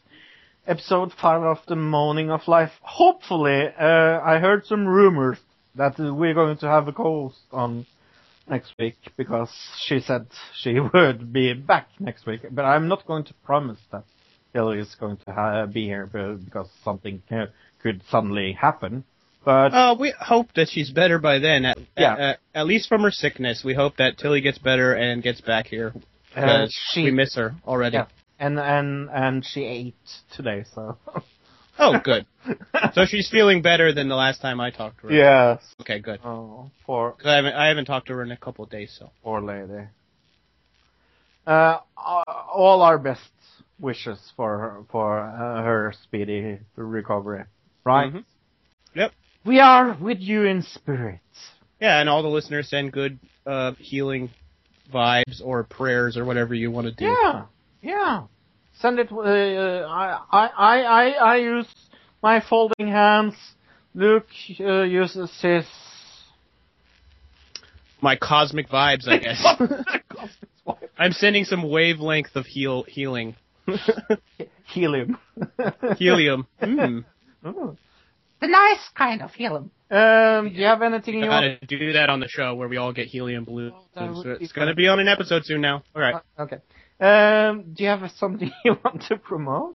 episode 5 of The Moaning of Life. Hopefully, uh, I heard some rumors that we're going to have a co-host on next week because she said she would be back next week. But I'm not going to promise that Hillary is going to ha- be here because something could suddenly happen. But Uh, we hope that she's better by then. At, Yeah. at, at least from her sickness, we hope that Tilly gets better and gets back here. uh, she we miss her already. Yeah. And and and she ate today, so Oh, good. so she's feeling better than the last time I talked to her. yes. Okay, good. Oh, poor 'Cause I haven't I haven't talked to her in a couple of days, so. poor lady. Uh, all our best wishes for her, for uh, her speedy recovery. Right? Mhm. Yep. We are with you in spirit. Yeah, and all the listeners send good uh, healing vibes or prayers or whatever you want to do. Yeah, yeah. Send it. Uh, uh, I, I, I, I, I use my folding hands. Luke uh, uses his My cosmic vibes, I guess. I'm sending some wavelength of heal healing. helium. Helium. Mm. Oh. The nice kind of helium. Um, do you have anything you want? gotta do that on the show where we all get helium balloons. that would it's gonna be on an episode soon now. Alright. Uh, okay. Um, do you have something you want to promote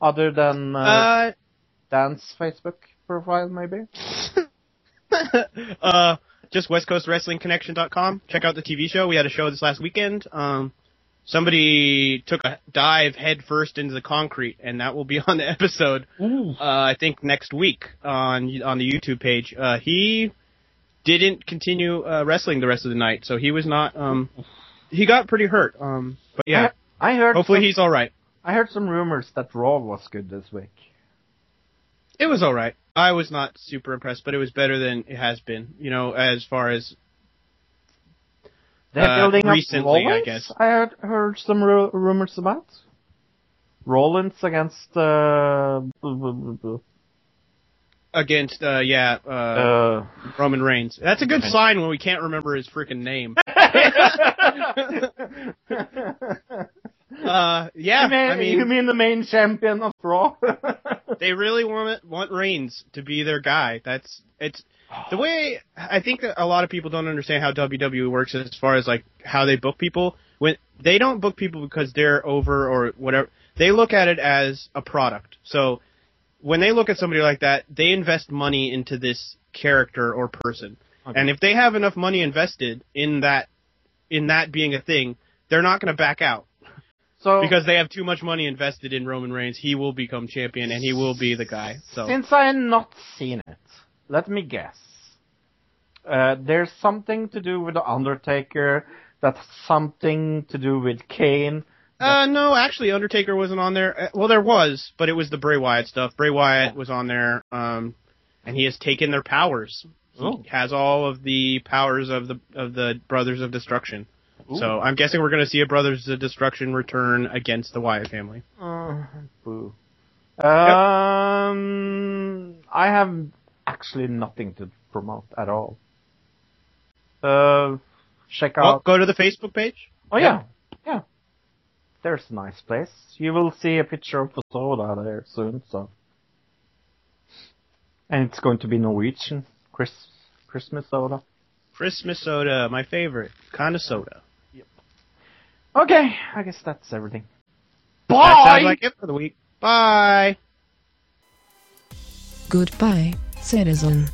other than uh, Uh, Dan's Facebook profile, maybe? uh, just westcoastwrestlingconnection.com. Check out the TV show. We had a show this last weekend. Um, somebody took a dive head first into the concrete, and that will be on the episode. Uh, I think next week on on the YouTube page. Uh, he didn't continue uh, wrestling the rest of the night, so he was not. Um, he got pretty hurt. Um, but yeah, I, I heard. hopefully some, he's all right. I heard some rumors that Raw was good this week. It was all right. I was not super impressed, but it was better than it has been. You know, as far as They're Uh, building up recently, I guess. I heard heard some ru- rumors about Rollins against uh, blah, blah, blah, blah. Against, uh, yeah, uh, uh Roman Reigns. That's a good sign when we can't remember his freaking name. Uh, yeah, you, mean, I mean, you mean the main champion of Raw? they really want want Reigns to be their guy. That's it's the way I think that a lot of people don't understand how WWE works as far as like how they book people. When they don't book people because they're over or whatever, they look at it as a product. So when they look at somebody like that, they invest money into this character or person. Okay. And if they have enough money invested in that in that being a thing, they're not going to back out so because they have too much money invested in Roman Reigns. He will become champion and he will be the guy. So Since I have not seen it, let me guess. Uh, there's something to do with the Undertaker. That's something to do with Kane. Uh, no, actually, Undertaker wasn't on there. Uh, Well, there was, but it was the Bray Wyatt stuff. Bray Wyatt was on there, um, and he has taken their powers. He Oh. has all of the powers of the of the Brothers of Destruction. So I'm guessing we're going to see a Brothers of Destruction return against the Wyatt family. Uh, boo. Um, I have actually nothing to promote at all. Uh, check Well, out. go to the Facebook page. oh yeah, yeah. There's a nice place. You will see a picture of the soda there soon. So, and it's going to be Norwegian Chris Christmas soda. Christmas soda, my favorite kind of soda. Yep. Okay, I guess that's everything. Bye! That sounds like it for the week. Bye. Goodbye, citizen.